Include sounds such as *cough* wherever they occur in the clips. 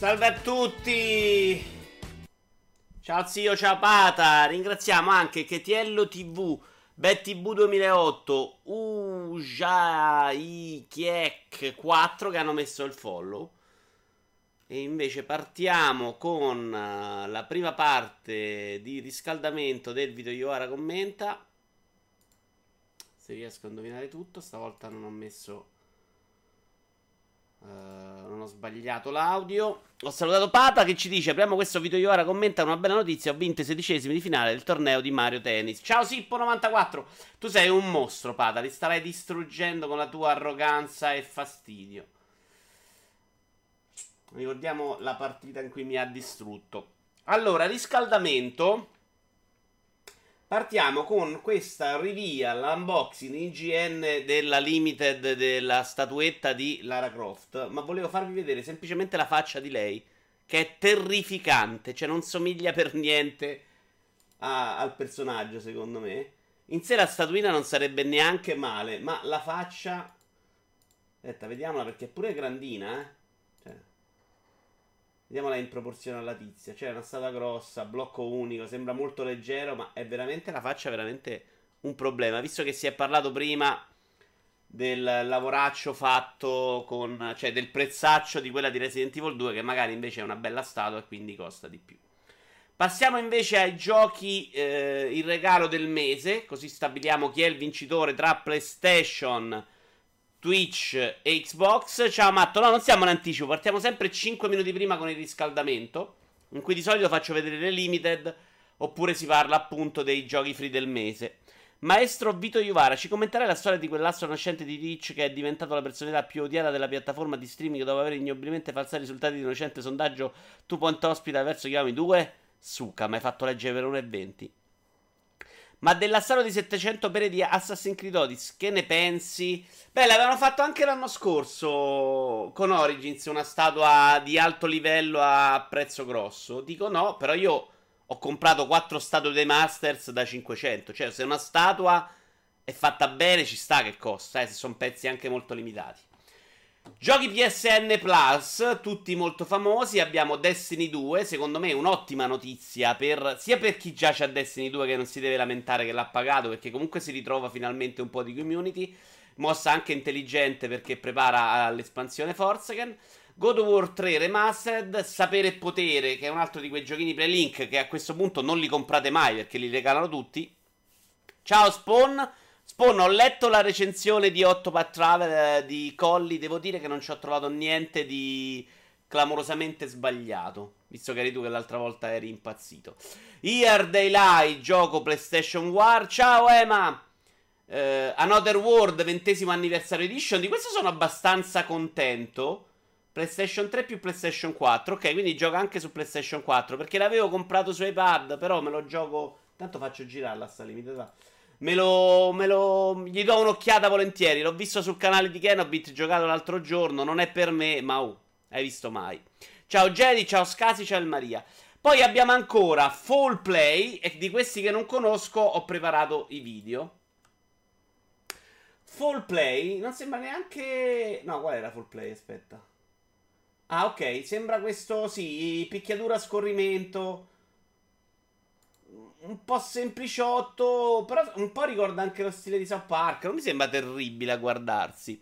Salve a tutti! Ciao zio, ciao Pata! Ringraziamo anche Chetiello TV, BetTV 2008, Ujai Kiek 4 che hanno messo il follow. E invece partiamo con uh, la prima parte di riscaldamento del video Yoara commenta. Se riesco a indovinare tutto, stavolta non ho messo Uh, non ho sbagliato l'audio. Ho salutato Papa che ci dice: Apriamo questo video io ora. Commenta una bella notizia. Ho vinto i sedicesimi di finale del torneo di Mario Tennis. Ciao Sippo94. Tu sei un mostro, Pata. Li starai distruggendo con la tua arroganza e fastidio. Ricordiamo la partita in cui mi ha distrutto. Allora, riscaldamento. Partiamo con questa reveal, unboxing IGN della limited della statuetta di Lara Croft. Ma volevo farvi vedere semplicemente la faccia di lei, che è terrificante, cioè non somiglia per niente a, al personaggio, secondo me. In sé la statuina non sarebbe neanche male, ma la faccia. Aspetta, vediamola perché è pure grandina, eh. Vediamola in proporzione alla tizia. Cioè, una statua grossa, blocco unico, sembra molto leggero, ma è veramente la faccia veramente un problema. Visto che si è parlato prima del lavoraccio fatto con. cioè del prezzaccio di quella di Resident Evil 2, che magari invece è una bella statua e quindi costa di più. Passiamo invece ai giochi, eh, il regalo del mese, così stabiliamo chi è il vincitore tra PlayStation Twitch e Xbox. Ciao Matto, no, non siamo in anticipo, partiamo sempre 5 minuti prima con il riscaldamento, in cui di solito faccio vedere le limited, oppure si parla appunto dei giochi free del mese. Maestro Vito Iuvara, ci commenterai la storia di quell'astro nascente di Twitch che è diventato la personalità più odiata della piattaforma di streaming dopo aver ignobilmente falsato i risultati di un recente sondaggio Tu Point Hospital verso Chiami 2? Suca, mi hai fatto leggere per 1,20. Ma dell'assaro di 700 pere di Assassin's Creed Odyssey, che ne pensi? Beh, l'avevano fatto anche l'anno scorso con Origins, una statua di alto livello a prezzo grosso. Dico no, però io ho comprato 4 statue dei Masters da 500. Cioè, se una statua è fatta bene, ci sta che costa, eh, se sono pezzi anche molto limitati. Giochi PSN Plus, tutti molto famosi. Abbiamo Destiny 2. Secondo me, un'ottima notizia per, sia per chi giace a Destiny 2 che non si deve lamentare che l'ha pagato, perché comunque si ritrova finalmente un po' di community. Mossa anche intelligente perché prepara all'espansione Forsaken. God of War 3 Remastered, Sapere e Potere, che è un altro di quei giochini pre-link che a questo punto non li comprate mai perché li regalano tutti. Ciao Spawn. Spawn, ho letto la recensione di Octopath Travel eh, di Colli. Devo dire che non ci ho trovato niente di clamorosamente sbagliato. Visto che eri tu che l'altra volta eri impazzito. Year Daylight, gioco PlayStation War. Ciao Ema! Uh, Another World, ventesimo anniversario edition. Di questo sono abbastanza contento. PlayStation 3 più PlayStation 4. Ok, quindi gioca anche su PlayStation 4. Perché l'avevo comprato su iPad. Però me lo gioco. Tanto faccio girarla sta limitata. Me lo, me lo. Gli do un'occhiata volentieri. L'ho visto sul canale di Kenobit. Giocato l'altro giorno. Non è per me, ma uh, hai visto mai. Ciao Jedi, ciao Scasi, ciao il Maria. Poi abbiamo ancora Fall Play. E di questi che non conosco, ho preparato i video. Fall Play non sembra neanche. No, qual era Fall Play? Aspetta. Ah, ok. Sembra questo, sì, picchiatura a scorrimento un po' sempliciotto, però un po' ricorda anche lo stile di South Park. Non mi sembra terribile a guardarsi.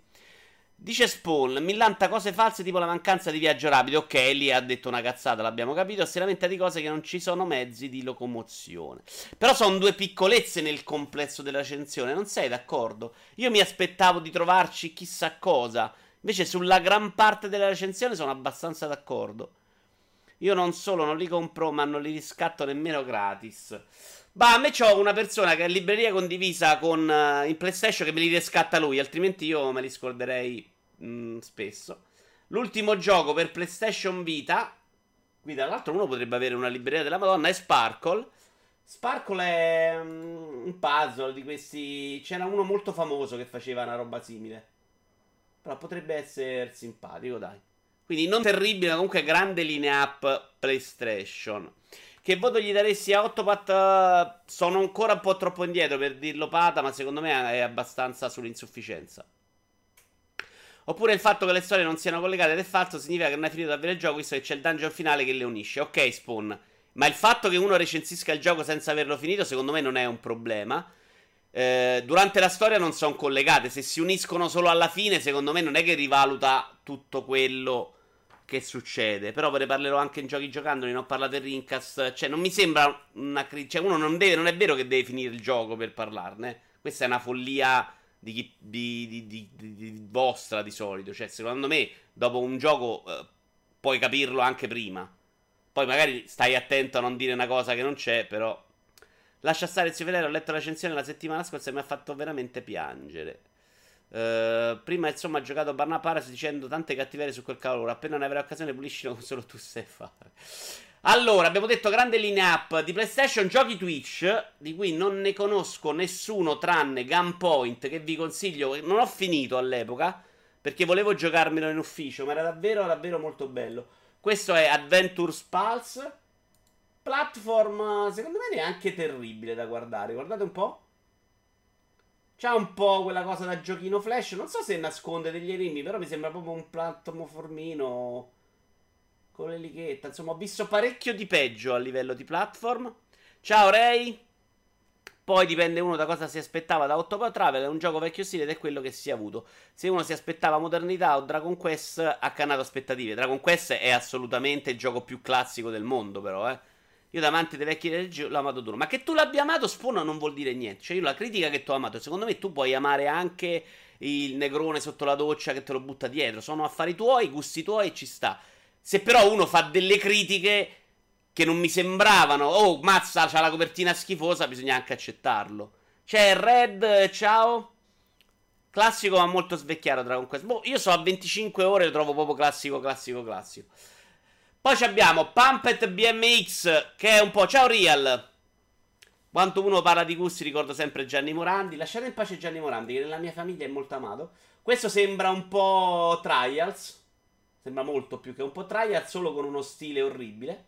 Dice Spawn, millanta cose false tipo la mancanza di viaggio rapido. Ok, lì ha detto una cazzata, l'abbiamo capito. Si lamenta di cose che non ci sono mezzi di locomozione. Però sono due piccolezze nel complesso della recensione, non sei d'accordo? Io mi aspettavo di trovarci chissà cosa. Invece sulla gran parte della recensione sono abbastanza d'accordo. Io non solo non li compro, ma non li riscatto nemmeno gratis. Bah, a me c'ho una persona che in libreria condivisa con uh, in PlayStation che me li riscatta lui, altrimenti io me li scorderei mh, mm, spesso. L'ultimo gioco per PlayStation Vita, qui dall'altro uno potrebbe avere una libreria della Madonna, è Sparkle. Sparkle è um, un puzzle di questi... C'era uno molto famoso che faceva una roba simile. Però potrebbe essere simpatico, dai. Quindi non terribile, ma comunque grande linea up PlayStation. Che voto gli daresti a Octopath? Sono ancora un po' troppo indietro per dirlo pata, ma secondo me è abbastanza sull'insufficienza. Oppure il fatto che le storie non siano collegate ed è falso significa che non hai finito davvero il gioco, visto che c'è il dungeon finale che le unisce. Ok, Spawn. Ma il fatto che uno recensisca il gioco senza averlo finito, secondo me non è un problema. Eh, durante la storia non sono collegate. Se si uniscono solo alla fine, secondo me non è che rivaluta tutto quello che succede. Però ve ne parlerò anche in giochi giocando. Ne ho parlato in Rincast. Cioè, non mi sembra una critica. Cioè, uno non deve. Non è vero che deve finire il gioco per parlarne. Questa è una follia di, chi, di, di, di vostra di solito. Cioè, secondo me, dopo un gioco eh, puoi capirlo anche prima. Poi magari stai attento a non dire una cosa che non c'è, però. Lascia stare il Civelero, ho letto la recensione la settimana scorsa e mi ha fatto veramente piangere. Uh, prima insomma ha giocato Barna Paras dicendo tante cattiverie su quel cavolo. Appena ne avrai occasione, puliscilo come solo tu sai fare. Allora, abbiamo detto grande linea up di PlayStation, giochi Twitch, di cui non ne conosco nessuno tranne Gunpoint, che vi consiglio. Non ho finito all'epoca, perché volevo giocarmelo in ufficio, ma era davvero, davvero molto bello. Questo è Adventures Pulse. Platform, secondo me, neanche terribile da guardare. Guardate un po'. C'ha un po' quella cosa da giochino flash. Non so se nasconde degli enigmi, però mi sembra proprio un platformino con l'elichetta. Insomma, ho visto parecchio di peggio a livello di platform. Ciao Ray. Poi dipende uno da cosa si aspettava da Octopath Travel. È un gioco vecchio stile ed è quello che si è avuto. Se uno si aspettava modernità o Dragon Quest, ha cannato aspettative. Dragon Quest è assolutamente il gioco più classico del mondo, però, eh. Io davanti dei vecchi gioco l'ho amato duro. Ma che tu l'abbia amato, Spawn non vuol dire niente. Cioè, io la critica che tu ho amato, secondo me tu puoi amare anche il negrone sotto la doccia che te lo butta dietro. Sono affari tuoi, gusti tuoi, ci sta. Se però uno fa delle critiche che non mi sembravano. Oh, mazza, c'ha la copertina schifosa, bisogna anche accettarlo. C'è Red, ciao. Classico ma molto svecchiato Dragon Quest. Boh, io so a 25 ore lo trovo proprio classico, classico, classico. Poi abbiamo Pumpet BMX, che è un po'... Ciao Real. Quanto uno parla di gusti ricordo sempre Gianni Morandi. Lasciate in pace Gianni Morandi, che nella mia famiglia è molto amato. Questo sembra un po' Trials. Sembra molto più che un po' Trials, solo con uno stile orribile.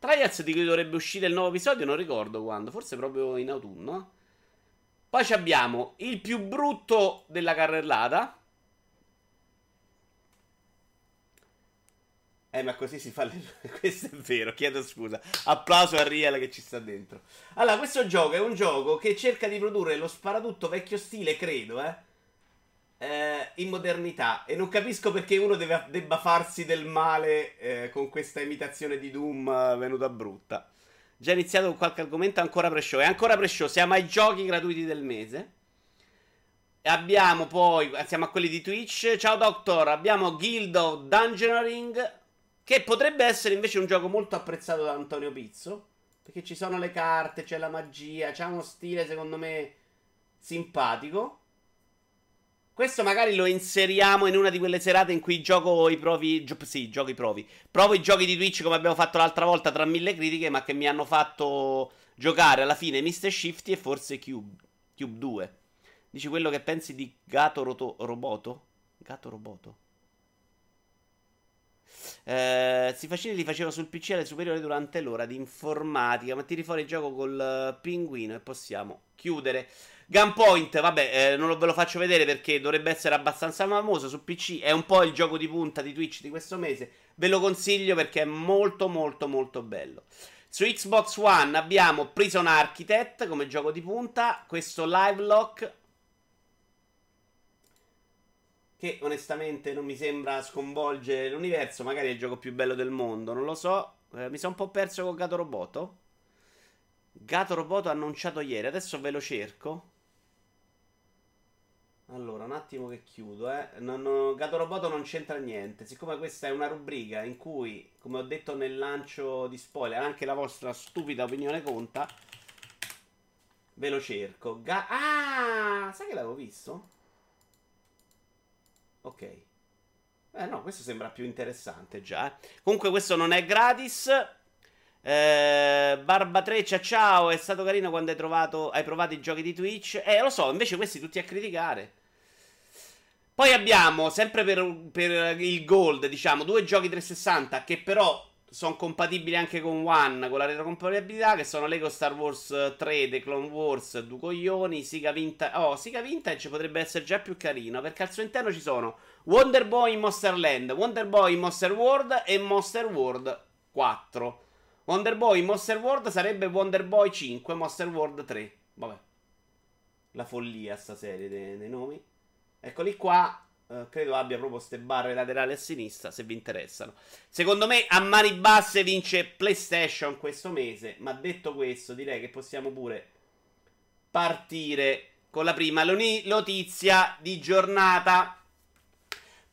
Trials di cui dovrebbe uscire il nuovo episodio, non ricordo quando, forse proprio in autunno. Poi abbiamo il più brutto della carrellata. Eh, ma così si fa le... *laughs* Questo è vero, chiedo scusa. Applauso a Riel che ci sta dentro. Allora, questo gioco è un gioco che cerca di produrre lo sparatutto vecchio stile, credo, eh eh, in modernità e non capisco perché uno deve, debba farsi del male eh, con questa imitazione di Doom eh, venuta brutta. Già iniziato con qualche argomento ancora pre-show. E ancora pre-show, siamo ai giochi gratuiti del mese. Abbiamo poi, siamo a quelli di Twitch. Ciao Doctor, abbiamo Guild of Dungeoneering, che potrebbe essere invece un gioco molto apprezzato da Antonio Pizzo. Perché ci sono le carte, c'è la magia, c'ha uno stile secondo me simpatico. Questo magari lo inseriamo in una di quelle serate in cui gioco i provi. Gio- sì, gioco i provi. Provo i giochi di Twitch come abbiamo fatto l'altra volta tra mille critiche, ma che mi hanno fatto giocare alla fine Mr. Shifty e forse Cube. Cube 2. Dici quello che pensi di Gato Roto- Roboto? Gato Roboto? Eh, si facili li faceva sul PC alle superiori durante l'ora di informatica. Ma tiri fuori il gioco col pinguino e possiamo chiudere. Gunpoint, vabbè, eh, non ve lo faccio vedere perché dovrebbe essere abbastanza famoso su PC. È un po' il gioco di punta di Twitch di questo mese. Ve lo consiglio perché è molto, molto, molto bello. Su Xbox One abbiamo Prison Architect come gioco di punta. Questo Live Che onestamente non mi sembra sconvolgere l'universo. Magari è il gioco più bello del mondo, non lo so. Eh, mi sono un po' perso con Gato Roboto. Gato Roboto annunciato ieri. Adesso ve lo cerco. Allora, un attimo che chiudo, eh. Non, Gato Roboto non c'entra niente. Siccome questa è una rubrica in cui, come ho detto nel lancio di spoiler, anche la vostra stupida opinione conta. Ve lo cerco. Ga- ah! Sai che l'avevo visto? Ok. Eh no, questo sembra più interessante già. Eh. Comunque questo non è gratis. Eh, Barba Treccia, ciao. È stato carino quando hai, trovato, hai provato i giochi di Twitch. Eh, lo so, invece questi tutti a criticare. Poi abbiamo, sempre per, per, il Gold, diciamo, due giochi 360 che però sono compatibili anche con One, con la retrocompatibilità, che sono Lego Star Wars 3, The Clone Wars, due coglioni, Sega Vintage... Oh, Sega Vintage potrebbe essere già più carino, perché al suo interno ci sono Wonder Boy in Monster Land, Wonder Boy in Monster World e Monster World 4. Wonder Boy in Monster World sarebbe Wonder Boy 5, Monster World 3. Vabbè. La follia sta serie dei, dei nomi. Eccoli qua. Uh, credo abbia proprio queste barre laterali a sinistra, se vi interessano. Secondo me a mani basse vince PlayStation questo mese, ma detto questo direi che possiamo pure partire con la prima notizia di giornata.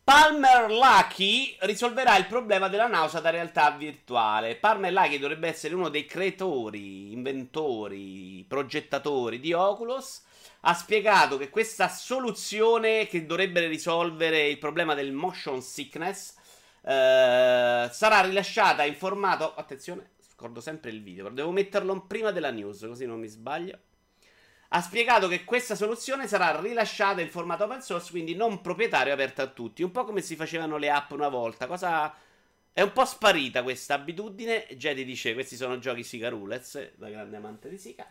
Palmer Lucky risolverà il problema della nausea da realtà virtuale. Palmer Lucky dovrebbe essere uno dei creatori, inventori, progettatori di Oculus ha spiegato che questa soluzione che dovrebbe risolvere il problema del motion sickness eh, sarà rilasciata in formato. Attenzione, scordo sempre il video, però devo metterlo prima della news, così non mi sbaglio. Ha spiegato che questa soluzione sarà rilasciata in formato open source, quindi non proprietario aperto a tutti. Un po' come si facevano le app una volta. Cosa. È un po' sparita questa abitudine. Jedi dice: Questi sono giochi Sika Rulez, da grande amante di Sika.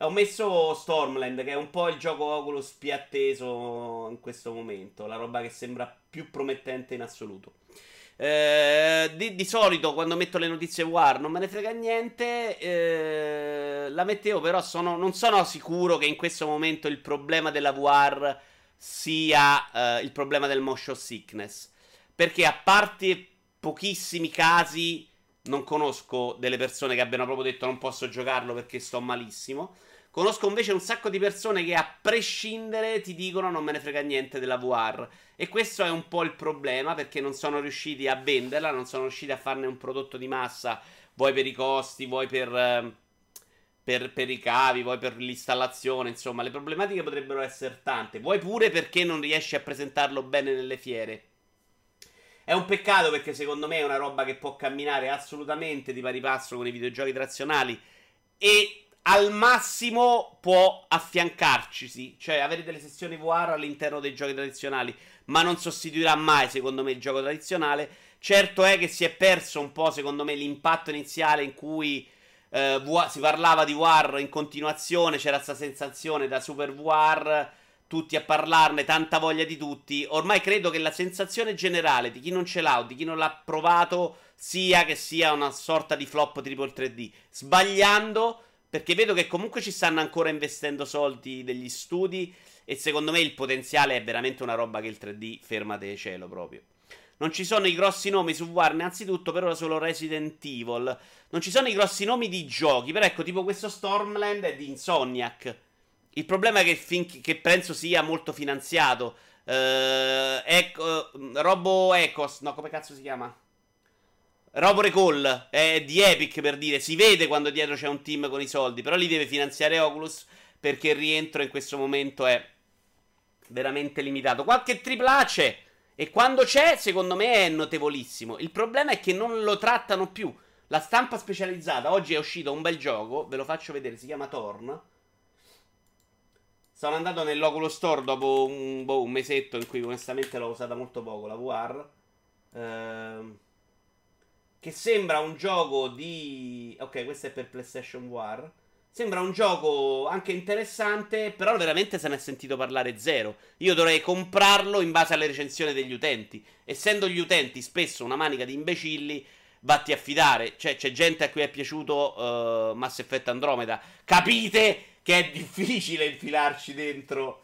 Ho messo Stormland, che è un po' il gioco Oculus più atteso in questo momento. La roba che sembra più promettente in assoluto. Eh, di, di, solito quando metto le notizie War non me ne frega niente. Eh, la mettevo, però sono, non sono sicuro che in questo momento il problema della VR sia eh, il problema del motion sickness. Perché a parte pochissimi casi, non conosco delle persone che abbiano proprio detto non posso giocarlo perché sto malissimo. Conosco invece un sacco di persone che a prescindere ti dicono non me ne frega niente della VR. E questo è un po' il problema perché non sono riusciti a venderla, non sono riusciti a farne un prodotto di massa, vuoi per i costi, vuoi per, eh, per, per i cavi, vuoi per l'installazione, insomma le problematiche potrebbero essere tante. Vuoi pure perché non riesci a presentarlo bene nelle fiere. È un peccato perché secondo me è una roba che può camminare assolutamente di pari passo con i videogiochi tradizionali e al massimo può affiancarci, cioè avere delle sessioni VR all'interno dei giochi tradizionali, ma non sostituirà mai, secondo me, il gioco tradizionale. Certo è che si è perso un po', secondo me, l'impatto iniziale in cui eh, si parlava di VR in continuazione, c'era questa sensazione da super VR, tutti a parlarne, tanta voglia di tutti. Ormai credo che la sensazione generale di chi non ce l'ha o di chi non l'ha provato sia che sia una sorta di flop triple 3D, sbagliando perché vedo che comunque ci stanno ancora investendo soldi degli studi. E secondo me il potenziale è veramente una roba che il 3D ferma de cielo proprio. Non ci sono i grossi nomi su War, innanzitutto, per ora solo Resident Evil. Non ci sono i grossi nomi di giochi, però ecco, tipo questo Stormland è di Insomniac. Il problema è che, fin- che penso sia molto finanziato. Uh, ecco, Robo Ecos, no, come cazzo si chiama? Robo Recall è di Epic per dire, si vede quando dietro c'è un team con i soldi, però li deve finanziare Oculus perché il rientro in questo momento è veramente limitato. Qualche tripla c'è e quando c'è, secondo me è notevolissimo. Il problema è che non lo trattano più. La stampa specializzata, oggi è uscito un bel gioco, ve lo faccio vedere, si chiama Torn. Sono andato nell'Oculus Store dopo un, boh, un mesetto in cui onestamente l'ho usata molto poco la VR. Ehm che sembra un gioco di... Ok, questo è per PlayStation War. Sembra un gioco anche interessante, però veramente se ne è sentito parlare zero. Io dovrei comprarlo in base alle recensioni degli utenti. Essendo gli utenti spesso una manica di imbecilli, vatti a fidare. Cioè, c'è gente a cui è piaciuto uh, Mass Effect Andromeda. Capite che è difficile infilarci dentro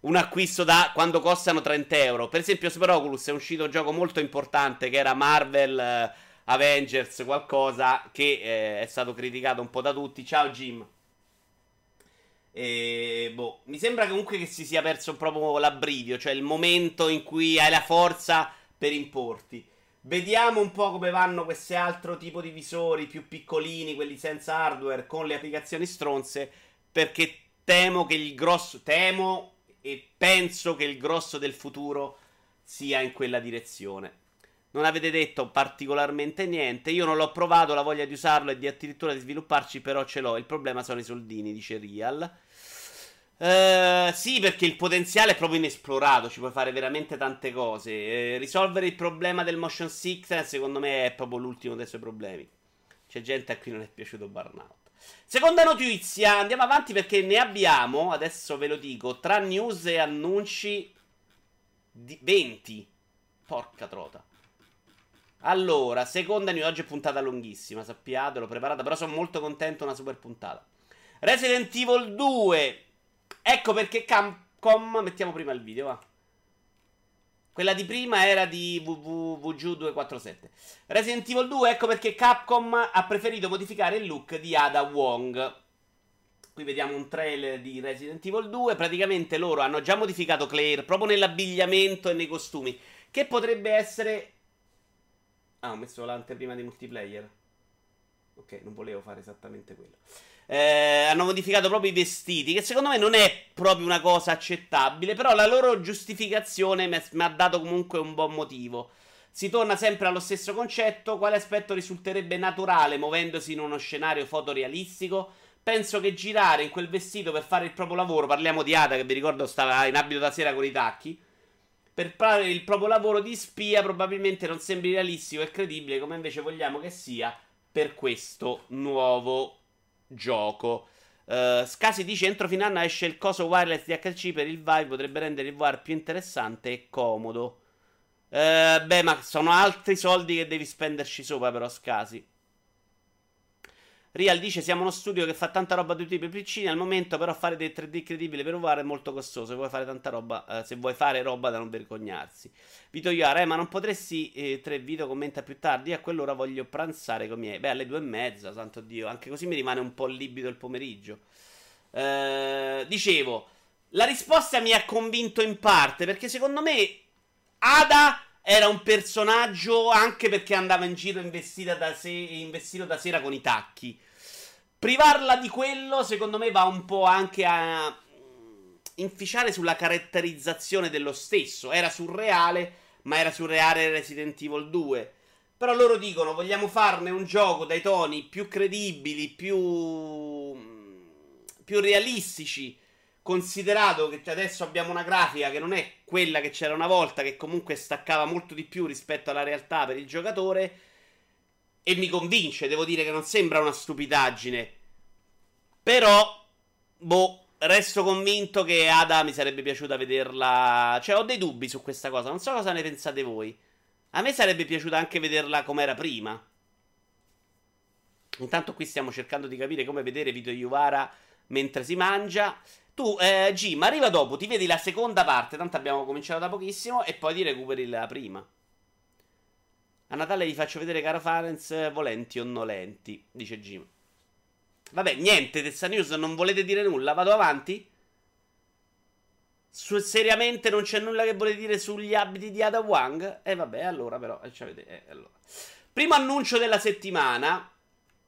un acquisto da quando costano 30 euro. Per esempio, Super Oculus è uscito un gioco molto importante che era Marvel... Uh, Avengers, qualcosa che eh, è stato criticato un po' da tutti. Ciao Jim. E, boh, mi sembra comunque che si sia perso proprio l'abbrivio, cioè il momento in cui hai la forza per importi. Vediamo un po' come vanno questi altri tipo di visori più piccolini, quelli senza hardware, con le applicazioni stronze, perché temo che il grosso, temo e penso che il grosso del futuro sia in quella direzione. Non avete detto particolarmente niente. Io non l'ho provato, la voglia di usarlo e di addirittura di svilupparci, però ce l'ho. Il problema sono i soldini, dice Real. Uh, sì, perché il potenziale è proprio inesplorato, ci puoi fare veramente tante cose. Uh, risolvere il problema del motion sickness, secondo me, è proprio l'ultimo dei suoi problemi. C'è gente a cui non è piaciuto Burnout. Seconda notizia, andiamo avanti perché ne abbiamo, adesso ve lo dico, tra news e annunci di 20. Porca trota. Allora, seconda news, oggi è puntata lunghissima, sappiatelo, preparata, però sono molto contento, una super puntata. Resident Evil 2 Ecco perché Capcom. Mettiamo prima il video, va. Quella di prima era di VG247. Resident Evil 2, ecco perché Capcom ha preferito modificare il look di Ada Wong. Qui vediamo un trailer di Resident Evil 2. Praticamente loro hanno già modificato Claire proprio nell'abbigliamento e nei costumi. Che potrebbe essere. Ah, ho messo l'anteprima di multiplayer. Ok, non volevo fare esattamente quello eh, hanno modificato proprio i vestiti, che secondo me non è proprio una cosa accettabile, però la loro giustificazione mi ha dato comunque un buon motivo. Si torna sempre allo stesso concetto, quale aspetto risulterebbe naturale muovendosi in uno scenario fotorealistico? Penso che girare in quel vestito per fare il proprio lavoro, parliamo di Ada che vi ricordo stava in abito da sera con i tacchi, per fare il proprio lavoro di spia probabilmente non sembri realistico e credibile come invece vogliamo che sia per questo nuovo gioco. Uh, Scasi dice entro fine anno esce il coso wireless di HC per il Vive potrebbe rendere il VR più interessante e comodo. Uh, beh, ma sono altri soldi che devi spenderci sopra però Scasi. Real dice siamo uno studio che fa tanta roba di tutti i piccini al momento però fare dei 3D credibili per VR è molto costoso. Se vuoi fare tanta roba uh, se vuoi fare roba da non vergognarsi. Vito Iara eh ma non potresti eh, tre video commenta più tardi? A quell'ora voglio pranzare con i miei beh alle due e mezza santo dio anche così mi rimane un po' libido il pomeriggio. Uh, dicevo la risposta mi ha convinto in parte perché secondo me Ada era un personaggio anche perché andava in giro investito da, se- investito da sera con i tacchi. Privarla di quello, secondo me, va un po' anche a inficiare sulla caratterizzazione dello stesso. Era surreale, ma era surreale Resident Evil 2. Però loro dicono: vogliamo farne un gioco dai toni più credibili, più. più realistici Considerato che adesso abbiamo una grafica che non è quella che c'era una volta, che comunque staccava molto di più rispetto alla realtà per il giocatore, e mi convince, devo dire che non sembra una stupidaggine. Però, boh, resto convinto che Ada mi sarebbe piaciuta vederla. Cioè, ho dei dubbi su questa cosa. Non so cosa ne pensate voi. A me sarebbe piaciuta anche vederla come era prima. Intanto qui stiamo cercando di capire come vedere Vito Iuvara mentre si mangia. Tu, eh, Jim, arriva dopo, ti vedi la seconda parte, tanto abbiamo cominciato da pochissimo, e poi ti recuperi la prima. A Natale vi faccio vedere Caro Farenz, volenti o nolenti, dice Jim. Vabbè, niente, Tessa News, non volete dire nulla, vado avanti? Su, seriamente non c'è nulla che volete dire sugli abiti di Ada Wang? E eh, vabbè, allora però, eh, eh, allora. Primo annuncio della settimana.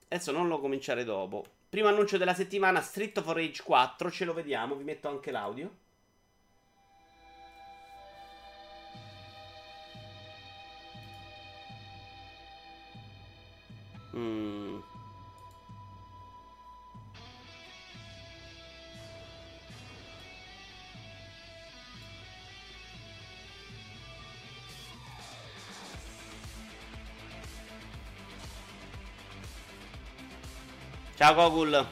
Adesso non lo cominciare dopo. Primo annuncio della settimana, Street for Rage 4, ce lo vediamo, vi metto anche l'audio. Mm. Ciao Gogul.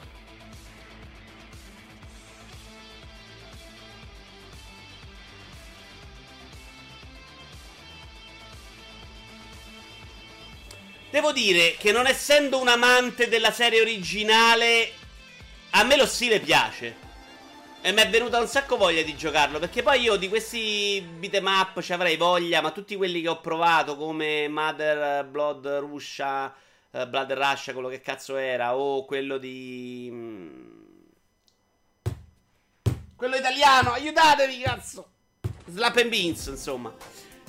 Devo dire che non essendo un amante della serie originale, a me lo stile piace. E mi è venuta un sacco voglia di giocarlo. Perché poi io di questi beat'em up ci avrei voglia. Ma tutti quelli che ho provato, come Mother Blood Russia uh, Blood Rush, quello che cazzo era, o quello di... Mm, quello italiano, aiutatevi, cazzo! Slap and Beans, insomma.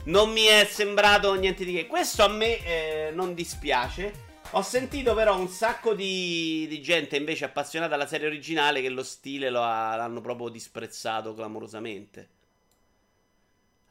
Non mi è sembrato niente di che. Questo a me eh, non dispiace. Ho sentito però un sacco di, di, gente invece appassionata alla serie originale che lo stile lo ha, l'hanno proprio disprezzato clamorosamente.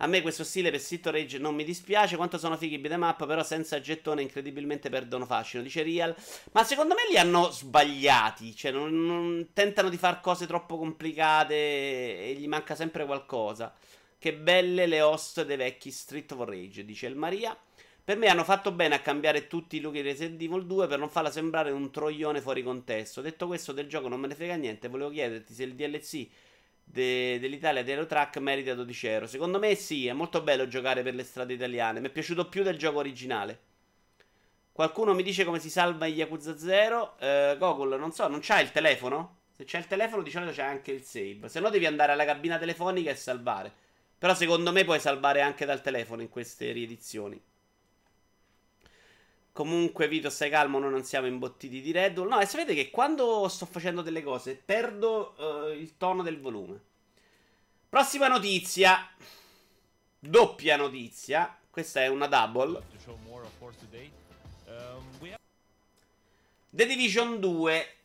A me questo stile per Street Rage non mi dispiace. Quanto sono fighi i up, però senza gettone incredibilmente perdono fascino. Dice Real. Ma secondo me li hanno sbagliati. Cioè, non, non tentano di fare cose troppo complicate e gli manca sempre qualcosa. Che belle le host dei vecchi Street of Rage, dice il Maria. Per me hanno fatto bene a cambiare tutti i look di Resident Evil 2 per non farla sembrare un troione fuori contesto. Detto questo, del gioco non me ne frega niente. Volevo chiederti se il DLC de- dell'Italia di Aerotrack merita 12 euro. Secondo me sì, è molto bello giocare per le strade italiane. Mi è piaciuto più del gioco originale. Qualcuno mi dice come si salva in Yakuza 0. Eh, Gogol, non so, non c'hai il telefono? Se c'è il telefono, di solito c'è anche il save. Se no, devi andare alla cabina telefonica e salvare. Però secondo me puoi salvare anche dal telefono in queste riedizioni. Comunque, Vito, stai calmo, noi non siamo imbottiti di Red Bull. No, e sapete che quando sto facendo delle cose perdo uh, il tono del volume. Prossima notizia. Doppia notizia. Questa è una double. The Division 2.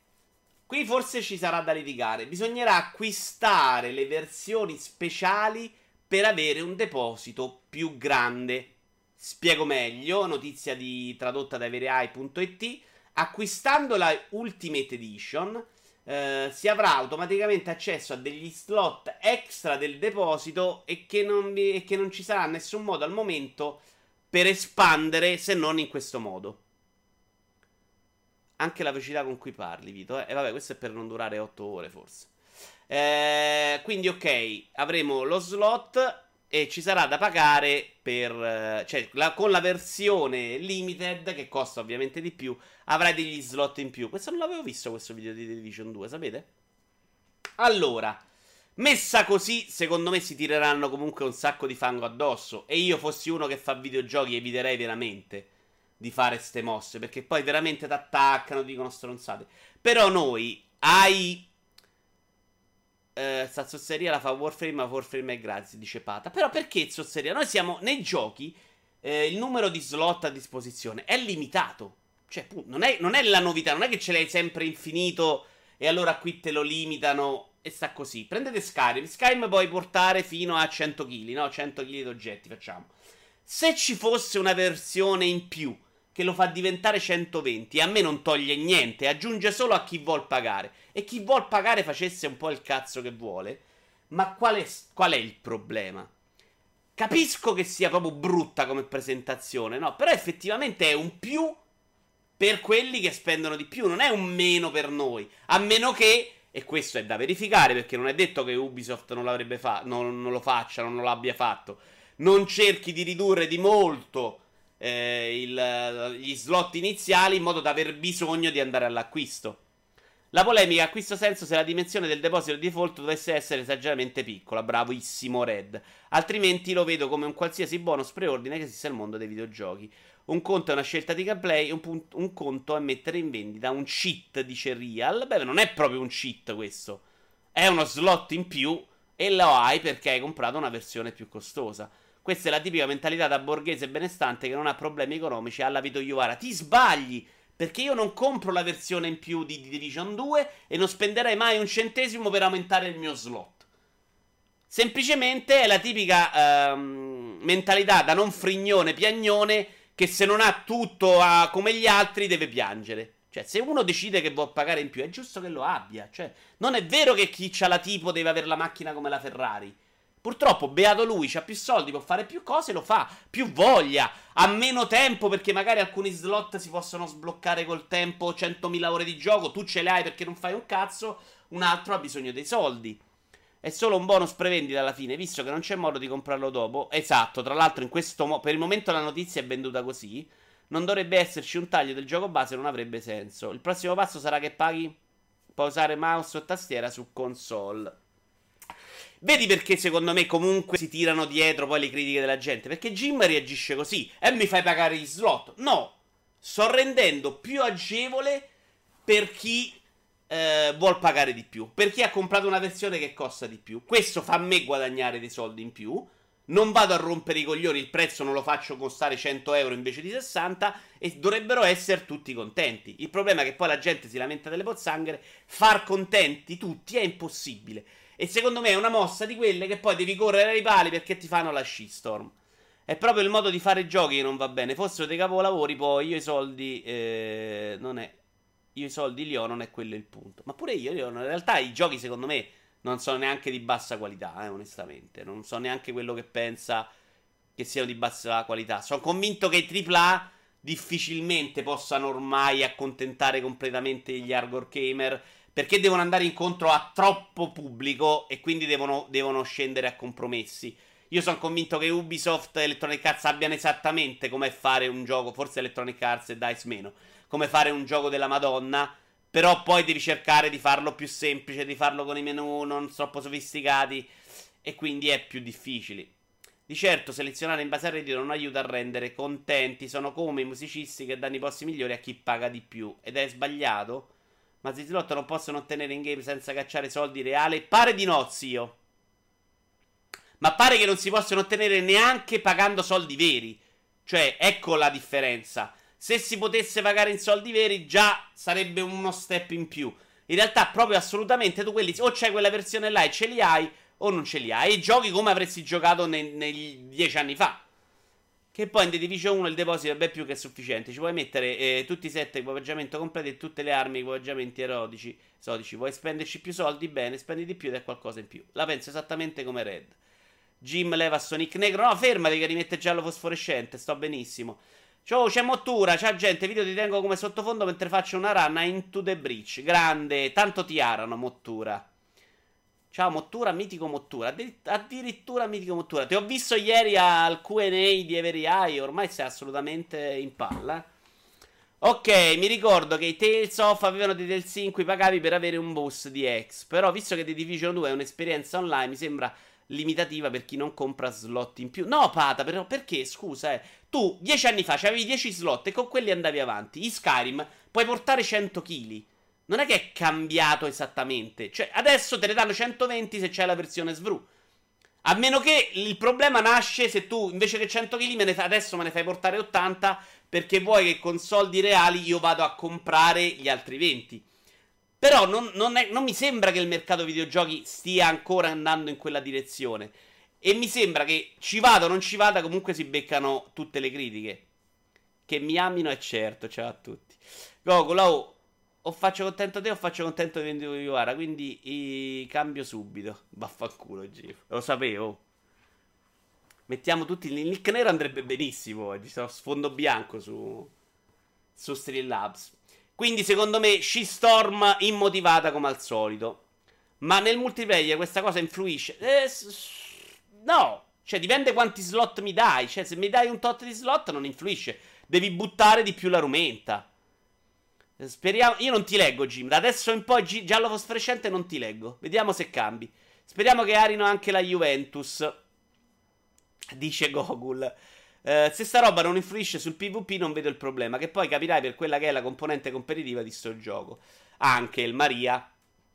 Qui forse ci sarà da litigare. Bisognerà acquistare le versioni speciali per avere un deposito più grande. Spiego meglio, notizia di, tradotta da vereai.it. Acquistando la Ultimate Edition eh, si avrà automaticamente accesso a degli slot extra del deposito e che, non vi, e che non ci sarà nessun modo al momento per espandere se non in questo modo. Anche la velocità con cui parli, Vito. Eh? E vabbè, questo è per non durare 8 ore forse. Eh, quindi ok, avremo lo slot e ci sarà da pagare per eh, cioè la, con la versione limited che costa ovviamente di più avrai degli slot in più. Questo non l'avevo visto questo video di The Division 2 sapete? Allora messa così secondo me si tireranno comunque un sacco di fango addosso. E io fossi uno che fa videogiochi eviterei veramente di fare ste mosse perché poi veramente ti attaccano dicono stronzate. Però noi ai eh, sta zozzeria la fa Warframe, ma Warframe è gratis, dice Pata. Però perché zozzeria? Noi siamo nei giochi, eh, il numero di slot a disposizione è limitato. Cioè, non è, non è la novità, non è che ce l'hai sempre infinito e allora qui te lo limitano e sta così. Prendete Skyrim, Skyrim puoi portare fino a 100 kg, no? 100 kg di oggetti, facciamo. Se ci fosse una versione in più che lo fa diventare 120. A me non toglie niente, aggiunge solo a chi vuol pagare. E chi vuol pagare facesse un po' il cazzo che vuole. Ma qual è, qual è il problema? Capisco che sia proprio brutta come presentazione, no? Però effettivamente è un più per quelli che spendono di più, non è un meno per noi. A meno che, e questo è da verificare perché non è detto che Ubisoft non, l'avrebbe fa- non, non lo faccia, non lo abbia fatto, non cerchi di ridurre di molto eh, il, gli slot iniziali in modo da aver bisogno di andare all'acquisto. La polemica ha questo senso se la dimensione del deposito default dovesse essere esageratamente piccola. Bravissimo Red. Altrimenti lo vedo come un qualsiasi bonus preordine che esiste nel mondo dei videogiochi. Un conto è una scelta di gameplay, un, punt- un conto è mettere in vendita un cheat, dice Real. Beh, non è proprio un cheat questo. È uno slot in più e lo hai perché hai comprato una versione più costosa. Questa è la tipica mentalità da borghese benestante che non ha problemi economici alla Vito Iuvara. Ti sbagli! Perché io non compro la versione in più di Division 2 e non spenderei mai un centesimo per aumentare il mio slot. Semplicemente è la tipica ehm, mentalità da non frignone piagnone che se non ha tutto a, come gli altri deve piangere. Cioè, se uno decide che vuole pagare in più, è giusto che lo abbia. Cioè, non è vero che chi ha la tipo deve avere la macchina come la Ferrari. Purtroppo, beato lui, ha più soldi, può fare più cose, lo fa, più voglia, ha meno tempo perché magari alcuni slot si possono sbloccare col tempo, 100.000 ore di gioco, tu ce le hai perché non fai un cazzo, un altro ha bisogno dei soldi. È solo un bonus prevendita alla fine, visto che non c'è modo di comprarlo dopo. Esatto, tra l'altro in questo mo- per il momento la notizia è venduta così. Non dovrebbe esserci un taglio del gioco base, non avrebbe senso. Il prossimo passo sarà che paghi puoi usare mouse o tastiera su console. Vedi perché secondo me comunque si tirano dietro poi le critiche della gente? Perché Jim reagisce così e mi fai pagare gli slot. No, sto rendendo più agevole per chi eh, vuol pagare di più. Per chi ha comprato una versione che costa di più. Questo fa a me guadagnare dei soldi in più. Non vado a rompere i coglioni, il prezzo non lo faccio costare 100 euro invece di 60 e dovrebbero essere tutti contenti. Il problema è che poi la gente si lamenta delle pozzanghere, far contenti tutti è impossibile. E secondo me è una mossa di quelle che poi devi correre ai pali perché ti fanno la shitstorm. È proprio il modo di fare giochi che non va bene. Fossero dei capolavori, poi io i soldi. Eh, non è. Io i soldi li ho, non è quello il punto. Ma pure io, io in realtà i giochi, secondo me, non sono neanche di bassa qualità, eh, onestamente. Non so neanche quello che pensa che siano di bassa qualità. Sono convinto che i AAA difficilmente possano ormai accontentare completamente gli hardcore gamer perché devono andare incontro a troppo pubblico e quindi devono, devono scendere a compromessi. Io sono convinto che Ubisoft e Electronic Arts abbiano esattamente come fare un gioco, forse Electronic Arts e DICE meno, come fare un gioco della Madonna, però poi devi cercare di farlo più semplice, di farlo con i menu non troppo sofisticati e quindi è più difficile. Di certo, selezionare in base al reddito non aiuta a rendere contenti. Sono come i musicisti che danno i posti migliori a chi paga di più. Ed è sbagliato? Ma i slot non possono ottenere in game senza cacciare soldi reali? Pare di no, zio. Ma pare che non si possono ottenere neanche pagando soldi veri. Cioè, ecco la differenza. Se si potesse pagare in soldi veri, già sarebbe uno step in più. In realtà, proprio assolutamente, tu quelli o c'hai quella versione là e ce li hai, o non ce li hai e giochi come avresti giocato ne- negli dieci anni fa. Che poi in The Division 1 il deposito è ben più che sufficiente. Ci puoi mettere eh, tutti i set di equipaggiamento completi e tutte le armi equipaggiamenti erotici. Esotici. Vuoi spenderci più soldi? Bene, spendi di più ed è qualcosa in più. La penso esattamente come Red. Jim leva Sonic Negro. No, fermati che rimette giallo fosforescente. Sto benissimo. Ciao, c'è Mottura. Ciao, gente. Video ti tengo come sottofondo mentre faccio una run Into the Breach. Grande. Tanto ti arano, Mottura. Ciao Mottura, mitico Mottura. Addirittura mitico Mottura. Ti ho visto ieri al QA di Every Eye. Ormai sei assolutamente in palla. Ok, mi ricordo che i Tales of avevano dei DLC in cui pagavi per avere un boss di X. Però, visto che The Division 2 è un'esperienza online, mi sembra limitativa per chi non compra slot in più. No, Pata, però perché? Scusa, eh. Tu dieci anni fa avevi 10 slot e con quelli andavi avanti. In Skyrim puoi portare 100 kg non è che è cambiato esattamente. Cioè, adesso te ne danno 120 se c'è la versione SVRU. A meno che il problema nasce se tu invece che 100 kg me ne adesso me ne fai portare 80 perché vuoi che con soldi reali io vado a comprare gli altri 20. Però non, non, è, non mi sembra che il mercato videogiochi stia ancora andando in quella direzione. E mi sembra che ci vada o non ci vada, comunque si beccano tutte le critiche. Che mi amino è certo, ciao a tutti. Goku, oh, o faccio contento te o faccio contento di Iwara. Quindi i... cambio subito. Vaffanculo, Giro. Lo sapevo. Mettiamo tutti il nick nero andrebbe benissimo. Oggi sarò sfondo bianco su. Su Street Labs. Quindi, secondo me, Shitstorm immotivata come al solito. Ma nel multiplayer questa cosa influisce. Eh, no. Cioè, dipende quanti slot mi dai. Cioè, se mi dai un tot di slot non influisce. Devi buttare di più la rumenta. Speriamo. Io non ti leggo, Jim. Da adesso in poi gi- giallo fosforescente non ti leggo. Vediamo se cambi. Speriamo che arino anche la Juventus. Dice Gogul. Uh, se sta roba non influisce sul PvP, non vedo il problema. Che poi capirai per quella che è la componente competitiva di sto gioco. Anche il Maria.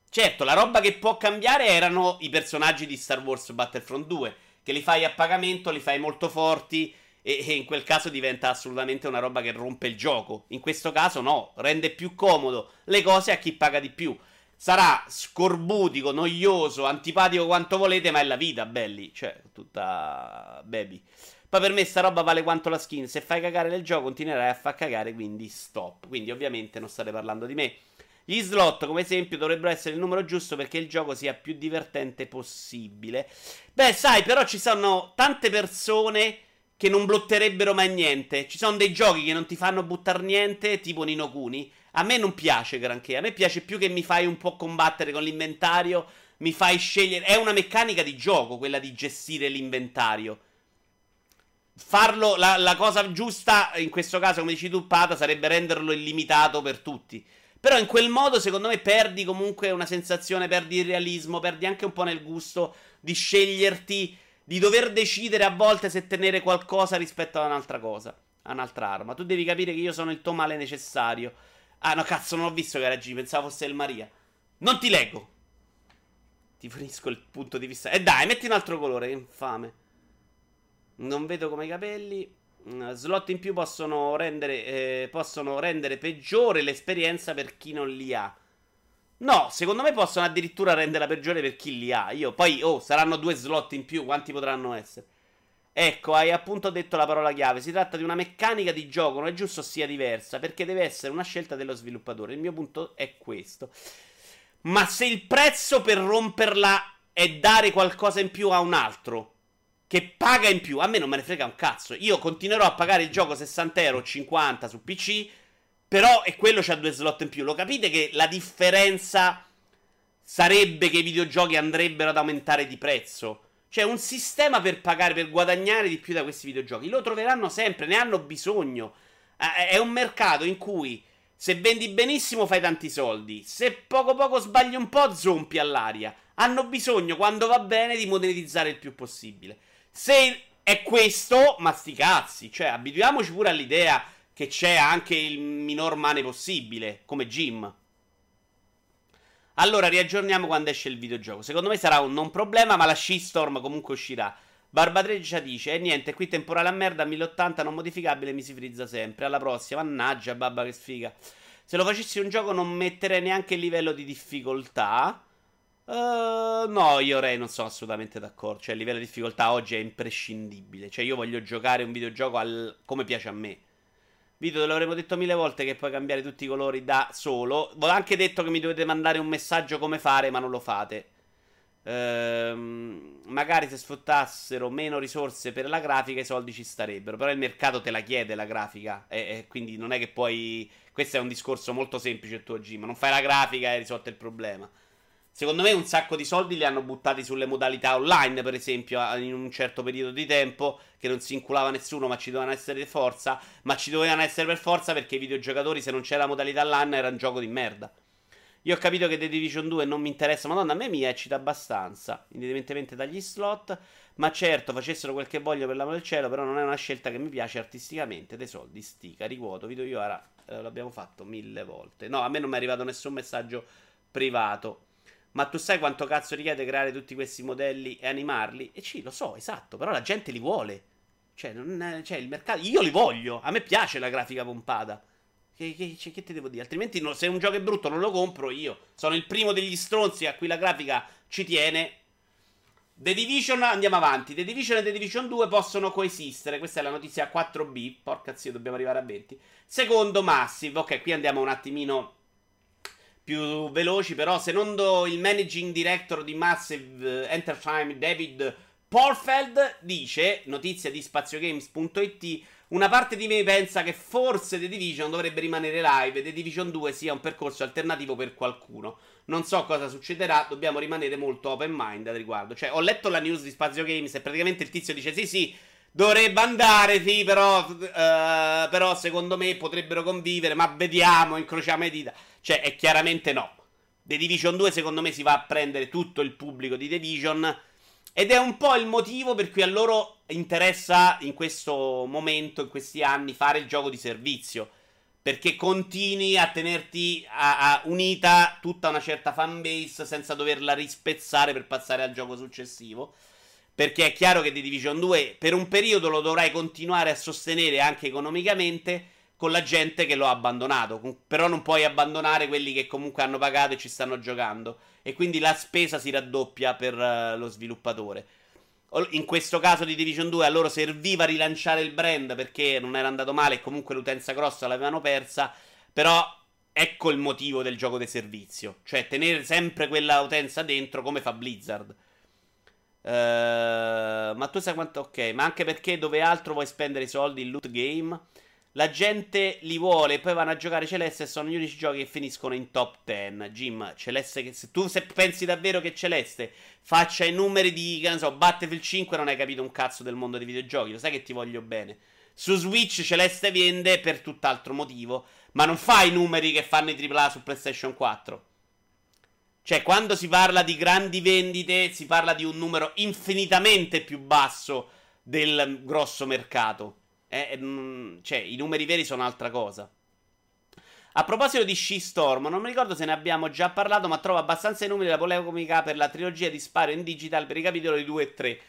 Certo, la roba che può cambiare erano i personaggi di Star Wars Battlefront 2. Che li fai a pagamento, li fai molto forti e, e in quel caso diventa assolutamente una roba che rompe il gioco. In questo caso no, rende più comodo le cose a chi paga di più. Sarà scorbutico, noioso, antipatico quanto volete, ma è la vita, belli. Cioè, tutta baby. Poi per me sta roba vale quanto la skin. Se fai cagare nel gioco, continuerai a far cagare, quindi stop. Quindi ovviamente non state parlando di me. Gli slot, come esempio, dovrebbero essere il numero giusto perché il gioco sia più divertente possibile. Beh, sai, però ci sono tante persone che non blotterebbero mai niente. Ci sono dei giochi che non ti fanno buttare niente, tipo Nino Kuni. A me non piace granché. A me piace più che mi fai un po' combattere con l'inventario. Mi fai scegliere. È una meccanica di gioco quella di gestire l'inventario. Farlo, la, la cosa giusta, in questo caso, come dici tu, Pata, sarebbe renderlo illimitato per tutti. Però in quel modo, secondo me, perdi comunque una sensazione, perdi il realismo, perdi anche un po' nel gusto di sceglierti di dover decidere a volte se tenere qualcosa rispetto a un'altra cosa, a un'altra arma. Tu devi capire che io sono il tuo male necessario. Ah, no, cazzo, non ho visto che era G, pensavo fosse il Maria. Non ti leggo. Ti fornisco il punto di vista. E eh dai, metti un altro colore, che infame. Non vedo come i capelli. Mm, slot in più possono rendere, eh, possono rendere peggiore l'esperienza per chi non li ha. No, secondo me possono addirittura renderla peggiore per chi li ha. Io poi, oh, saranno due slot in più, quanti potranno essere? Ecco, hai appunto detto la parola chiave. Si tratta di una meccanica di gioco, non è giusto sia diversa, perché deve essere una scelta dello sviluppatore. Il mio punto è questo. Ma se il prezzo per romperla è dare qualcosa in più a un altro, che paga in più, a me non me ne frega un cazzo. Io continuerò a pagare il gioco 60 euro 50 su PC, però e quello c'ha due slot in più. Lo capite che la differenza sarebbe che i videogiochi andrebbero ad aumentare di prezzo? Cioè, un sistema per pagare, per guadagnare di più da questi videogiochi. Lo troveranno sempre, ne hanno bisogno. È un mercato in cui se vendi benissimo fai tanti soldi. Se poco poco sbagli un po', zompi all'aria. Hanno bisogno, quando va bene, di monetizzare il più possibile. Se è questo, ma sti cazzi. Cioè, abituiamoci pure all'idea che c'è anche il minor mane possibile, come Jim. Allora, riaggiorniamo quando esce il videogioco. Secondo me sarà un non problema, ma la Shitstorm comunque uscirà. Barbadreggia dice: E eh, niente, qui temporale a merda, 1080 non modificabile, mi si frizza sempre. Alla prossima, mannaggia, babba che sfiga. Se lo facessi un gioco non metterei neanche il livello di difficoltà. Uh, no, io Ray non sono assolutamente d'accordo. Cioè, il livello di difficoltà oggi è imprescindibile. Cioè, io voglio giocare un videogioco al... come piace a me. Video, te l'avremmo detto mille volte che puoi cambiare tutti i colori da solo. Ho anche detto che mi dovete mandare un messaggio come fare, ma non lo fate. Ehm, magari se sfruttassero meno risorse per la grafica, i soldi ci starebbero. Però il mercato te la chiede la grafica. E, e quindi non è che puoi. Questo è un discorso molto semplice il tuo Gym. Non fai la grafica e hai risolto il problema. Secondo me un sacco di soldi li hanno buttati sulle modalità online, per esempio, in un certo periodo di tempo, che non si inculava nessuno, ma ci dovevano essere per forza, ma ci dovevano essere per forza perché i videogiocatori, se non c'era modalità LAN, era un gioco di merda. Io ho capito che The Division 2 non mi interessa, madonna, a me mi eccita abbastanza, indipendentemente dagli slot, ma certo, facessero quel che voglio per l'amore del cielo, però non è una scelta che mi piace artisticamente, dei soldi, stica, ricuoto, video io ora eh, l'abbiamo fatto mille volte. No, a me non mi è arrivato nessun messaggio privato. Ma tu sai quanto cazzo richiede creare tutti questi modelli e animarli? E sì, lo so, esatto, però la gente li vuole. Cioè, non cioè il mercato... Io li voglio, a me piace la grafica pompata. Che, che, cioè, che ti devo dire? Altrimenti no, se un gioco è brutto non lo compro io. Sono il primo degli stronzi a cui la grafica ci tiene. The Division, andiamo avanti. The Division e The Division 2 possono coesistere. Questa è la notizia 4B. Porca zio, dobbiamo arrivare a 20. Secondo Massive. Ok, qui andiamo un attimino più veloci, però secondo il managing director di Massive eh, Entertainment David Porfeld dice, notizia di spaziogames.it, una parte di me pensa che forse The Division dovrebbe rimanere live e The Division 2 sia un percorso alternativo per qualcuno. Non so cosa succederà, dobbiamo rimanere molto open mind al riguardo. Cioè, ho letto la news di Spazio Games e praticamente il tizio dice sì sì, dovrebbe andare, sì, però, uh, però secondo me potrebbero convivere, ma vediamo, incrociamo le dita. Cioè, è chiaramente no. The Division 2 secondo me si va a prendere tutto il pubblico di The Division ed è un po' il motivo per cui a loro interessa in questo momento, in questi anni, fare il gioco di servizio. Perché continui a tenerti a, a unita tutta una certa fanbase senza doverla rispezzare per passare al gioco successivo. Perché è chiaro che The Division 2 per un periodo lo dovrai continuare a sostenere anche economicamente con la gente che lo ha abbandonato. Però non puoi abbandonare quelli che comunque hanno pagato e ci stanno giocando. E quindi la spesa si raddoppia per uh, lo sviluppatore. In questo caso di Division 2 a loro serviva rilanciare il brand perché non era andato male e comunque l'utenza grossa l'avevano persa. Però ecco il motivo del gioco di servizio. Cioè tenere sempre quella utenza dentro come fa Blizzard. Uh, ma tu sai quanto... Ok, ma anche perché dove altro vuoi spendere i soldi in loot game? La gente li vuole poi vanno a giocare Celeste e sono gli unici giochi che finiscono in top 10. Jim, Celeste, che se tu se pensi davvero che Celeste faccia i numeri di, che ne so, Battlefield 5 non hai capito un cazzo del mondo dei videogiochi, lo sai che ti voglio bene. Su Switch Celeste vende per tutt'altro motivo, ma non fa i numeri che fanno i AAA su PlayStation 4. Cioè, quando si parla di grandi vendite, si parla di un numero infinitamente più basso del grosso mercato. Eh, mm, cioè, i numeri veri sono altra cosa. A proposito di She-Storm, non mi ricordo se ne abbiamo già parlato, ma trovo abbastanza i numeri della polemica per la trilogia di Sparo in digital per i capitoli 2 e 3.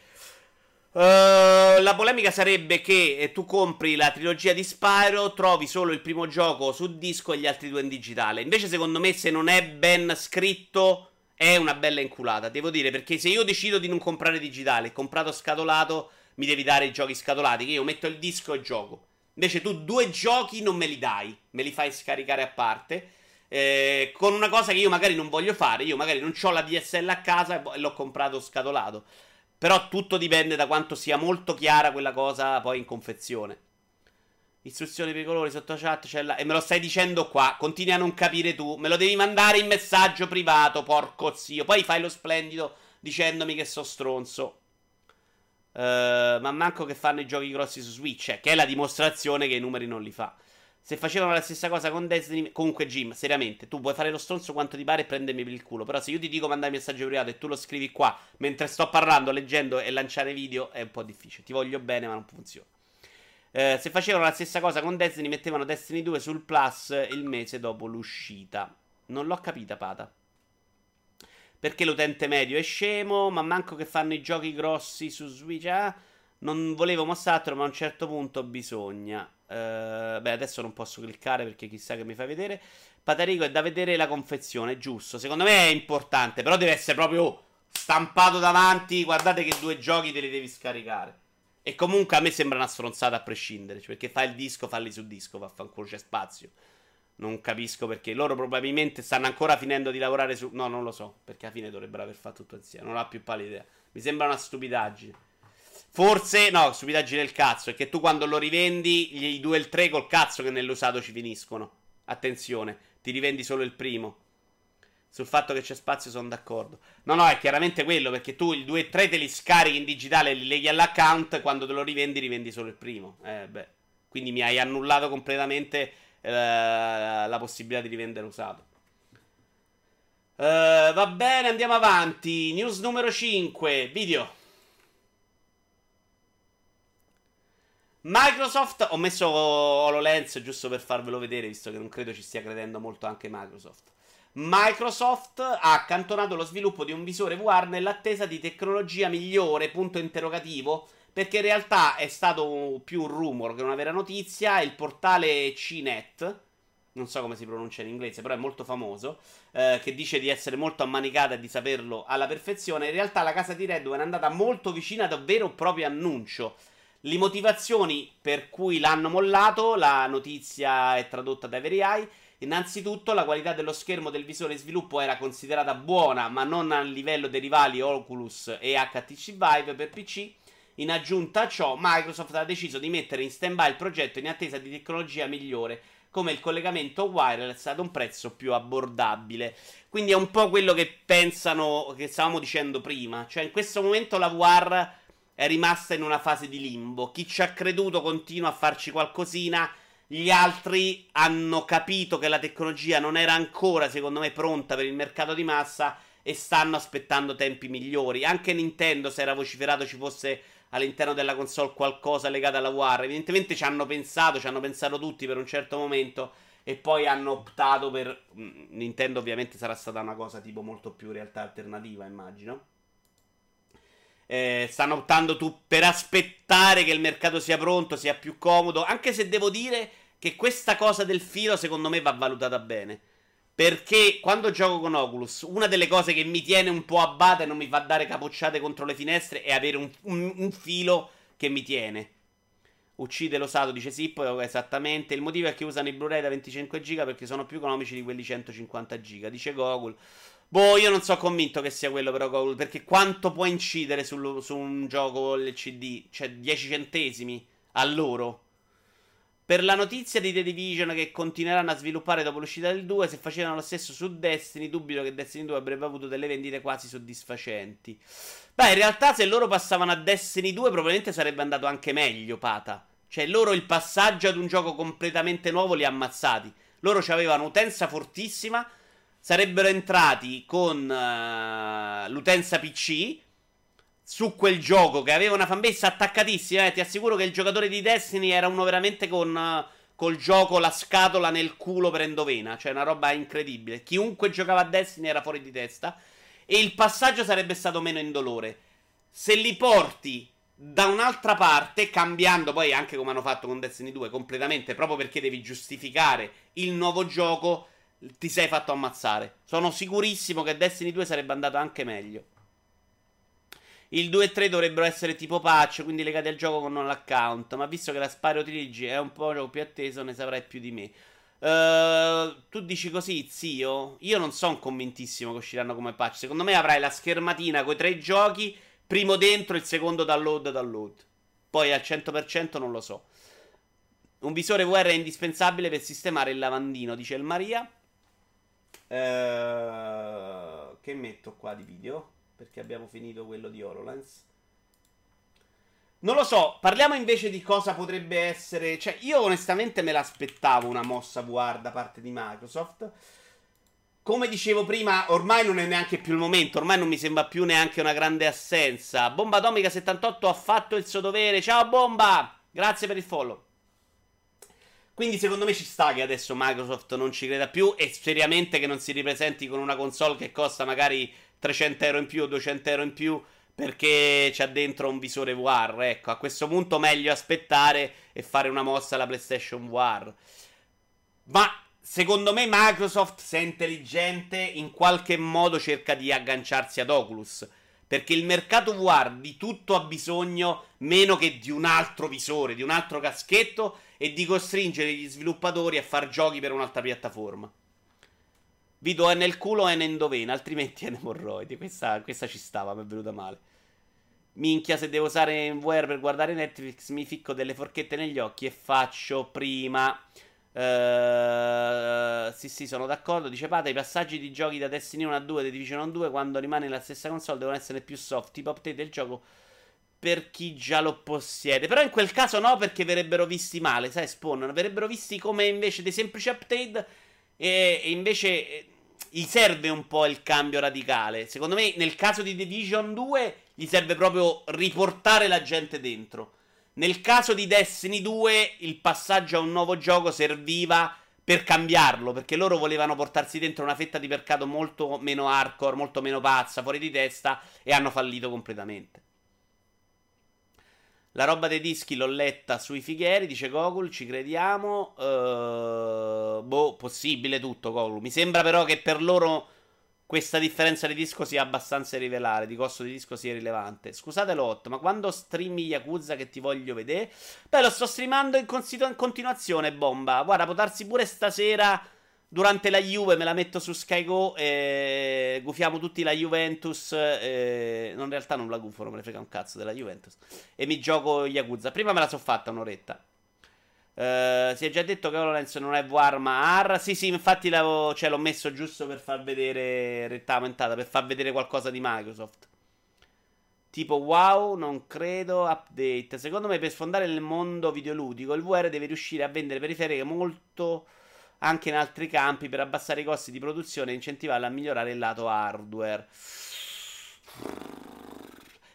Uh, la polemica sarebbe che eh, tu compri la trilogia di Spyro, trovi solo il primo gioco su disco e gli altri due in digitale. Invece, secondo me, se non è ben scritto, è una bella inculata. Devo dire, perché se io decido di non comprare digitale, comprato scatolato, mi devi dare i giochi scatolati. Che io metto il disco e gioco. Invece, tu due giochi non me li dai, me li fai scaricare a parte. Eh, con una cosa che io magari non voglio fare. Io magari non ho la DSL a casa e l'ho comprato scatolato. Però tutto dipende da quanto sia molto chiara quella cosa poi in confezione. Istruzioni per i colori sotto chat c'è la... E me lo stai dicendo qua. Continui a non capire tu. Me lo devi mandare in messaggio privato, porco zio. Poi fai lo splendido dicendomi che so stronzo. Uh, ma manco che fanno i giochi grossi su Switch. Eh, che è la dimostrazione che i numeri non li fa. Se facevano la stessa cosa con Destiny. Comunque, Jim, seriamente, tu puoi fare lo stronzo quanto ti pare e prendermi per il culo. Però se io ti dico mandare messaggio privato e tu lo scrivi qua mentre sto parlando, leggendo e lanciare video, è un po' difficile. Ti voglio bene, ma non funziona. Eh, se facevano la stessa cosa con Destiny, mettevano Destiny 2 sul Plus il mese dopo l'uscita. Non l'ho capita, Pata. Perché l'utente medio è scemo, ma manco che fanno i giochi grossi su Switch. Ah, non volevo mostrartelo, ma a un certo punto bisogna. Uh, beh, adesso non posso cliccare perché chissà che mi fa vedere. Patarico è da vedere la confezione, giusto. Secondo me è importante, però deve essere proprio stampato davanti. Guardate che due giochi te li devi scaricare. E comunque a me sembra una stronzata a prescindere. Cioè perché fai il disco, falli su disco, vaffanculo, c'è spazio. Non capisco perché. Loro probabilmente stanno ancora finendo di lavorare su. No, non lo so. Perché alla fine dovrebbero aver fatto tutto insieme. Non ho più pallida idea. Mi sembra una stupidaggine. Forse, no, stupidaggine del cazzo. È che tu quando lo rivendi, i 2 e il 3 col cazzo che nell'usato ci finiscono. Attenzione, ti rivendi solo il primo. Sul fatto che c'è spazio sono d'accordo. No, no, è chiaramente quello, perché tu il 2 e 3 te li scarichi in digitale e li leghi all'account, quando te lo rivendi, rivendi solo il primo. Eh, beh. Quindi mi hai annullato completamente eh, la possibilità di rivendere usato. Uh, va bene, andiamo avanti. News numero 5, video. Microsoft, ho messo HoloLens giusto per farvelo vedere, visto che non credo ci stia credendo molto anche Microsoft. Microsoft ha accantonato lo sviluppo di un visore VR nell'attesa di tecnologia migliore, punto interrogativo, perché in realtà è stato più un rumor che una vera notizia. Il portale CNET, non so come si pronuncia in inglese, però è molto famoso, eh, che dice di essere molto ammanicata e di saperlo alla perfezione. In realtà la casa di Redwood è andata molto vicina ad un vero e proprio annuncio le motivazioni per cui l'hanno mollato, la notizia è tradotta da Every Innanzitutto la qualità dello schermo del visore sviluppo era considerata buona, ma non a livello dei rivali Oculus e HTC Vive per PC. In aggiunta a ciò, Microsoft ha deciso di mettere in stand-by il progetto in attesa di tecnologia migliore, come il collegamento wireless ad un prezzo più abbordabile. Quindi è un po' quello che pensano, che stavamo dicendo prima. Cioè, in questo momento la VR è rimasta in una fase di limbo. Chi ci ha creduto continua a farci qualcosina. Gli altri hanno capito che la tecnologia non era ancora, secondo me, pronta per il mercato di massa e stanno aspettando tempi migliori. Anche Nintendo, se era vociferato ci fosse all'interno della console qualcosa legato alla VR, evidentemente ci hanno pensato, ci hanno pensato tutti per un certo momento e poi hanno optato per... Mm, Nintendo ovviamente sarà stata una cosa tipo molto più realtà alternativa, immagino eh, stanno optando tu per aspettare che il mercato sia pronto, sia più comodo. Anche se devo dire che questa cosa del filo, secondo me, va valutata bene. Perché quando gioco con Oculus, una delle cose che mi tiene un po' a bada e non mi fa dare capocciate contro le finestre è avere un, un, un filo che mi tiene. Uccide l'osato, dice Sippo, esattamente. Il motivo è che usano i Blu-ray da 25 giga perché sono più economici di quelli 150 giga, dice Gogol. Boh, io non sono convinto che sia quello però, perché quanto può incidere sul, su un gioco LCD? Cioè 10 centesimi a loro. Per la notizia di The Division che continueranno a sviluppare dopo l'uscita del 2, se facevano lo stesso su Destiny, dubito che Destiny 2 avrebbe avuto delle vendite quasi soddisfacenti. Beh, in realtà se loro passavano a Destiny 2 probabilmente sarebbe andato anche meglio, Pata. Cioè loro il passaggio ad un gioco completamente nuovo li ha ammazzati. Loro avevano utenza fortissima sarebbero entrati con uh, l'utenza PC su quel gioco che aveva una fanbase attaccatissima. Eh, ti assicuro che il giocatore di Destiny era uno veramente con uh, col gioco la scatola nel culo per endovena. Cioè, una roba incredibile. Chiunque giocava a Destiny era fuori di testa. E il passaggio sarebbe stato meno indolore. Se li porti Da un'altra parte, cambiando poi anche come hanno fatto con Destiny 2 completamente, proprio perché devi giustificare il nuovo gioco, ti sei fatto ammazzare. Sono sicurissimo che Destiny 2 sarebbe andato anche meglio. Il 2 e 3 dovrebbero essere tipo patch, quindi legati al gioco con non l'account. Ma visto che la Spyro Trilogy è un po' più atteso, ne saprai più di me. Uh, tu dici così, zio? Io non sono convintissimo che usciranno come patch. Secondo me avrai la schermatina con i tre giochi Primo dentro, il secondo download, download. Poi al 100% non lo so. Un visore VR è indispensabile per sistemare il lavandino, dice il Maria. Uh, che metto qua di video? Perché abbiamo finito quello di HoloLens. Non lo so, parliamo invece di cosa potrebbe essere. Cioè, io onestamente me l'aspettavo una mossa VR da parte di Microsoft. Come dicevo prima, ormai non è neanche più il momento, ormai non mi sembra più neanche una grande assenza. Bomba Atomica 78 ha fatto il suo dovere. Ciao Bomba! Grazie per il follow. Quindi secondo me ci sta che adesso Microsoft non ci creda più e seriamente che non si ripresenti con una console che costa magari 300 euro in più o 200 euro in più perché c'ha dentro un visore VR. Ecco, a questo punto meglio aspettare e fare una mossa alla PlayStation VR. Ma Secondo me Microsoft, se è intelligente, in qualche modo cerca di agganciarsi ad Oculus. Perché il mercato VR di tutto ha bisogno meno che di un altro visore, di un altro caschetto e di costringere gli sviluppatori a fare giochi per un'altra piattaforma. Vito è nel culo e nell'endovena, altrimenti è nemorroidi. Questa, questa ci stava, mi è venuta male. Minchia, se devo usare in VR per guardare Netflix, mi ficco delle forchette negli occhi e faccio prima. Uh, sì, sì, sono d'accordo. Dice Pata: i passaggi di giochi da Destiny 1 a 2 di Division 2 quando rimane la stessa console devono essere più soft. Tipo update del gioco per chi già lo possiede. Però in quel caso no, perché verrebbero visti male. Sai, Spawn verrebbero visti come invece dei semplici update. E, e invece eh, gli serve un po' il cambio radicale. Secondo me, nel caso di Division 2, gli serve proprio riportare la gente dentro. Nel caso di Destiny 2, il passaggio a un nuovo gioco serviva per cambiarlo, perché loro volevano portarsi dentro una fetta di mercato molto meno hardcore, molto meno pazza, fuori di testa, e hanno fallito completamente. La roba dei dischi l'ho letta sui fighieri, dice Gogol, ci crediamo. Uh, boh, possibile tutto, Gogol. Mi sembra però che per loro questa differenza di disco sia abbastanza rivelare, di costo di disco sia rilevante. Scusate l'otto, ma quando streami Yakuza che ti voglio vedere? Beh, lo sto streamando in, consitu- in continuazione, bomba. Guarda, potrsi pure stasera durante la Juve me la metto su Sky Go e gufiamo tutti la Juventus. E... Non, in realtà non la gufo, non me ne frega un cazzo della Juventus. E mi gioco Yakuza. Prima me la so fatta un'oretta. Uh, si è già detto che HoloLens non è VR ma AR. Sì, sì, infatti cioè, l'ho messo giusto per far vedere retta aumentata, per far vedere qualcosa di Microsoft. Tipo wow, non credo, update. Secondo me per sfondare nel mondo videoludico il VR deve riuscire a vendere periferiche molto anche in altri campi per abbassare i costi di produzione e incentivarla a migliorare il lato hardware.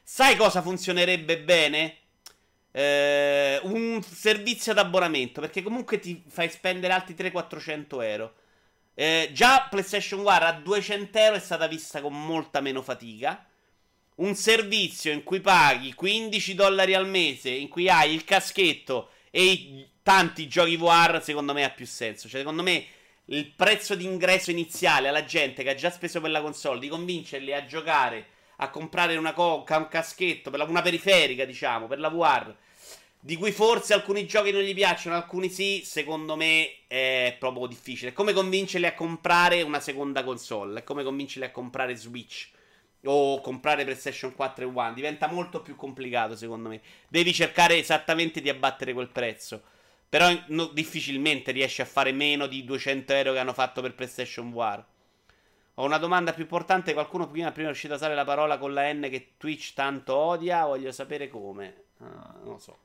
Sai cosa funzionerebbe bene? eh, un servizio ad abbonamento, perché comunque ti fai spendere altri 300-400 euro. Eh, già PlayStation VR a 200 euro è stata vista con molta meno fatica. Un servizio in cui paghi 15 dollari al mese, in cui hai il caschetto e i tanti giochi VR, secondo me ha più senso. Cioè, secondo me il prezzo d'ingresso iniziale alla gente che ha già speso per la console, di convincerli a giocare a comprare una coca, un caschetto, per la, una periferica, diciamo, per la VR, di cui forse alcuni giochi non gli piacciono, alcuni sì, secondo me è proprio difficile. È come convincerli a comprare una seconda console, è come convincerli a comprare Switch o comprare PlayStation 4 e One, diventa molto più complicato, secondo me. Devi cercare esattamente di abbattere quel prezzo. Però no, difficilmente riesci a fare meno di 200 euro che hanno fatto per PlayStation VR. Ho una domanda più importante. Qualcuno prima, prima è riuscito a usare la parola con la N che Twitch tanto odia. Voglio sapere come. Uh, non lo so.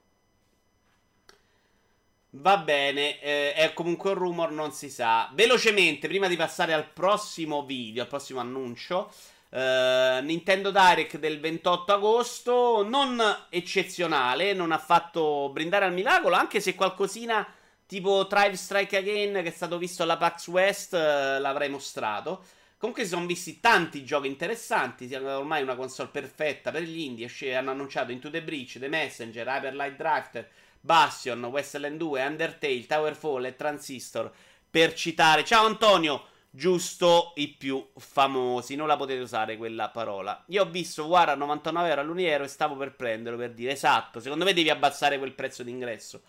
Va bene, eh, è comunque un rumor, non si sa. Velocemente, prima di passare al prossimo video, al prossimo annuncio, eh, Nintendo Direct del 28 agosto, non eccezionale, non ha fatto brindare al miracolo, anche se qualcosina tipo Tribe Strike Again, che è stato visto alla PAX West, eh, l'avrei mostrato. Comunque si sono visti tanti giochi interessanti. Siamo ormai una console perfetta per gli indie. Hanno annunciato Into the Breach, The Messenger, Hyper Light Drifter, Bastion, Westland 2, Undertale, Towerfall e Transistor. Per citare. Ciao Antonio! Giusto i più famosi. Non la potete usare quella parola. Io ho visto War a 99 euro all'uniero e stavo per prenderlo per dire esatto. Secondo me devi abbassare quel prezzo d'ingresso.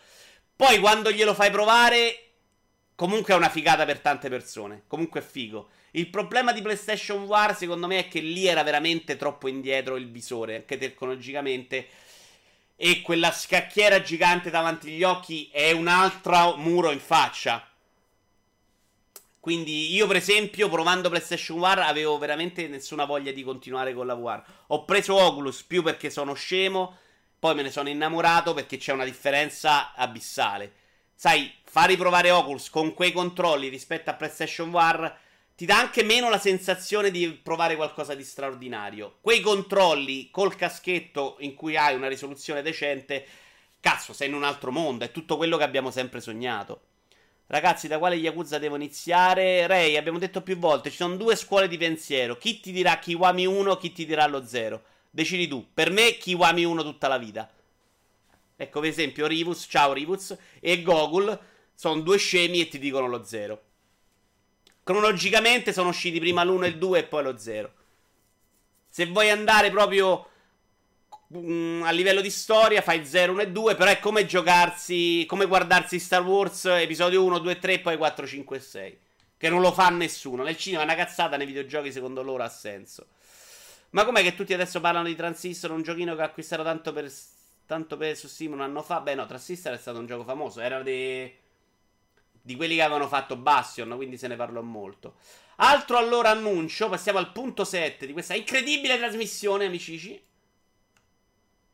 Poi quando glielo fai provare. Comunque è una figata per tante persone. Comunque è figo. Il problema di PlayStation War, secondo me, è che lì era veramente troppo indietro il visore, anche tecnologicamente. E quella scacchiera gigante davanti agli occhi è un altro muro in faccia. Quindi io, per esempio, provando PlayStation War, avevo veramente nessuna voglia di continuare con la VR. Ho preso Oculus più perché sono scemo, poi me ne sono innamorato perché c'è una differenza abissale. Sai, far riprovare Oculus con quei controlli rispetto a PlayStation War ti dà anche meno la sensazione di provare qualcosa di straordinario. Quei controlli col caschetto in cui hai una risoluzione decente, cazzo, sei in un altro mondo, è tutto quello che abbiamo sempre sognato. Ragazzi, da quale Yakuza devo iniziare? Ray, abbiamo detto più volte, ci sono due scuole di pensiero. Chi ti dirà Kiwami 1, chi ti dirà lo 0. Decidi tu. Per me Kiwami 1 tutta la vita. Ecco, per esempio, Rivus, ciao Rivus, e Gogul sono due scemi e ti dicono lo 0. Cronologicamente sono usciti prima l'1 e il 2 e poi lo 0. Se vuoi andare proprio mm, a livello di storia, fai 0, 1 e 2. Però è come giocarsi, come guardarsi Star Wars episodio 1, 2, 3 e poi 4, 5 e 6. Che non lo fa nessuno. Nel cinema è una cazzata, nei videogiochi secondo loro ha senso. Ma com'è che tutti adesso parlano di Transistor, un giochino che acquistato tanto per, tanto per su Steam un anno fa? Beh no, Transistor è stato un gioco famoso. Era dei di quelli che avevano fatto Bastion, quindi se ne parlò molto. Altro allora annuncio, passiamo al punto 7 di questa incredibile trasmissione, amici.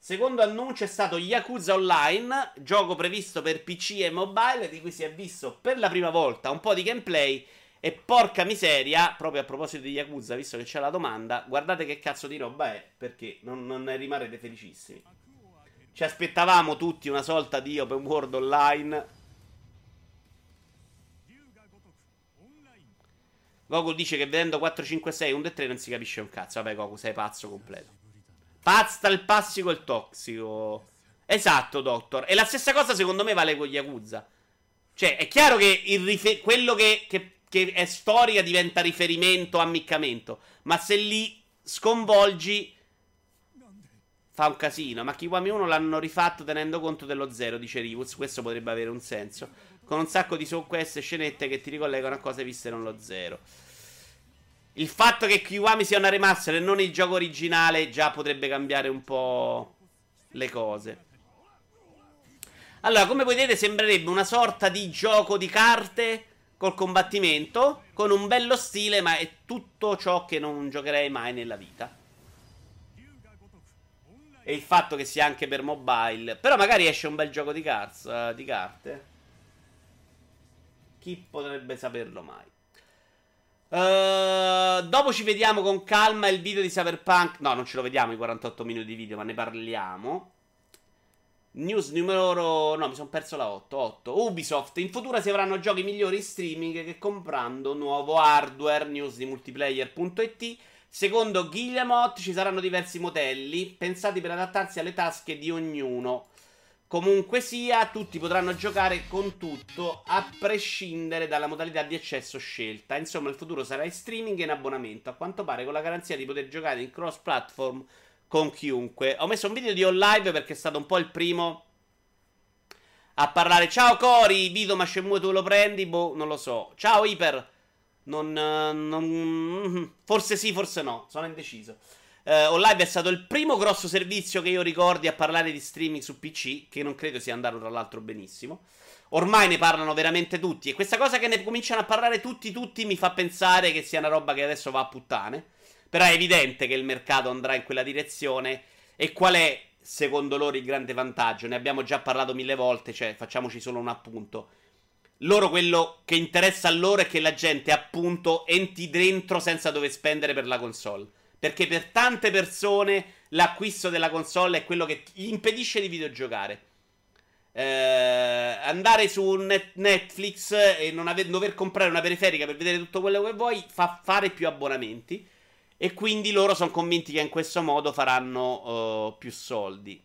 Secondo annuncio è stato Yakuza Online, gioco previsto per PC e mobile, di cui si è visto per la prima volta un po' di gameplay. E porca miseria, proprio a proposito di Yakuza, visto che c'è la domanda, guardate che cazzo di roba è, perché non, non ne rimarrete felicissimi. Ci aspettavamo tutti una sorta di open world online Goku dice che vedendo 4, 5, 6, 1 e 3 non si capisce un cazzo. Vabbè, Goku, sei pazzo completo. Pazza il passico e il tossico. Esatto, Doctor. E la stessa cosa secondo me vale con Yakuza. Cioè, è chiaro che rifer- quello che, che, che, è storia diventa riferimento, ammiccamento. Ma se li sconvolgi, fa un casino. Ma Kiwami 1 l'hanno rifatto tenendo conto dello zero, dice Rivuz. Questo potrebbe avere un senso con un sacco di sub-quest e scenette che ti ricollegano a cose viste nello zero. Il fatto che Kiwami sia una remaster e non il gioco originale già potrebbe cambiare un po' le cose. Allora, come vedete, sembrerebbe una sorta di gioco di carte col combattimento, con un bello stile, ma è tutto ciò che non giocherei mai nella vita. E il fatto che sia anche per mobile. Però magari esce un bel gioco di, cards, uh, di carte. Chi potrebbe saperlo mai? Uh, dopo ci vediamo con calma il video di Cyberpunk. No, non ce lo vediamo i 48 minuti di video, ma ne parliamo. News numero. No, mi sono perso la 8. 8. Ubisoft. In futuro si avranno giochi migliori in streaming che comprando nuovo hardware. News di multiplayer.it. Secondo Guillemot ci saranno diversi modelli pensati per adattarsi alle tasche di ognuno. Comunque sia, tutti potranno giocare con tutto, a prescindere dalla modalità di accesso scelta. Insomma, il futuro sarà in streaming e in abbonamento, a quanto pare con la garanzia di poter giocare in cross platform con chiunque. Ho messo un video di On Live perché è stato un po' il primo a parlare. Ciao Cori, Vito ma Shenmue tu lo prendi? Boh, non lo so. Ciao Iper. Non, non, forse sì, forse no, sono indeciso. Uh, Online è stato il primo grosso servizio che io ricordi a parlare di streaming su PC, che non credo sia andato tra l'altro benissimo. Ormai ne parlano veramente tutti e questa cosa che ne cominciano a parlare tutti tutti mi fa pensare che sia una roba che adesso va a puttane. Però è evidente che il mercato andrà in quella direzione e qual è secondo loro il grande vantaggio? Ne abbiamo già parlato mille volte, cioè facciamoci solo un appunto. Loro quello che interessa a loro è che la gente appunto entri dentro senza dover spendere per la console. Perché per tante persone l'acquisto della console è quello che gli impedisce di videogiocare. Eh, andare su net- Netflix e non ave- dover comprare una periferica per vedere tutto quello che vuoi fa fare più abbonamenti. E quindi loro sono convinti che in questo modo faranno uh, più soldi.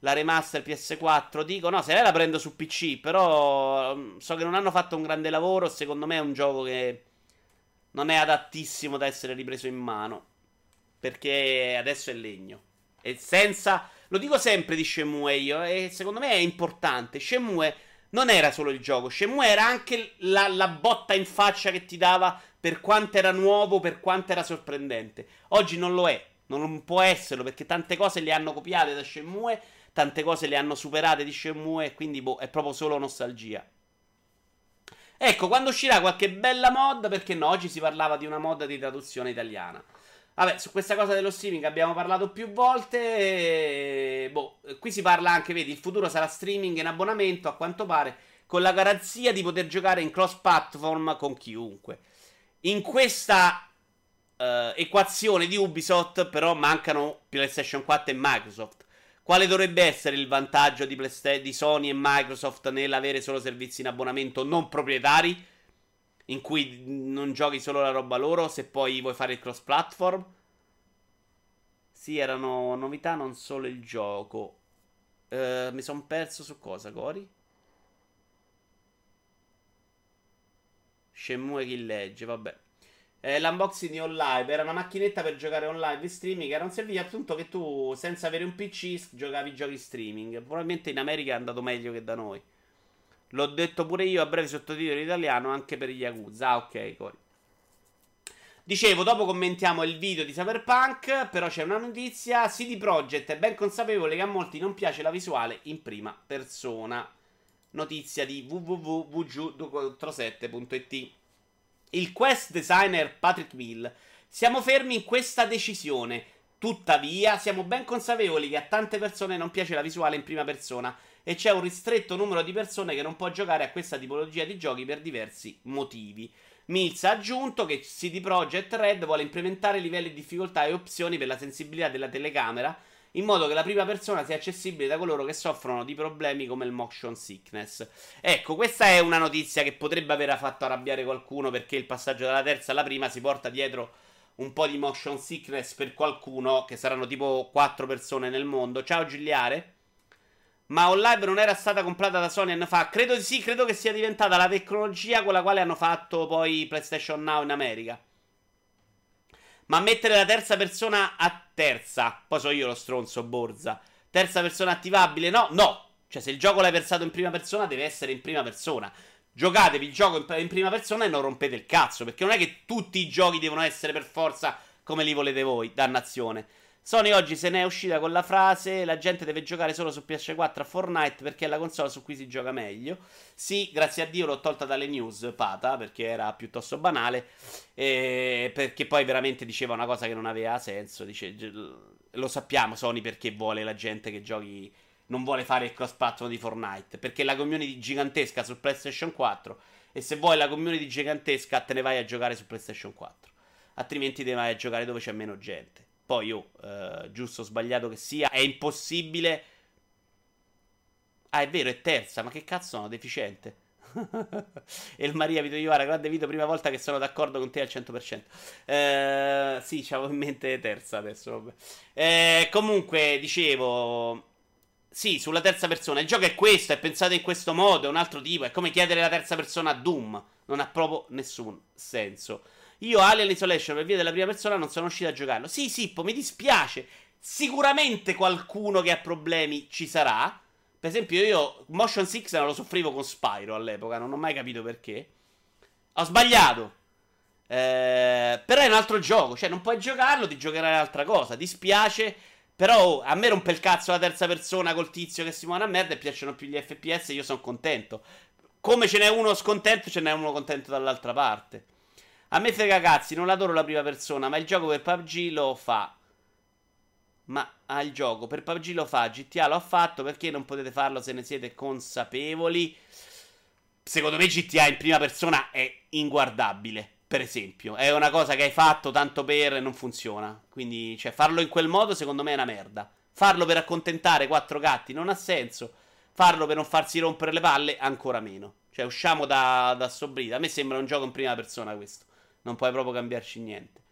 La remaster PS4 dico no, se lei la prendo su PC, però um, so che non hanno fatto un grande lavoro. Secondo me è un gioco che non è adattissimo da essere ripreso in mano. Perché adesso è legno. E senza. Lo dico sempre di Shenmue io, e secondo me è importante. Shenmue non era solo il gioco, Shenmue era anche la, la botta in faccia che ti dava per quanto era nuovo, per quanto era sorprendente. Oggi non lo è, non può esserlo perché tante cose le hanno copiate da Shenmue, tante cose le hanno superate di Shenmue e quindi boh, è proprio solo nostalgia. Ecco, quando uscirà qualche bella mod, perché no, oggi si parlava di una mod di traduzione italiana. Vabbè, su questa cosa dello streaming abbiamo parlato più volte. E... Boh, qui si parla anche, vedi, il futuro sarà streaming in abbonamento, a quanto pare, con la garanzia di poter giocare in cross platform con chiunque. In questa uh, equazione di Ubisoft, però, mancano PlayStation 4 e Microsoft. Quale dovrebbe essere il vantaggio di, Playsta- di Sony e Microsoft nell'avere solo servizi in abbonamento non proprietari? In cui non giochi solo la roba loro se poi vuoi fare il cross platform. Sì, erano novità, non solo il gioco. Uh, mi sono perso su cosa, Cori? Shenmue chi legge, vabbè. Eh, l'unboxing di online era una macchinetta per giocare online in streaming. Era un servizio appunto che tu, senza avere un PC, giocavi giochi streaming. Probabilmente in America è andato meglio che da noi. L'ho detto pure io a breve sottotitolo in italiano anche per gli Yakuza. Ah, ok, Cori. Dicevo, dopo commentiamo il video di Cyberpunk, però c'è una notizia. CD Projekt è ben consapevole che a molti non piace la visuale in prima persona. Notizia di www.vg247.it. Il quest designer Patrick Mill. Siamo fermi in questa decisione. Tuttavia, siamo ben consapevoli che a tante persone non piace la visuale in prima persona e c'è un ristretto numero di persone che non può giocare a questa tipologia di giochi per diversi motivi. Mills ha aggiunto che CD Projekt Red vuole implementare livelli di difficoltà e opzioni per la sensibilità della telecamera in modo che la prima persona sia accessibile da coloro che soffrono di problemi come il motion sickness. Ecco, questa è una notizia che potrebbe aver fatto arrabbiare qualcuno perché il passaggio dalla terza alla prima si porta dietro un po' di motion sickness per qualcuno, che saranno tipo 4 persone nel mondo. Ciao Giuliare. Ma Olive non era stata comprata da Sony anni fa? Credo di sì, credo che sia diventata la tecnologia con la quale hanno fatto poi PlayStation Now in America. Ma mettere la terza persona a terza, poi so io lo stronzo Borza. Terza persona attivabile? No, no. Cioè, se il gioco l'hai versato in prima persona, deve essere in prima persona. Giocatevi il gioco in prima persona e non rompete il cazzo. Perché non è che tutti i giochi devono essere per forza come li volete voi, dannazione. Sony oggi se ne è uscita con la frase la gente deve giocare solo su PS4 a Fortnite perché è la console su cui si gioca meglio. Sì, grazie a Dio l'ho tolta dalle news, Pata, perché era piuttosto banale, e perché poi veramente diceva una cosa che non aveva senso. Dice, lo sappiamo Sony perché vuole la gente che giochi, non vuole fare il cross platform di Fortnite, perché la community gigantesca su PlayStation 4 e se vuoi la community gigantesca te ne vai a giocare su PlayStation 4. Altrimenti te ne vai a giocare dove c'è meno gente. Poi, oh, uh, giusto o sbagliato che sia, è impossibile. Ah, è vero, è terza, ma che cazzo sono deficiente. *laughs* e il Maria Vito Iovara, grande Vito, prima volta che sono d'accordo con te al 100%. Eh, sì, c'avevo in mente terza adesso. Eh, comunque, dicevo... Sì, sulla terza persona. Il gioco è questo, è pensato in questo modo, è un altro tipo. È come chiedere la terza persona a Doom. Non ha proprio nessun senso. Io Alien Isolation per via della prima persona non sono uscito a giocarlo. Sì, Sippo, mi dispiace. Sicuramente qualcuno che ha problemi ci sarà. Per esempio, io Motion 6 non lo soffrivo con Spyro all'epoca, non ho mai capito perché. Ho sbagliato. Eh, però è un altro gioco, cioè non puoi giocarlo, ti giocherai un'altra cosa. Dispiace, però oh, a me rompe il cazzo la terza persona col tizio che si muove a merda e piacciono più gli FPS io sono contento. Come ce n'è uno scontento, ce n'è uno contento dall'altra parte. A me frega cazzi, non adoro la prima persona, ma il gioco per PUBG lo fa. Ma ah, il gioco per PUBG lo fa, GTA lo ha fatto, perché non potete farlo se ne siete consapevoli? Secondo me GTA in prima persona è inguardabile, per esempio. È una cosa che hai fatto tanto per e non funziona. Quindi, cioè, farlo in quel modo secondo me è una merda. Farlo per accontentare quattro gatti non ha senso. Farlo per non farsi rompere le palle, ancora meno. Cioè, usciamo da, da Sobrita. A me sembra un gioco in prima persona questo. Non puoi proprio cambiarci niente.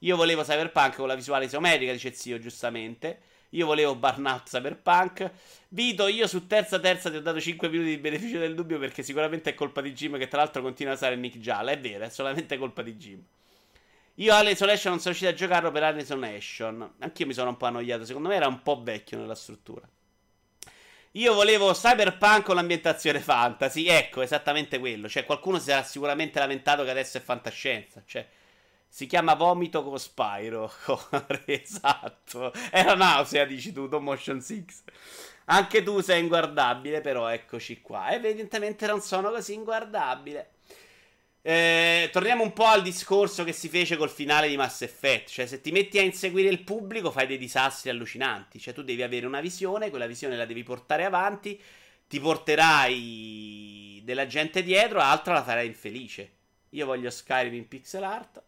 Io volevo Cyberpunk con la visuale isometrica, dice zio, giustamente. Io volevo Burnout Cyberpunk. Vito, io su terza terza ti ho dato 5 minuti di beneficio del dubbio perché sicuramente è colpa di Jim che tra l'altro continua a usare Nick Gialla. È vero, è solamente colpa di Jim. Io alle Isolation non sono riuscito a giocarlo per Alien Isolation. Anch'io mi sono un po' annoiato. Secondo me era un po' vecchio nella struttura. Io volevo Cyberpunk con l'ambientazione fantasy. Ecco, esattamente quello. Cioè, qualcuno si sarà sicuramente lamentato che adesso è fantascienza. Cioè, si chiama Vomito con Spyro. *laughs* esatto. Era nausea, dici tu, Don Motion 6. Anche tu sei inguardabile, però eccoci qua. Evidentemente non sono così inguardabile. Eh, torniamo un po' al discorso che si fece col finale di Mass Effect. Cioè, se ti metti a inseguire il pubblico, fai dei disastri allucinanti. Cioè, tu devi avere una visione, quella visione la devi portare avanti. Ti porterai della gente dietro, altra la farai infelice. Io voglio Skyrim in pixel art.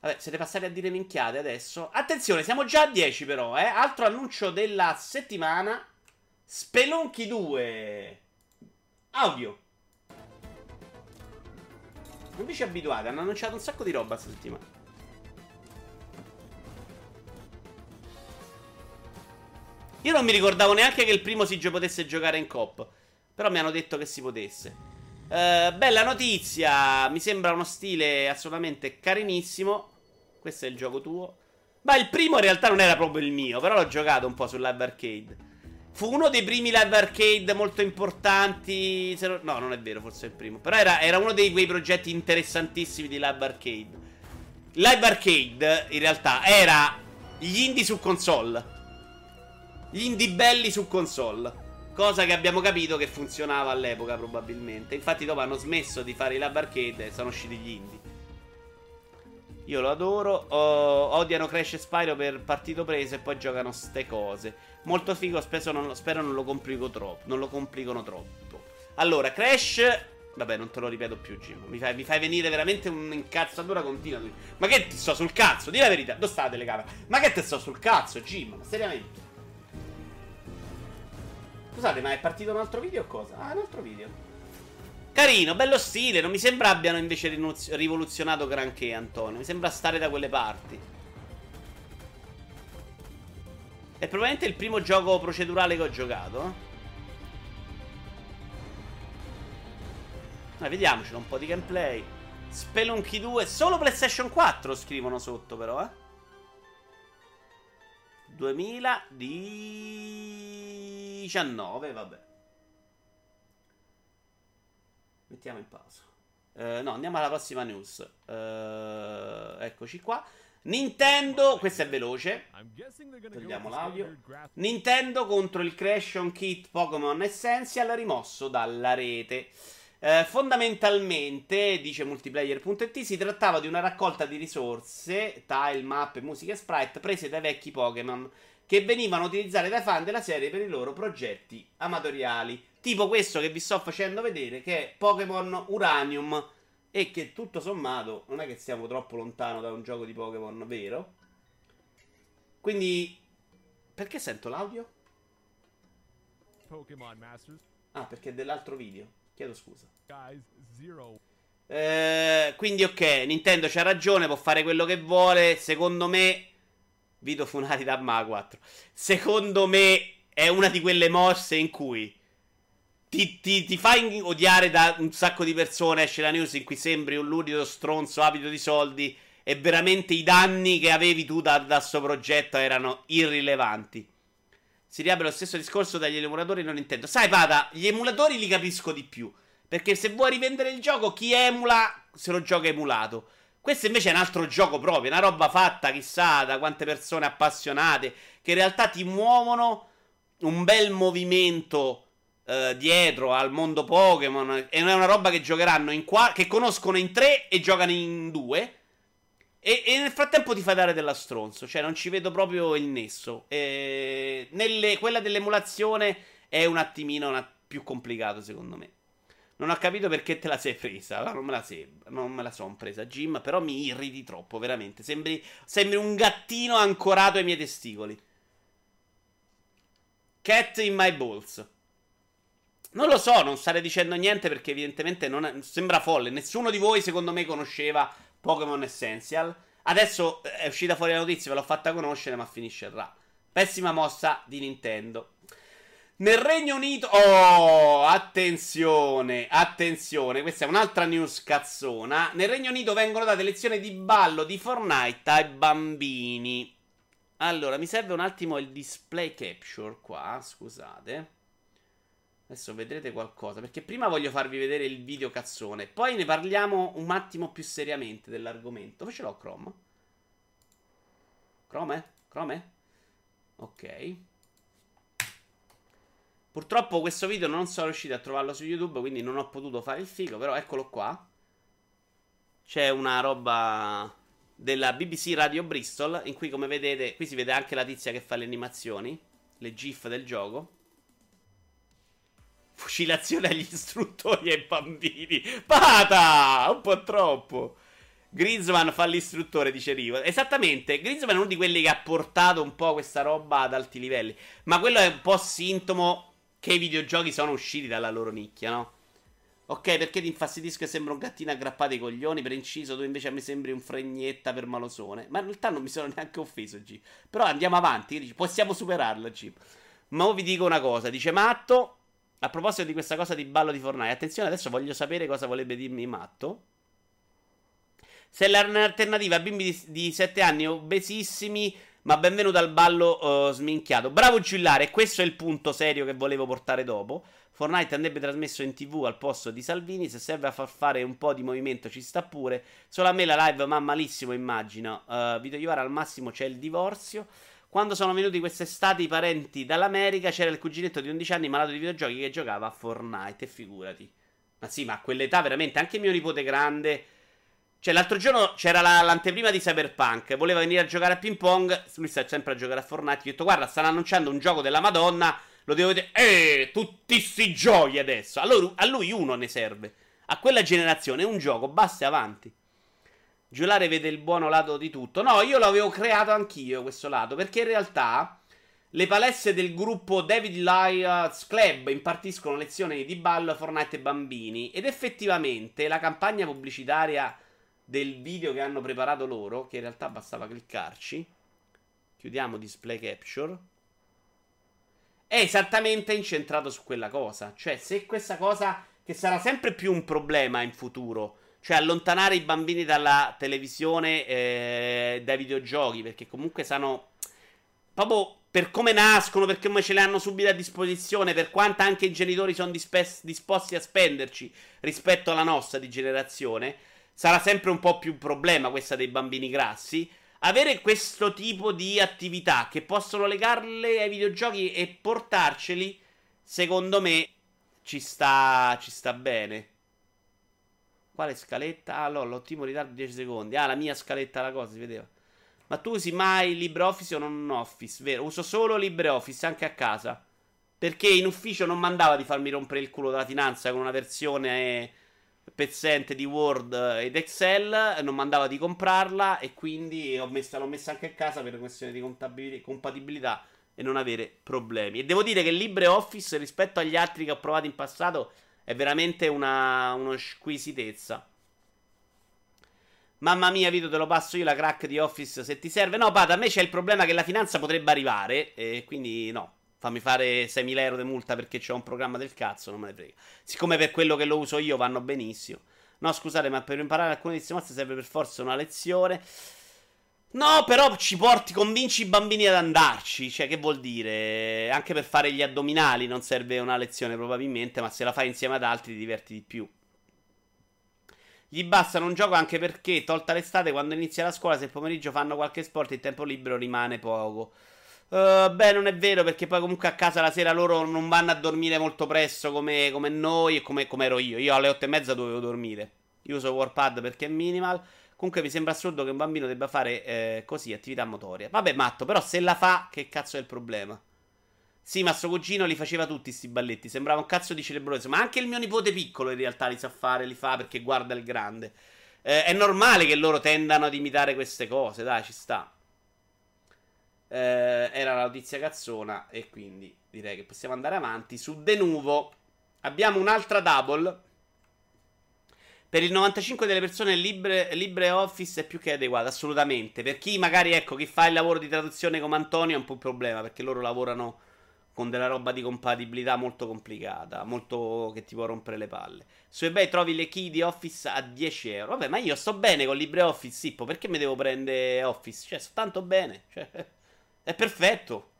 Vabbè, siete passati a dire minchiate adesso. Attenzione, siamo già a 10 però, eh. Altro annuncio della settimana. Spelunchi 2. Audio. Non vi ci abituate, hanno annunciato un sacco di roba questa settimana. Io non mi ricordavo neanche che il primo Siege potesse giocare in cop. Però mi hanno detto che si potesse. Uh, bella notizia. Mi sembra uno stile assolutamente carinissimo. Questo è il gioco tuo. Ma il primo in realtà non era proprio il mio. Però l'ho giocato un po' sul arcade. Fu uno dei primi live arcade molto importanti. No, non è vero, forse è il primo. Però era, era uno dei quei progetti interessantissimi di live arcade. Live arcade, in realtà, era gli indie su console. Gli indie belli su console. Cosa che abbiamo capito che funzionava all'epoca, probabilmente. Infatti, dopo hanno smesso di fare i live arcade e sono usciti gli indie. Io lo adoro. Oh, odiano Crash e Spyro per partito preso e poi giocano ste cose. Molto figo, non, spero non lo complico troppo. Non lo complicano troppo. Allora, Crash. Vabbè, non te lo ripeto più, Jim. Mi fai, mi fai venire veramente un'incazzatura continua. Ma che ti sto sul cazzo? Dì la verità. Dove sta la telecamera? Ma che ti sto sul cazzo, Jim? Ma seriamente. Scusate, ma è partito un altro video o cosa? Ah, un altro video. Carino, bello stile. Non mi sembra abbiano invece rivoluzionato granché, Antonio. Mi sembra stare da quelle parti. È probabilmente il primo gioco procedurale che ho giocato. Ma vediamocelo un po' di gameplay. Spelunky 2, solo PlayStation 4 scrivono sotto però, eh. 2019, vabbè. Mettiamo in pausa. Uh, no, andiamo alla prossima news. Uh, eccoci qua. Nintendo, questo è veloce. Togliamo l'audio. Nintendo contro il Creation Kit Pokémon Essential rimosso dalla rete. Eh, fondamentalmente, dice multiplayer.it, si trattava di una raccolta di risorse, tile, mappe, musica e sprite prese dai vecchi Pokémon che venivano utilizzate dai fan della serie per i loro progetti amatoriali. Tipo questo che vi sto facendo vedere, che è Pokémon Uranium e che tutto sommato non è che siamo troppo lontano da un gioco di Pokémon vero. Quindi, perché sento l'audio? Ah, perché è dell'altro video. Chiedo scusa. Eh, quindi, ok, Nintendo c'ha ragione, può fare quello che vuole. Secondo me, Vito Funari da Ma 4. Secondo me è una di quelle mosse in cui ti, ti, ti fai odiare da un sacco di persone. Esce la news in cui sembri un ludido stronzo avido di soldi. E veramente i danni che avevi tu da questo progetto erano irrilevanti. Si riapre lo stesso discorso dagli emulatori non intendo. Sai, Pada, gli emulatori li capisco di più. Perché se vuoi rivendere il gioco, chi emula se lo gioca emulato. Questo invece è un altro gioco proprio, una roba fatta chissà da quante persone appassionate, che in realtà ti muovono un bel movimento uh, dietro al mondo Pokémon. E non è una roba che giocheranno in qua. Che conoscono in tre e giocano in due. E, e, nel frattempo ti fai dare della stronzo. Cioè, non ci vedo proprio il nesso. E nelle, quella dell'emulazione è un attimino una, più complicato, secondo me. Non ho capito perché te la sei presa. Non me la, sei, non me la sono presa, Jim. Però mi irriti troppo, veramente. Sembri, sembri un gattino ancorato ai miei testicoli. Cat in my balls. Non lo so, non starei dicendo niente perché evidentemente non è, sembra folle. Nessuno di voi, secondo me, conosceva Pokémon Essential. Adesso è uscita fuori la notizia, ve l'ho fatta conoscere, ma finisce là. Pessima mossa di Nintendo. Nel Regno Unito. Oh, attenzione, attenzione. Questa è un'altra news cazzona. Nel Regno Unito vengono date lezioni di ballo di Fortnite ai bambini. Allora, mi serve un attimo il display capture qua. Scusate. Adesso vedrete qualcosa. Perché prima voglio farvi vedere il video cazzone. Poi ne parliamo un attimo più seriamente dell'argomento. Dove ce l'ho Chrome? Chrome? Chrome? Ok. Purtroppo questo video non sono riuscito a trovarlo su YouTube, quindi non ho potuto fare il figo, però eccolo qua. C'è una roba della BBC Radio Bristol, in cui come vedete, qui si vede anche la tizia che fa le animazioni, le GIF del gioco. Fucilazione agli istruttori e ai bambini. Pata! Un po' troppo. Griezmann fa l'istruttore, dice Rivo. Esattamente, Griezmann è uno di quelli che ha portato un po' questa roba ad alti livelli. Ma quello è un po' sintomo che i videogiochi sono usciti dalla loro nicchia, no? Ok, perché ti infastidisco e sembra un gattino aggrappato ai coglioni? Per inciso, tu invece mi sembri un fregnetta per malosone. Ma in realtà non mi sono neanche offeso, G. Però andiamo avanti, possiamo superarlo, G. Ma ora vi dico una cosa, dice Matto. A proposito di questa cosa di ballo di Fortnite, attenzione, adesso voglio sapere cosa volebbe dirmi Matto. Se l'alternativa a bimbi di, di 7 anni obesissimi ma benvenuto al ballo uh, sminchiato. Bravo Giullare, questo è il punto serio che volevo portare dopo. Fortnite andrebbe trasmesso in tv al posto di Salvini. Se serve a far fare un po' di movimento, ci sta pure. Solo a me la live ma malissimo, immagino. Uh, Vito Iovara al massimo c'è il divorzio. Quando sono venuti quest'estate i parenti dall'America, c'era il cuginetto di 11 anni malato di videogiochi che giocava a Fortnite. Figurati. Ma sì, ma a quell'età veramente anche mio nipote grande cioè, l'altro giorno c'era la, l'anteprima di Cyberpunk. Voleva venire a giocare a ping pong. Lui sta sempre a giocare a Fortnite. Gli ho detto, guarda, stanno annunciando un gioco della Madonna. Lo devo vedere. Eh, tutti sti giochi adesso. Allora, a lui uno ne serve. A quella generazione un gioco, basta e avanti. Giolare vede il buono lato di tutto. No, io l'avevo creato anch'io questo lato. Perché in realtà le palestre del gruppo David Lions Club impartiscono lezioni di ballo a Fortnite e bambini. Ed effettivamente la campagna pubblicitaria del video che hanno preparato loro, che in realtà bastava cliccarci. Chiudiamo display capture. È esattamente incentrato su quella cosa. Cioè, se questa cosa, che sarà sempre più un problema in futuro, cioè allontanare i bambini dalla televisione, eh, dai videogiochi, perché comunque sanno proprio per come nascono, per come ce le hanno subito a disposizione, per quanto anche i genitori sono dispe- disposti a spenderci rispetto alla nostra di generazione sarà sempre un po' più un problema questa dei bambini grassi. Avere questo tipo di attività che possono legarle ai videogiochi e portarceli, secondo me, ci sta, ci sta bene. Quale scaletta? Ah, no, l'ottimo ritardo di 10 secondi. Ah, la mia scaletta, la cosa, si vedeva. Ma tu usi mai LibreOffice o non Office, vero? Uso solo LibreOffice, anche a casa. Perché in ufficio non mandava di farmi rompere il culo della finanza con una versione pezzente di Word ed Excel, non mandava di comprarla e quindi messa, l'ho messa anche a casa per questione di compatibilità e non avere problemi. E devo dire che LibreOffice rispetto agli altri che ho provato in passato è veramente una, una squisitezza. Mamma mia, Vito, te lo passo io la crack di Office se ti serve. No, Pata, a me c'è il problema che la finanza potrebbe arrivare e quindi no. Fammi fare 6.000 euro di multa perché c'è un programma del cazzo, non me ne frega. Siccome per quello che lo uso io vanno benissimo. No, scusate, ma per imparare alcune di queste mosse serve per forza una lezione. No, però ci porti, convinci i bambini ad andarci. Cioè, che vuol dire? Anche per fare gli addominali non serve una lezione, probabilmente. Ma se la fai insieme ad altri ti diverti di più. Gli basta un gioco anche perché, tolta l'estate, quando inizia la scuola, se il pomeriggio fanno qualche sport, il tempo libero rimane poco. Uh, beh, non è vero perché poi comunque a casa la sera loro non vanno a dormire molto presto come, come noi e come, come, ero io. Io alle otto e mezza dovevo dormire. Io uso Warpad perché è minimal. Comunque mi sembra assurdo che un bambino debba fare eh, così attività motoria. Vabbè, matto, però se la fa, che cazzo è il problema? Sì, ma suo cugino li faceva tutti sti balletti. Sembrava un cazzo di celebroso. Ma anche il mio nipote piccolo in realtà li sa fare, li fa perché guarda il grande. Eh, è normale che loro tendano ad imitare queste cose, dai, ci sta eh, era la notizia cazzona e quindi direi che possiamo andare avanti su De Nuvo. Abbiamo un'altra double. Per il 95 delle persone Libre, LibreOffice è più che adeguato, assolutamente. Per chi magari, ecco, chi fa il lavoro di traduzione come Antonio è un po' un problema, perché loro lavorano con della roba di compatibilità molto complicata, molto che ti può rompere le palle. Su eBay trovi le key di Office a 10 euro. Vabbè, ma io sto bene con LibreOffice, Sippo, perché mi devo prendere Office? Cioè, sto tanto bene, cioè, *laughs* è perfetto.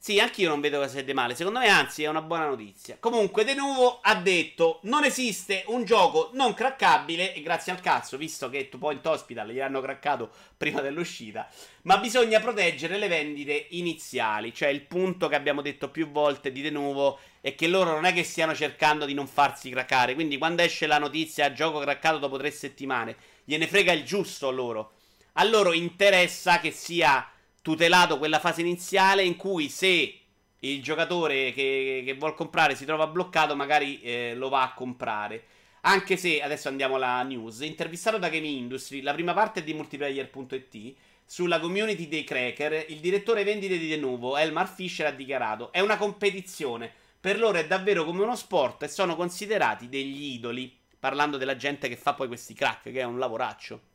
Sì, anche io non vedo sia di male. Secondo me, anzi, è una buona notizia. Comunque, De Nuvo ha detto: Non esiste un gioco non craccabile. E grazie al cazzo, visto che Two Point Hospital gli hanno craccato prima dell'uscita. Ma bisogna proteggere le vendite iniziali. Cioè, il punto che abbiamo detto più volte di De Nuvo è che loro non è che stiano cercando di non farsi craccare. Quindi, quando esce la notizia gioco craccato dopo tre settimane, gliene frega il giusto a loro. A loro interessa che sia tutelato quella fase iniziale in cui se il giocatore che, che vuole comprare si trova bloccato, magari eh, lo va a comprare. Anche se, adesso andiamo alla news, intervistato da Game Industry, la prima parte è di multiplayer.it, sulla community dei cracker, il direttore vendite di De Nuvo, Elmar Fischer, ha dichiarato è una competizione, per loro è davvero come uno sport e sono considerati degli idoli, parlando della gente che fa poi questi crack, che è un lavoraccio.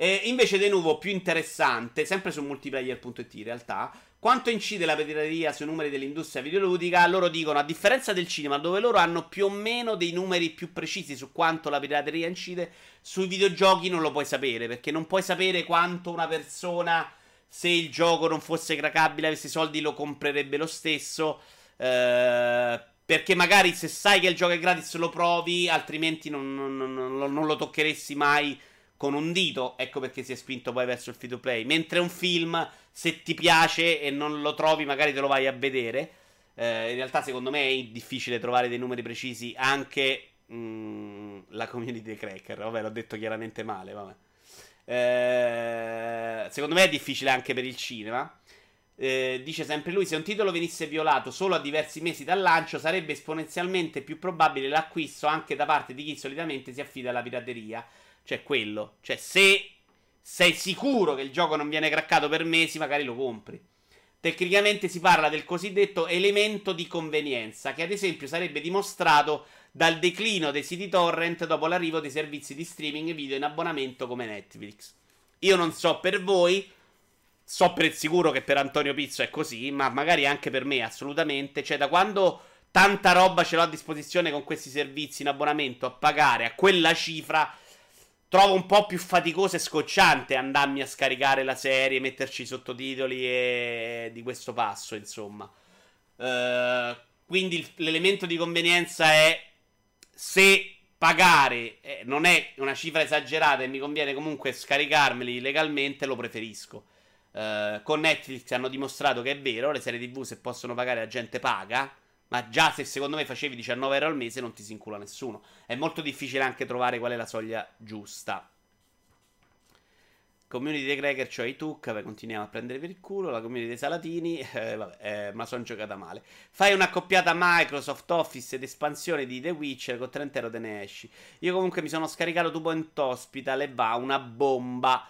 E invece De Nuvo, più interessante, sempre su multiplayer.it in realtà, quanto incide la pirateria sui numeri dell'industria videoludica? Loro dicono, a differenza del cinema, dove loro hanno più o meno dei numeri più precisi su quanto la pirateria incide, sui videogiochi non lo puoi sapere, perché non puoi sapere quanto una persona, se il gioco non fosse crackabile, avesse soldi, lo comprerebbe lo stesso. Eh, perché magari se sai che il gioco è gratis lo provi, altrimenti non, non, non, non lo toccheresti mai con un dito, ecco perché si è spinto poi verso il free to play. Mentre un film, se ti piace e non lo trovi, magari te lo vai a vedere. Eh, in realtà, secondo me, è difficile trovare dei numeri precisi anche mh, mm, la community cracker. Vabbè, l'ho detto chiaramente male. Vabbè. Eh, secondo me è difficile anche per il cinema. Eh, dice sempre lui: Se un titolo venisse violato solo a diversi mesi dal lancio, sarebbe esponenzialmente più probabile l'acquisto anche da parte di chi solitamente si affida alla pirateria. Cioè, quello. Cioè, se sei sicuro che il gioco non viene craccato per mesi, magari lo compri. Tecnicamente si parla del cosiddetto elemento di convenienza, che ad esempio sarebbe dimostrato dal declino dei siti torrent dopo l'arrivo dei servizi di streaming video in abbonamento come Netflix. Io non so per voi, so per sicuro che per Antonio Pizzo è così, ma magari anche per me assolutamente. Cioè, da quando tanta roba ce l'ho a disposizione con questi servizi in abbonamento a pagare a quella cifra trovo un po' più faticoso e scocciante andarmi a scaricare la serie, metterci i sottotitoli e di questo passo, insomma. Uh, quindi l'elemento di convenienza è se pagare eh, non è una cifra esagerata e mi conviene comunque scaricarmeli legalmente, lo preferisco. Uh, con Netflix hanno dimostrato che è vero, le serie TV se possono pagare la gente paga. Ma già se secondo me facevi 19 euro al mese non ti si incula nessuno. È molto difficile anche trovare qual è la soglia giusta. Community dei Cracker, cioè i Tuc, continuiamo a prendere per il culo. La community dei Salatini, *laughs* eh, vabbè, eh, ma sono giocata male. Fai un'accoppiata Microsoft Office ed espansione di The Witcher con 30 euro te ne esci. Io comunque mi sono scaricato Two Point Hospital e va una bomba.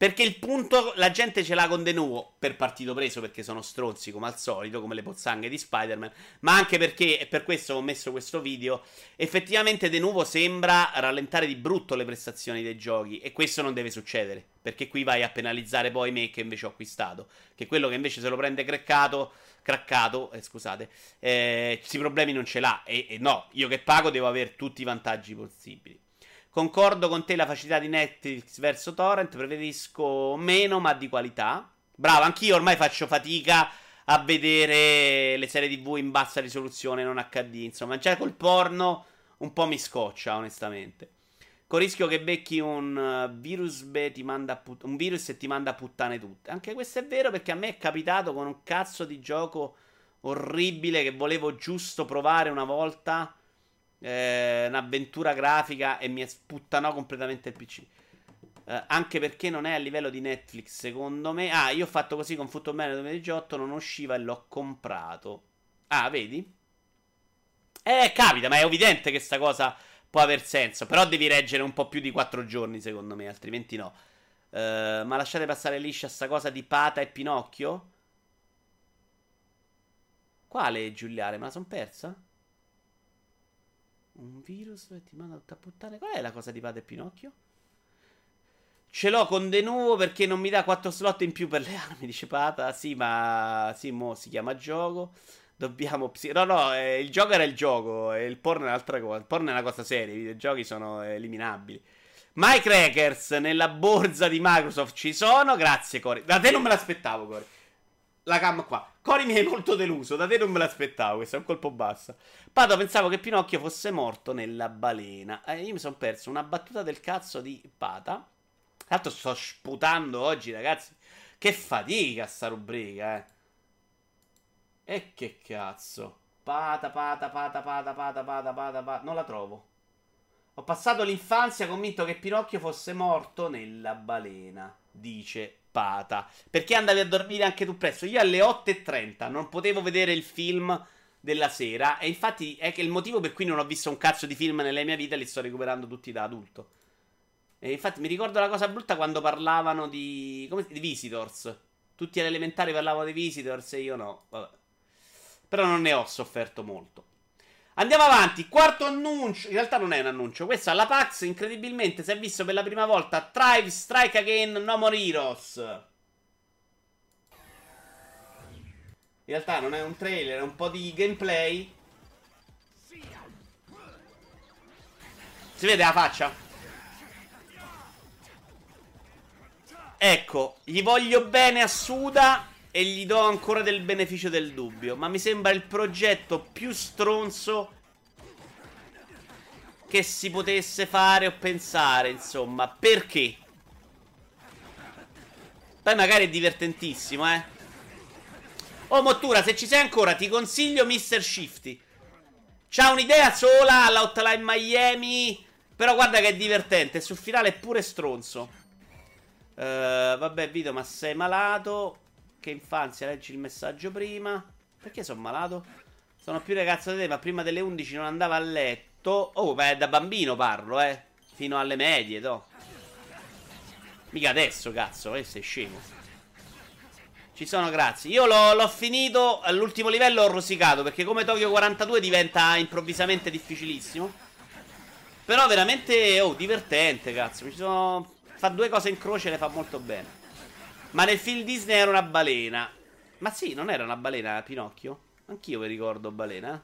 Perché il punto, la gente ce l'ha con De Nuvo per partito preso perché sono stronzi come al solito, come le pozzanghe di Spider-Man, ma anche perché, e per questo ho messo questo video, effettivamente De Nuvo sembra rallentare di brutto le prestazioni dei giochi e questo non deve succedere, perché qui vai a penalizzare poi me che invece ho acquistato, che quello che invece se lo prende craccato, craccato, eh, scusate, eh, questi problemi non ce l'ha e, e no, io che pago devo avere tutti i vantaggi possibili. Concordo con te la facilità di Netflix verso Torrent, preferisco meno ma di qualità. Bravo, anch'io ormai faccio fatica a vedere le serie TV in bassa risoluzione, non HD, insomma, già col porno un po' mi scoccia, onestamente. Con rischio che becchi un uh, virus, put- un virus e ti manda puttane tutte. Anche questo è vero perché a me è capitato con un cazzo di gioco orribile che volevo giusto provare una volta eh, un'avventura grafica e mi sputtanò completamente il PC. Eh, anche perché non è a livello di Netflix, secondo me. Ah, io ho fatto così con Football Manager 2018, non usciva e l'ho comprato. Ah, vedi? Eh, capita, ma è evidente che sta cosa può aver senso. Però devi reggere un po' più di 4 giorni, secondo me, altrimenti no. Uh, ma lasciate passare liscia sta cosa di Pata e Pinocchio? Quale Giuliare? Me la son persa? Un virus ti manda tutta puttana. Qual è la cosa di Padre Pinocchio? Ce l'ho con De Nuovo perché non mi dà 4 slot in più per le armi, dice Pata. Sì, ma sì, mo si chiama gioco. Dobbiamo. Psi- no, no, eh, il gioco era il gioco. E il porno è un'altra cosa. Il porno è una cosa seria. I videogiochi sono eliminabili. My Crackers nella borsa di Microsoft ci sono. Grazie, Cori. Da te non me l'aspettavo, Cori. La cam qua. Cori mi hai molto deluso. Da te non me l'aspettavo. Questo è un colpo basso. Pato, pensavo che Pinocchio fosse morto nella balena. Eh, io mi sono perso una battuta del cazzo di Pata. Tra l'altro sto sputando oggi, ragazzi. Che fatica sta rubrica, eh. E che cazzo. Pata, pata, pata, pata, pata, pata, pata, pata. Non la trovo. Ho passato l'infanzia convinto che Pinocchio fosse morto nella balena, dice Pata. Perché andavi a dormire anche tu presto? Io alle 8.30 non potevo vedere il film della sera. E infatti è che il motivo per cui non ho visto un cazzo di film nella mia vita li sto recuperando tutti da adulto. E infatti mi ricordo la cosa brutta quando parlavano di. come di Visitors. Tutti alle elementari parlavano di Visitors e io no. Vabbè. Però non ne ho sofferto molto. Andiamo avanti. Quarto annuncio. In realtà non è un annuncio. Questa alla PAX, incredibilmente, si è visto per la prima volta Tribe Strike Again No More Heroes. In realtà non è un trailer, è un po' di gameplay. Si vede la faccia? Ecco, gli voglio bene a Suda e gli do ancora del beneficio del dubbio. Ma mi sembra il progetto più stronzo che si potesse fare o pensare, insomma. Perché? Poi magari è divertentissimo, eh. Oh, Mottura, se ci sei ancora, ti consiglio Mr. Shifty. C'ha un'idea sola all'Outline Miami. Però guarda che è divertente. Sul finale è pure stronzo. Uh, vabbè, Vito, ma sei malato? Che infanzia, leggi il messaggio prima. Perché sono malato? Sono più ragazzo di te, ma prima delle 11 non andava a letto. Oh, beh, da bambino parlo, eh. Fino alle medie, to. Mica adesso, cazzo, eh, sei scemo. Ci sono, grazie. Io l'ho, finito all'ultimo livello, ho rosicato, perché come Tokyo 42 diventa improvvisamente difficilissimo. Però veramente, oh, divertente, cazzo. Mi sono Fa due cose in croce e le fa molto bene. Ma nel film Disney era una balena. Ma sì, non era una balena Pinocchio? Anch'io vi ricordo balena.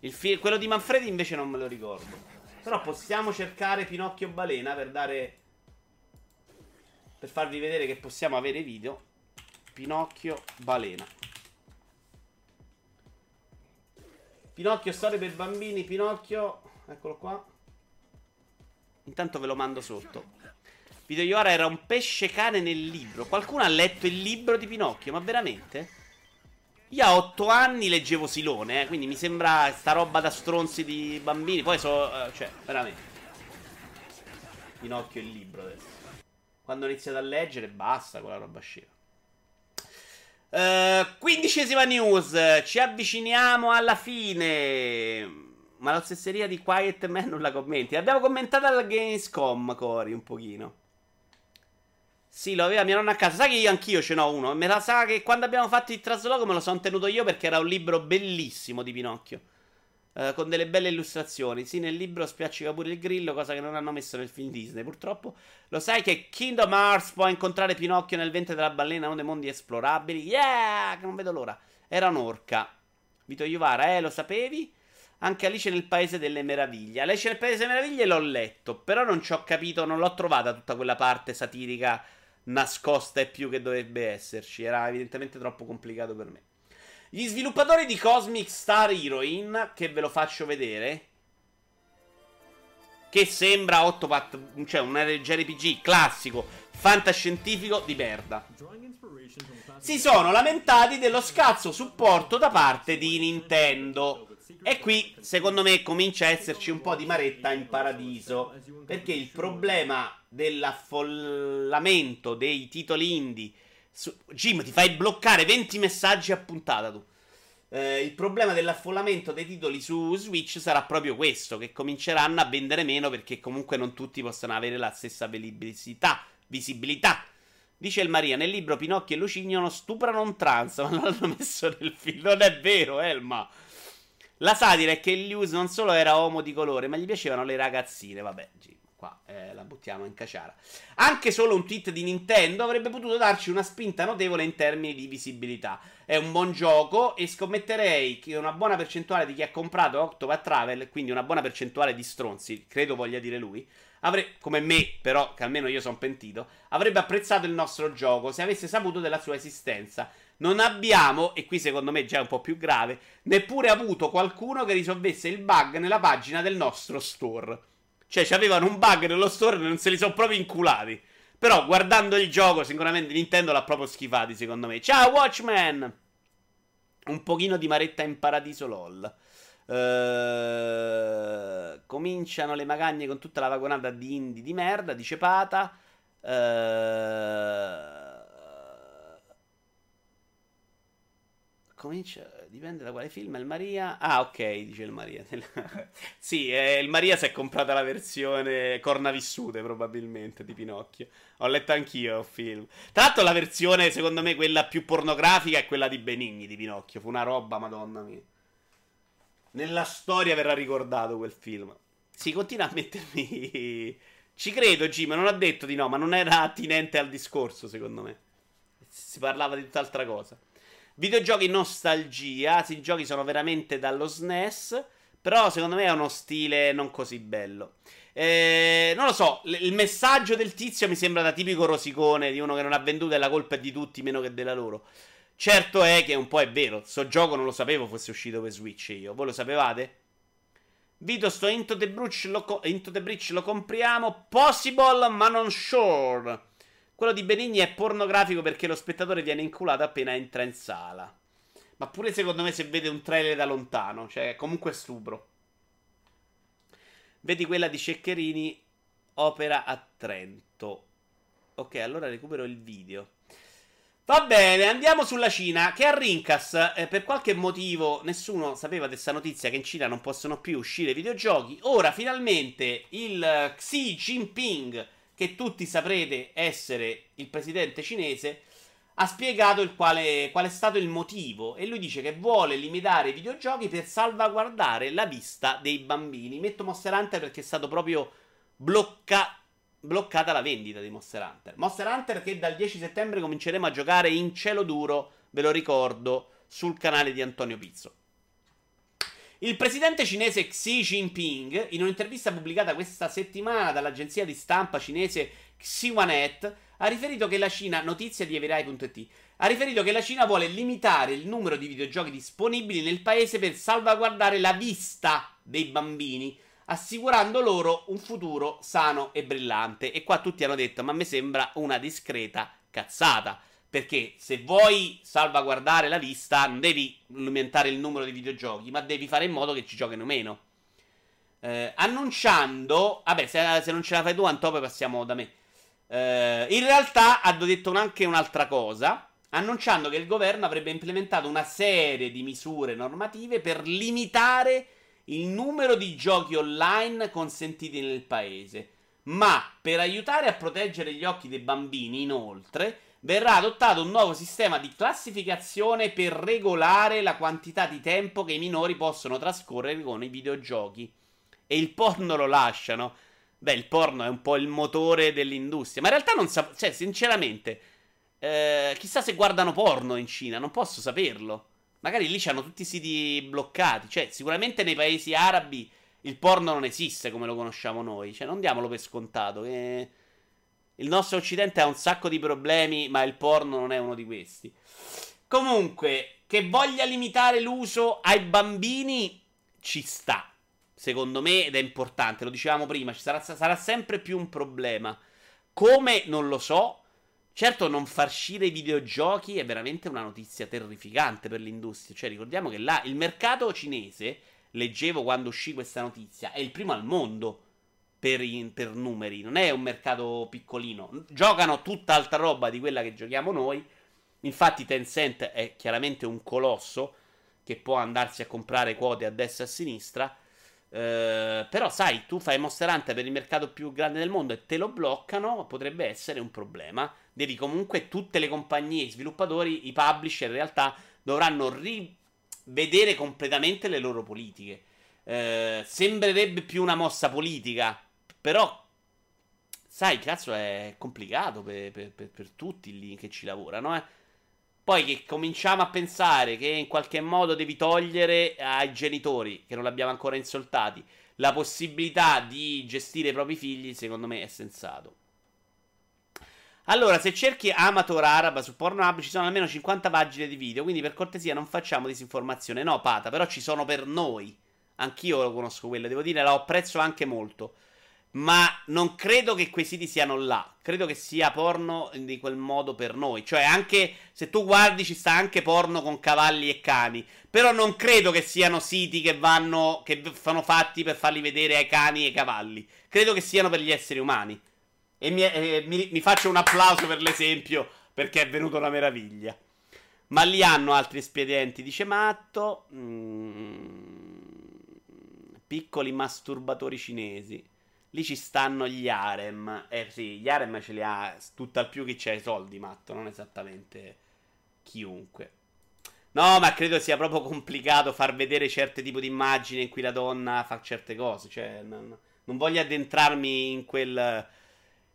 Il fi- quello di Manfredi invece non me lo ricordo. Però possiamo cercare Pinocchio balena per dare... Per farvi vedere che possiamo avere video. Pinocchio balena. Pinocchio, storie per bambini, Pinocchio... Eccolo qua. Intanto ve lo mando sotto. Vito Iora era un pesce cane nel libro. Qualcuno ha letto il libro di Pinocchio, ma veramente? Io a otto anni leggevo Silone, eh, quindi mi sembra sta roba da stronzi di bambini. Poi so, uh, cioè, veramente. Pinocchio il libro adesso. Quando ho iniziato a leggere, basta quella roba scema. Uh, quindicesima news. Ci avviciniamo alla fine. Ma la stesseria di Quiet Man non la commenti. L'abbiamo commentata alla Gamescom, Cori, un pochino. Sì, lo aveva mia nonna a casa. Sai che io anch'io ce n'ho uno. Me la sa che quando abbiamo fatto il trasloco me lo sono tenuto io perché era un libro bellissimo di Pinocchio. Uh, con delle belle illustrazioni. Sì, nel libro spiaccica pure il grillo, cosa che non hanno messo nel film Disney. Purtroppo lo sai che Kingdom Hearts può incontrare Pinocchio nel ventre della balena, uno dei mondi esplorabili. Yeah, che non vedo l'ora. Era un'orca. Vito Iuvara, eh, lo sapevi? Anche Alice nel Paese delle Meraviglie. Alice nel Paese delle Meraviglie l'ho letto, però non ci ho capito, non l'ho trovata tutta quella parte satirica nascosta e più che dovrebbe esserci. Era evidentemente troppo complicato per me. Gli sviluppatori di Cosmic Star Heroine, che ve lo faccio vedere, che sembra 8 pat- cioè un RPG classico, fantascientifico di merda. Si sono lamentati dello scarso supporto da parte di Nintendo. E qui, secondo me, comincia a esserci un po' di maretta in paradiso. Perché il problema dell'affollamento dei titoli indie. Su... Jim, ti fai bloccare 20 messaggi a puntata tu. Eh, il problema dell'affollamento dei titoli su Switch sarà proprio questo: che cominceranno a vendere meno perché comunque non tutti possono avere la stessa visibilità. visibilità. Dice il Maria, nel libro Pinocchio e Lucignolo stuprano un trans, *laughs* ma non l'hanno messo nel film. Non è vero, Elma. La satira è che Lewis non solo era uomo di colore, ma gli piacevano le ragazzine. Vabbè, qua eh, la buttiamo in caciara. Anche solo un tweet di Nintendo avrebbe potuto darci una spinta notevole in termini di visibilità. È un buon gioco e scommetterei che una buona percentuale di chi ha comprato Octopath Travel, quindi una buona percentuale di stronzi, credo voglia dire lui, avrebbe, come me, però, che almeno io sono pentito, avrebbe apprezzato il nostro gioco se avesse saputo della sua esistenza. Non abbiamo, e qui secondo me già un po' più grave, neppure avuto qualcuno che risolvesse il bug nella pagina del nostro store. Cioè, avevano un bug nello store e non se li sono proprio inculati. Però, guardando il gioco, sicuramente Nintendo l'ha proprio schifati, secondo me. Ciao, Watchman! Un pochino di maretta in paradiso, lol. Uh, cominciano le magagne con tutta la vagonata di indie di merda, dice Pata. Uh, comincia. Dipende da quale film. Il Maria. Ah, ok, dice il Maria. *laughs* sì, eh, il Maria si è comprata la versione corna vissute, probabilmente, di Pinocchio. Ho letto anch'io il film. Tra l'altro, la versione, secondo me, quella più pornografica è quella di Benigni di Pinocchio. Fu una roba, madonna mia. Nella storia verrà ricordato quel film. Si continua a mettermi. *laughs* Ci credo, Jim, non ha detto di no, ma non era attinente al discorso, secondo me. Si parlava di tutt'altra cosa. Videogiochi nostalgia, i giochi sono veramente dallo SNES, però secondo me è uno stile non così bello. Eh, non lo so, l- il messaggio del tizio mi sembra da tipico rosicone di uno che non ha venduto e la colpa è di tutti meno che della loro. Certo è che un po' è vero. Sto gioco non lo sapevo fosse uscito per Switch io. Voi lo sapevate? Vito, sto Into the, Breach lo, co- Into the Breach lo compriamo. Possible, ma non sure. Quello di Benigni è pornografico perché lo spettatore viene inculato appena entra in sala. Ma pure secondo me se vede un trailer da lontano. Cioè, comunque stupro. Vedi quella di Ceccherini, opera a Trento. Ok, allora recupero il video. Va bene, andiamo sulla Cina. Che a Rincas, eh, per qualche motivo, nessuno sapeva di questa notizia che in Cina non possono più uscire videogiochi. Ora, finalmente, il Xi Jinping, che tutti saprete essere il presidente cinese, ha spiegato quale, qual è stato il motivo. E lui dice che vuole limitare i videogiochi per salvaguardare la vista dei bambini. Metto Monster Hunter perché è stato proprio bloccato bloccata la vendita di Monster Hunter. Monster Hunter che dal 10 settembre cominceremo a giocare in cielo duro, ve lo ricordo, sul canale di Antonio Pizzo. Il presidente cinese Xi Jinping, in un'intervista pubblicata questa settimana dall'agenzia di stampa cinese Xiwanet, ha riferito che la Cina, notizia di Everai.it, ha riferito che la Cina vuole limitare il numero di videogiochi disponibili nel paese per salvaguardare la vista dei bambini assicurando loro un futuro sano e brillante. E qua tutti hanno detto: Ma me sembra una discreta cazzata. Perché se vuoi salvaguardare la vista, non devi aumentare il numero di videogiochi, ma devi fare in modo che ci giochino meno. Eh, annunciando, vabbè, se, se, non ce la fai tu, Antopio, passiamo da me. Eh, in realtà hanno detto anche un'altra cosa. Annunciando che il governo avrebbe implementato una serie di misure normative per limitare il numero di giochi online consentiti nel paese. Ma per aiutare a proteggere gli occhi dei bambini, inoltre, verrà adottato un nuovo sistema di classificazione per regolare la quantità di tempo che i minori possono trascorrere con i videogiochi. E il porno lo lasciano. Beh, il porno è un po' il motore dell'industria. Ma in realtà non so. Cioè, sinceramente. Eh, chissà se guardano porno in Cina, non posso saperlo. Magari lì hanno tutti i siti bloccati. Cioè, sicuramente nei paesi arabi il porno non esiste come lo conosciamo noi. Cioè, non diamolo per scontato. Che il nostro occidente ha un sacco di problemi, ma il porno non è uno di questi. Comunque, che voglia limitare l'uso ai bambini ci sta. Secondo me, ed è importante, lo dicevamo prima, sarà, sarà sempre più un problema. Come non lo so. Certo, non far uscire i videogiochi è veramente una notizia terrificante per l'industria. Cioè, ricordiamo che là il mercato cinese, leggevo quando uscì questa notizia, è il primo al mondo per, in, per numeri. Non è un mercato piccolino. Giocano tutta altra roba di quella che giochiamo noi. Infatti, Tencent è chiaramente un colosso che può andarsi a comprare quote a destra e a sinistra. Uh, però sai, tu fai Monster Hunter per il mercato più grande del mondo e te lo bloccano, potrebbe essere un problema. Devi comunque tutte le compagnie, i sviluppatori, i publisher in realtà dovranno rivedere completamente le loro politiche. Uh, sembrerebbe più una mossa politica, però sai, cazzo è complicato per, per, per, per tutti lì che ci lavorano, eh. Poi che cominciamo a pensare che in qualche modo devi togliere ai genitori, che non l'abbiamo ancora insultati, la possibilità di gestire i propri figli, secondo me è sensato. Allora, se cerchi Amator Araba su Pornhub ci sono almeno 50 pagine di video, quindi per cortesia non facciamo disinformazione. No, Pata, però ci sono per noi. Anch'io lo conosco quello, devo dire, lo apprezzo anche molto. Ma non credo che quei siti siano là. Credo che sia porno di quel modo per noi. Cioè, anche se tu guardi, ci sta anche porno con cavalli e cani. Però non credo che siano siti che vanno. che sono fatti per farli vedere ai cani e ai cavalli. Credo che siano per gli esseri umani. E mi, eh, mi, mi faccio un applauso per l'esempio, perché è venuto una meraviglia. Ma lì hanno altri espedienti, dice Matto. Mm, piccoli masturbatori cinesi. Lì ci stanno gli harem. Eh sì, gli harem ce li ha tutt'al più chi c'ha i soldi, matto, non esattamente chiunque. No, ma credo sia proprio complicato far vedere certe tipo di immagini in cui la donna fa certe cose. Cioè, non, non voglio addentrarmi in quel,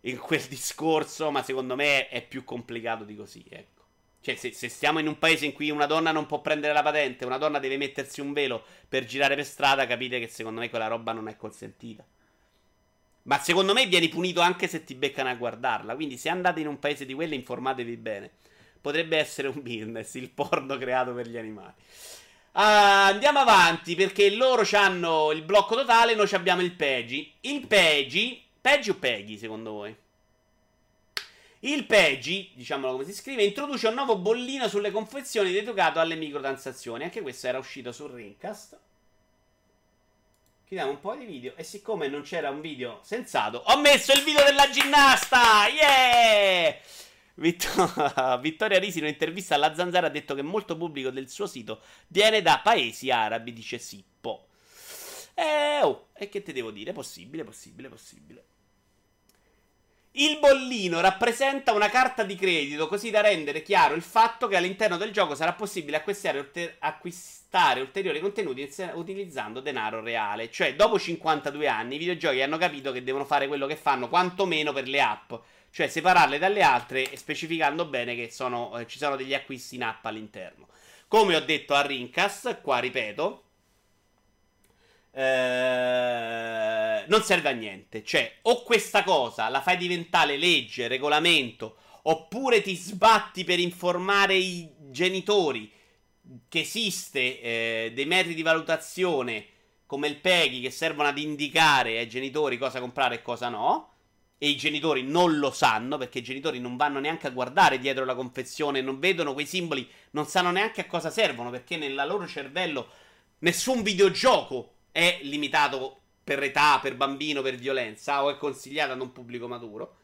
in quel discorso, ma secondo me è più complicato di così, ecco. Cioè, se, se, stiamo in un paese in cui una donna non può prendere la patente, una donna deve mettersi un velo per girare per strada, capite che secondo me quella roba non è consentita. Ma secondo me vieni punito anche se ti beccano a guardarla. Quindi se andate in un paese di quelle informatevi bene. Potrebbe essere un business, il porno creato per gli animali. Uh, andiamo avanti perché loro hanno il blocco totale, noi abbiamo il Peggy. Il Peggy, Peggy o Peggy secondo voi? Il Peggy, diciamolo come si scrive, introduce un nuovo bollino sulle confezioni dedicato alle microtransazioni. Anche questo era uscito sul Rincast. Chiudiamo un po' di video. E siccome non c'era un video sensato, ho messo il video della ginnasta! Yeah! Vittor- *laughs* Vittoria Risi in un'intervista alla Zanzara ha detto che molto pubblico del suo sito viene da paesi arabi, dice Sippo. Eh, oh, e che te devo dire? Possibile, possibile, possibile. Il bollino rappresenta una carta di credito, così da rendere chiaro il fatto che all'interno del gioco sarà possibile acquistare, acquistare ulteriori contenuti utilizzando denaro reale. Cioè, dopo 52 anni, i videogiochi hanno capito che devono fare quello che fanno, quantomeno per le app. Cioè, separarle dalle altre, specificando bene che sono, eh, ci sono degli acquisti in app all'interno. Come ho detto a Rincas, qua ripeto, eh, non serve a niente. Cioè, o questa cosa la fai diventare legge, regolamento, oppure ti sbatti per informare i genitori che esiste eh, dei metri di valutazione come il PEGI che servono ad indicare ai genitori cosa comprare e cosa no. E i genitori non lo sanno perché i genitori non vanno neanche a guardare dietro la confezione, non vedono quei simboli, non sanno neanche a cosa servono perché nel loro cervello nessun videogioco è limitato per età, per bambino, per violenza o è consigliato ad un pubblico maturo.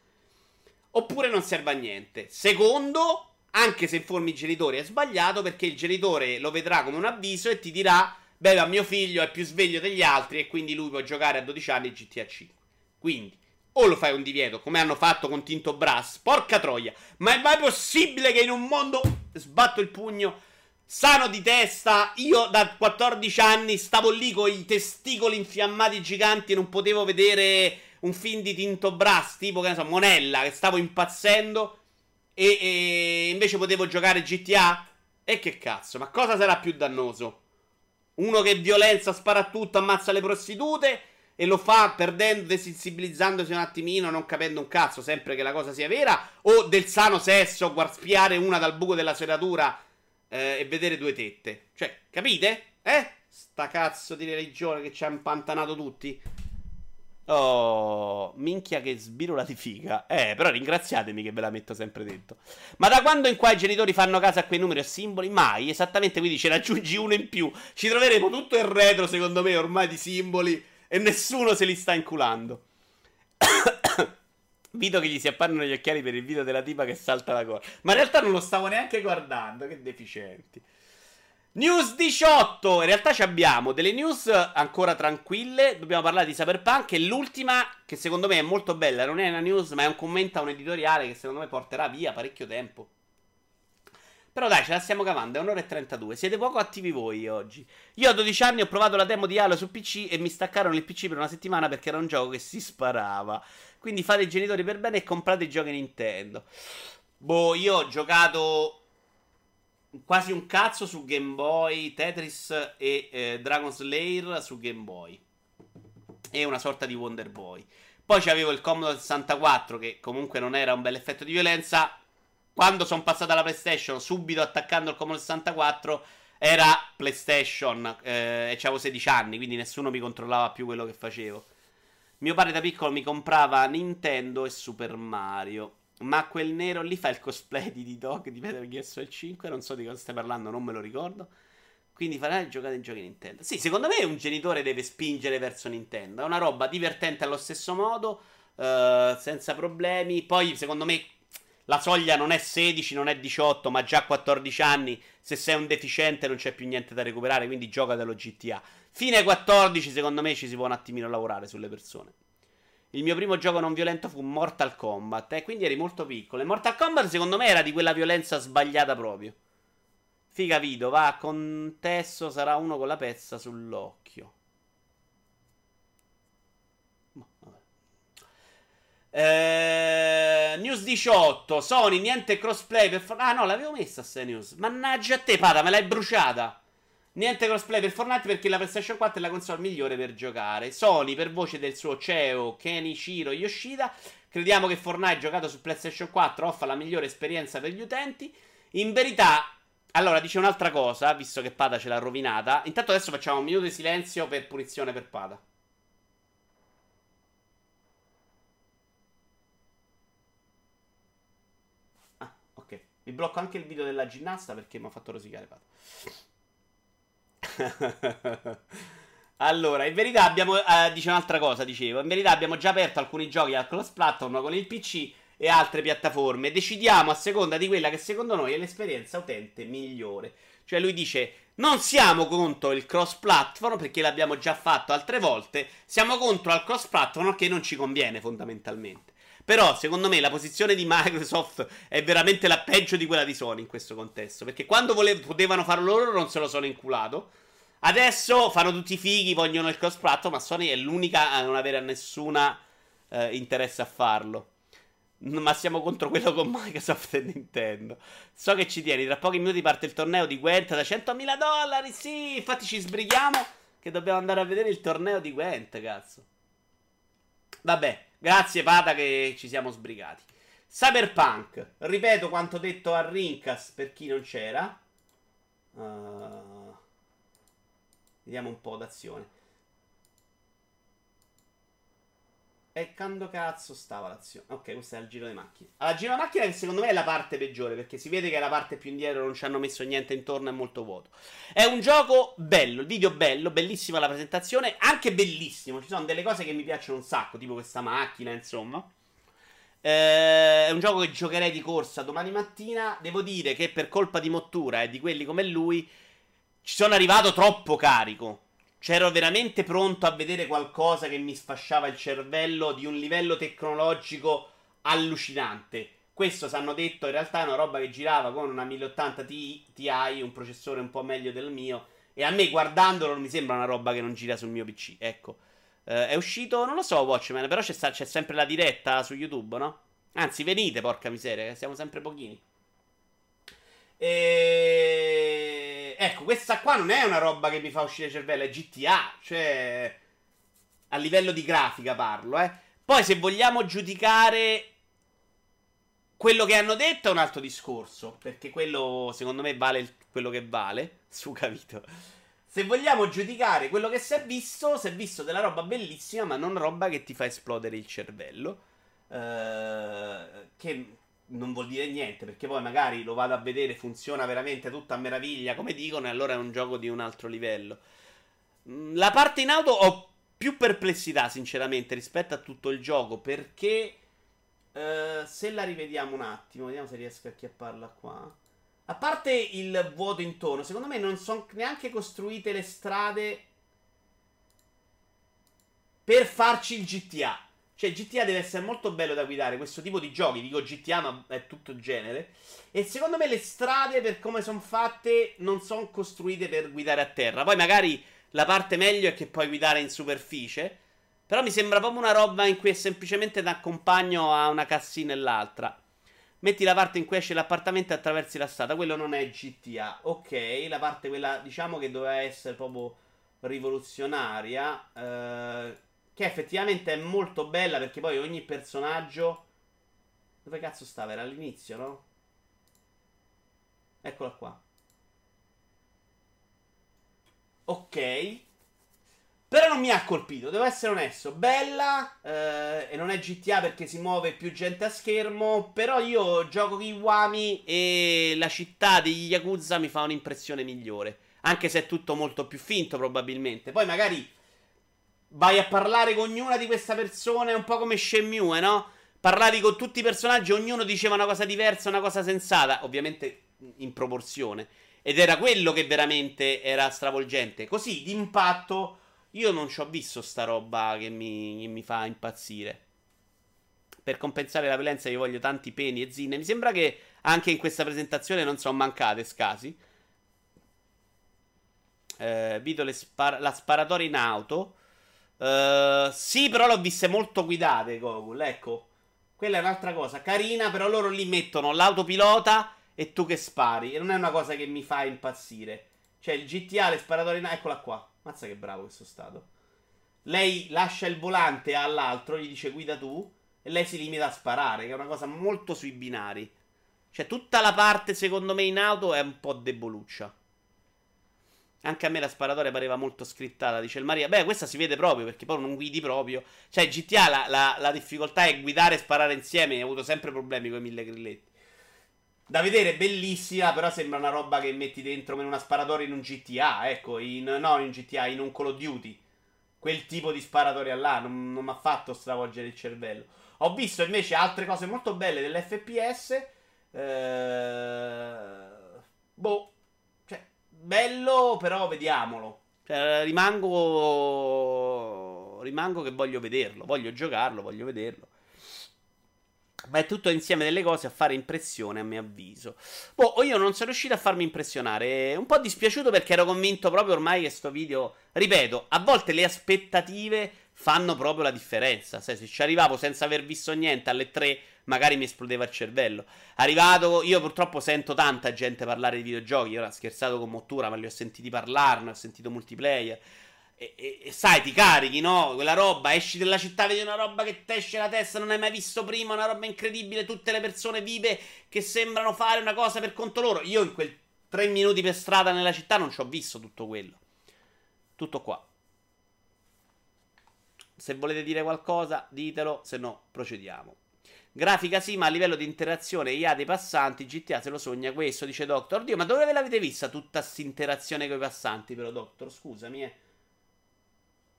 Oppure non serve a niente. Secondo, anche se informi i genitori è sbagliato perché il genitore lo vedrà come un avviso e ti dirà, beh, ma mio figlio è più sveglio degli altri e quindi lui può giocare a 12 anni GTA 5. Quindi, o lo fai un divieto, come hanno fatto con Tinto Brass, porca troia, ma è mai possibile che in un mondo sbatto il pugno Sano di testa, io da 14 anni stavo lì con i testicoli infiammati giganti e non potevo vedere un film di Tinto Brass, tipo che ne so, Monella, che stavo impazzendo e, e invece potevo giocare GTA? E che cazzo, ma cosa sarà più dannoso? Uno che violenza, spara tutto, ammazza le prostitute e lo fa perdendo, desensibilizzandosi un attimino, non capendo un cazzo, sempre che la cosa sia vera, o del sano sesso, guarspiare una dal buco della serratura eh, e vedere due tette. Cioè, capite? Eh? Sta cazzo di religione che ci ha impantanato tutti. Oh, minchia che sbirula di figa. Eh, però ringraziatemi che ve la metto sempre dentro. Ma da quando in qua i genitori fanno caso a quei numeri o simboli? Mai, esattamente, quindi ce ne aggiungi uno in più. Ci troveremo tutto il retro, secondo me, ormai di simboli e nessuno se li sta inculando. Vito che gli si appaiono gli occhiali per il video della tipa che salta la corda. Ma in realtà non lo stavo neanche guardando, che deficienti. News 18. In realtà ci abbiamo delle news ancora tranquille. Dobbiamo parlare di Cyberpunk. E l'ultima, che secondo me è molto bella, non è una news, ma è un commento a un editoriale che secondo me porterà via parecchio tempo. Però dai, ce la stiamo cavando. È un'ora e 32. Siete poco attivi voi oggi. Io a 12 anni ho provato la demo di Halo su PC e mi staccarono il PC per una settimana perché era un gioco che si sparava. Quindi fate i genitori per bene e comprate i giochi Nintendo. Boh, io ho giocato quasi un cazzo su Game Boy, Tetris e eh, Dragon Slayer su Game Boy. E una sorta di Wonder Boy. Poi c'avevo il Commodore 64 che comunque non era un bel effetto di violenza. Quando sono passato alla PlayStation, subito attaccando il Commodore 64, era PlayStation eh, e avevo 16 anni, quindi nessuno mi controllava più quello che facevo. Mio padre da piccolo mi comprava Nintendo e Super Mario. Ma quel nero lì fa il cosplay di D-Dog di Metal Gear Solid 5. Non so di cosa stai parlando, non me lo ricordo. Quindi farai giocare in giochi Nintendo. Sì, secondo me un genitore deve spingere verso Nintendo. È una roba divertente allo stesso modo, uh, senza problemi. Poi, secondo me, la soglia non è 16, non è 18, ma già 14 anni. Se sei un deficiente non c'è più niente da recuperare, quindi gioca dello GTA. Fine 14, secondo me, ci si può un attimino lavorare sulle persone. Il mio primo gioco non violento fu Mortal Kombat. E eh, quindi eri molto piccolo. E Mortal Kombat, secondo me, era di quella violenza sbagliata proprio. Figa Vito, va, contesso sarà uno con la pezza sull'occhio. Eh, news 18. Sony, niente crossplay per... Ah no, l'avevo messa a 6 news. Mannaggia a te, Pada, me l'hai bruciata. Niente crossplay per Fortnite perché la PlayStation 4 è la console migliore per giocare. Sony, per voce del suo CEO Kenichiro Yoshida, crediamo che Fortnite giocato su PlayStation 4 offra la migliore esperienza per gli utenti. In verità, allora dice un'altra cosa, visto che Pada ce l'ha rovinata. Intanto adesso facciamo un minuto di silenzio per punizione per Pada. Ah, ok. Vi blocco anche il video della ginnasta perché mi ha fatto rosicare Pada. *laughs* allora, in verità abbiamo. Eh, dice un'altra cosa, dicevo. In verità abbiamo già aperto alcuni giochi al cross platform con il PC e altre piattaforme. Decidiamo a seconda di quella che secondo noi è l'esperienza utente migliore. Cioè, lui dice: Non siamo contro il cross platform perché l'abbiamo già fatto altre volte. Siamo contro il cross platform che non ci conviene fondamentalmente. Però, secondo me, la posizione di Microsoft è veramente la peggio di quella di Sony in questo contesto. Perché quando vole- potevano farlo loro non se lo sono inculato. Adesso fanno tutti i fighi, vogliono il cross platform, ma Sony è l'unica a non avere nessuna eh, interesse a farlo. Ma siamo contro quello con Microsoft e Nintendo. So che ci tieni, tra pochi minuti parte il torneo di Gwent da 100.000 dollari. Sì, infatti ci sbrighiamo che dobbiamo andare a vedere il torneo di Gwent, cazzo. Vabbè, grazie Pata che ci siamo sbrigati. Cyberpunk, ripeto quanto detto a Rincas per chi non c'era. Uh... Vediamo un po' d'azione. E quando cazzo stava l'azione? Ok, questo è il giro di macchine. Allora, il giro di macchina che secondo me è la parte peggiore, perché si vede che la parte più indietro non ci hanno messo niente intorno, è molto vuoto. È un gioco bello, il video bello, bellissima la presentazione, anche bellissimo. Ci sono delle cose che mi piacciono un sacco, tipo questa macchina, insomma. Eh, è un gioco che giocherei di corsa domani mattina. Devo dire che per colpa di Mottura e di quelli come lui ci sono arrivato troppo carico. C'ero veramente pronto a vedere qualcosa che mi sfasciava il cervello di un livello tecnologico allucinante. Questo, hanno detto, in realtà è una roba che girava con una 1080 Ti, Ti, un processore un po' meglio del mio. E a me, guardandolo, non mi sembra una roba che non gira sul mio PC. Ecco. Eh, è uscito, non lo so, Watchmen, però c'è, c'è sempre la diretta su YouTube, no? Anzi, venite, porca miseria, siamo sempre pochini. E... Ecco, questa qua non è una roba che mi fa uscire il cervello, è GTA, cioè... A livello di grafica parlo, eh. Poi se vogliamo giudicare quello che hanno detto è un altro discorso, perché quello secondo me vale quello che vale, *laughs* su capito. Se vogliamo giudicare quello che si è visto, si è visto della roba bellissima, ma non roba che ti fa esplodere il cervello. Uh, che non vuol dire niente, perché poi magari lo vado a vedere, funziona veramente tutto a meraviglia, come dicono, e allora è un gioco di un altro livello. Mm, la parte in auto ho più perplessità, sinceramente, rispetto a tutto il gioco, perché uh, se la rivediamo un attimo, vediamo se riesco a chiapparla qua. A parte il vuoto intorno, secondo me non sono neanche costruite le strade per farci il GTA. Cioè, GTA deve essere molto bello da guidare. Questo tipo di giochi, dico GTA, ma è tutto genere. E secondo me le strade, per come sono fatte, non sono costruite per guidare a terra. Poi magari la parte meglio è che puoi guidare in superficie. Però mi sembra proprio una roba in cui è semplicemente ti accompagno a una cassina e l'altra. Metti la parte in cui esce l'appartamento e attraversi la strada. Quello non è GTA. Ok, la parte quella, diciamo che doveva essere proprio rivoluzionaria. Eh che effettivamente è molto bella perché poi ogni personaggio. Dove cazzo stava? Era all'inizio, no? Eccola qua. Ok. Però non mi ha colpito, devo essere onesto. Bella, eh, e non è GTA perché si muove più gente a schermo. Però io gioco Kiwami e la città degli Yakuza mi fa un'impressione migliore. Anche se è tutto molto più finto, probabilmente. Poi magari vai a parlare con ognuna di queste persone, un po' come Shenmue, no? Parlavi con tutti i personaggi, ognuno diceva una cosa diversa, una cosa sensata, ovviamente in proporzione. Ed era quello che veramente era stravolgente. Così, d'impatto, io non ci ho visto sta roba che mi, che mi fa impazzire. Per compensare la violenza io voglio tanti peni e zinne. Mi sembra che anche in questa presentazione non sono mancate scasi. Eh, Vito spar- la sparatoria in auto. Uh, sì, però l'ho viste molto guidate, Gogol. Ecco, quella è un'altra cosa. Carina, però loro lì mettono l'autopilota e tu che spari. E non è una cosa che mi fa impazzire. Cioè, il GTA, le sparatorie... Eccola qua. Mazza che bravo questo stato. Lei lascia il volante all'altro, gli dice guida tu. E lei si limita a sparare, che è una cosa molto sui binari. Cioè, tutta la parte, secondo me, in auto è un po' deboluccia. Anche a me la sparatoria pareva molto scrittata, dice il Maria. Beh, questa si vede proprio perché poi non guidi proprio. Cioè, GTA la, la, la difficoltà è guidare e sparare insieme. Ho avuto sempre problemi con i mille grilletti. Da vedere bellissima, però sembra una roba che metti dentro come una sparatoria in un GTA. Ecco, in, no, in GTA, in un Call of Duty. Quel tipo di sparatoria là non, non mi ha fatto stravolgere il cervello. Ho visto invece altre cose molto belle dell'FPS. Eh... Boh bello, però vediamolo. Cioè, rimango. Rimango che voglio vederlo. Voglio giocarlo, voglio vederlo. Ma è tutto insieme delle cose a fare impressione, a mio avviso. Boh, io non sono riuscito a farmi impressionare. Un po' dispiaciuto perché ero convinto proprio ormai che sto video. Ripeto, a volte le aspettative fanno proprio la differenza. Se, se ci arrivavo senza aver visto niente alle 3 magari mi esplodeva il cervello. Arrivato, io purtroppo sento tanta gente parlare di videogiochi. Io ho scherzato con Mottura, ma li ho sentiti parlarne, ho sentito multiplayer. E, e, e, sai, ti carichi, no? Quella roba, esci dalla città, vedi una roba che ti esce la testa, non hai mai visto prima, una roba incredibile, tutte le persone vive che sembrano fare una cosa per conto loro. Io in quel tre minuti per strada nella città non ci ho visto tutto quello. Tutto qua. Se volete dire qualcosa, ditelo, se no procediamo. Grafica sì, ma a livello di interazione IA dei passanti, GTA se lo sogna questo, dice Doctor. Dio, ma dove ve l'avete vista tutta questa interazione con i passanti, però, Doctor? Scusami, eh.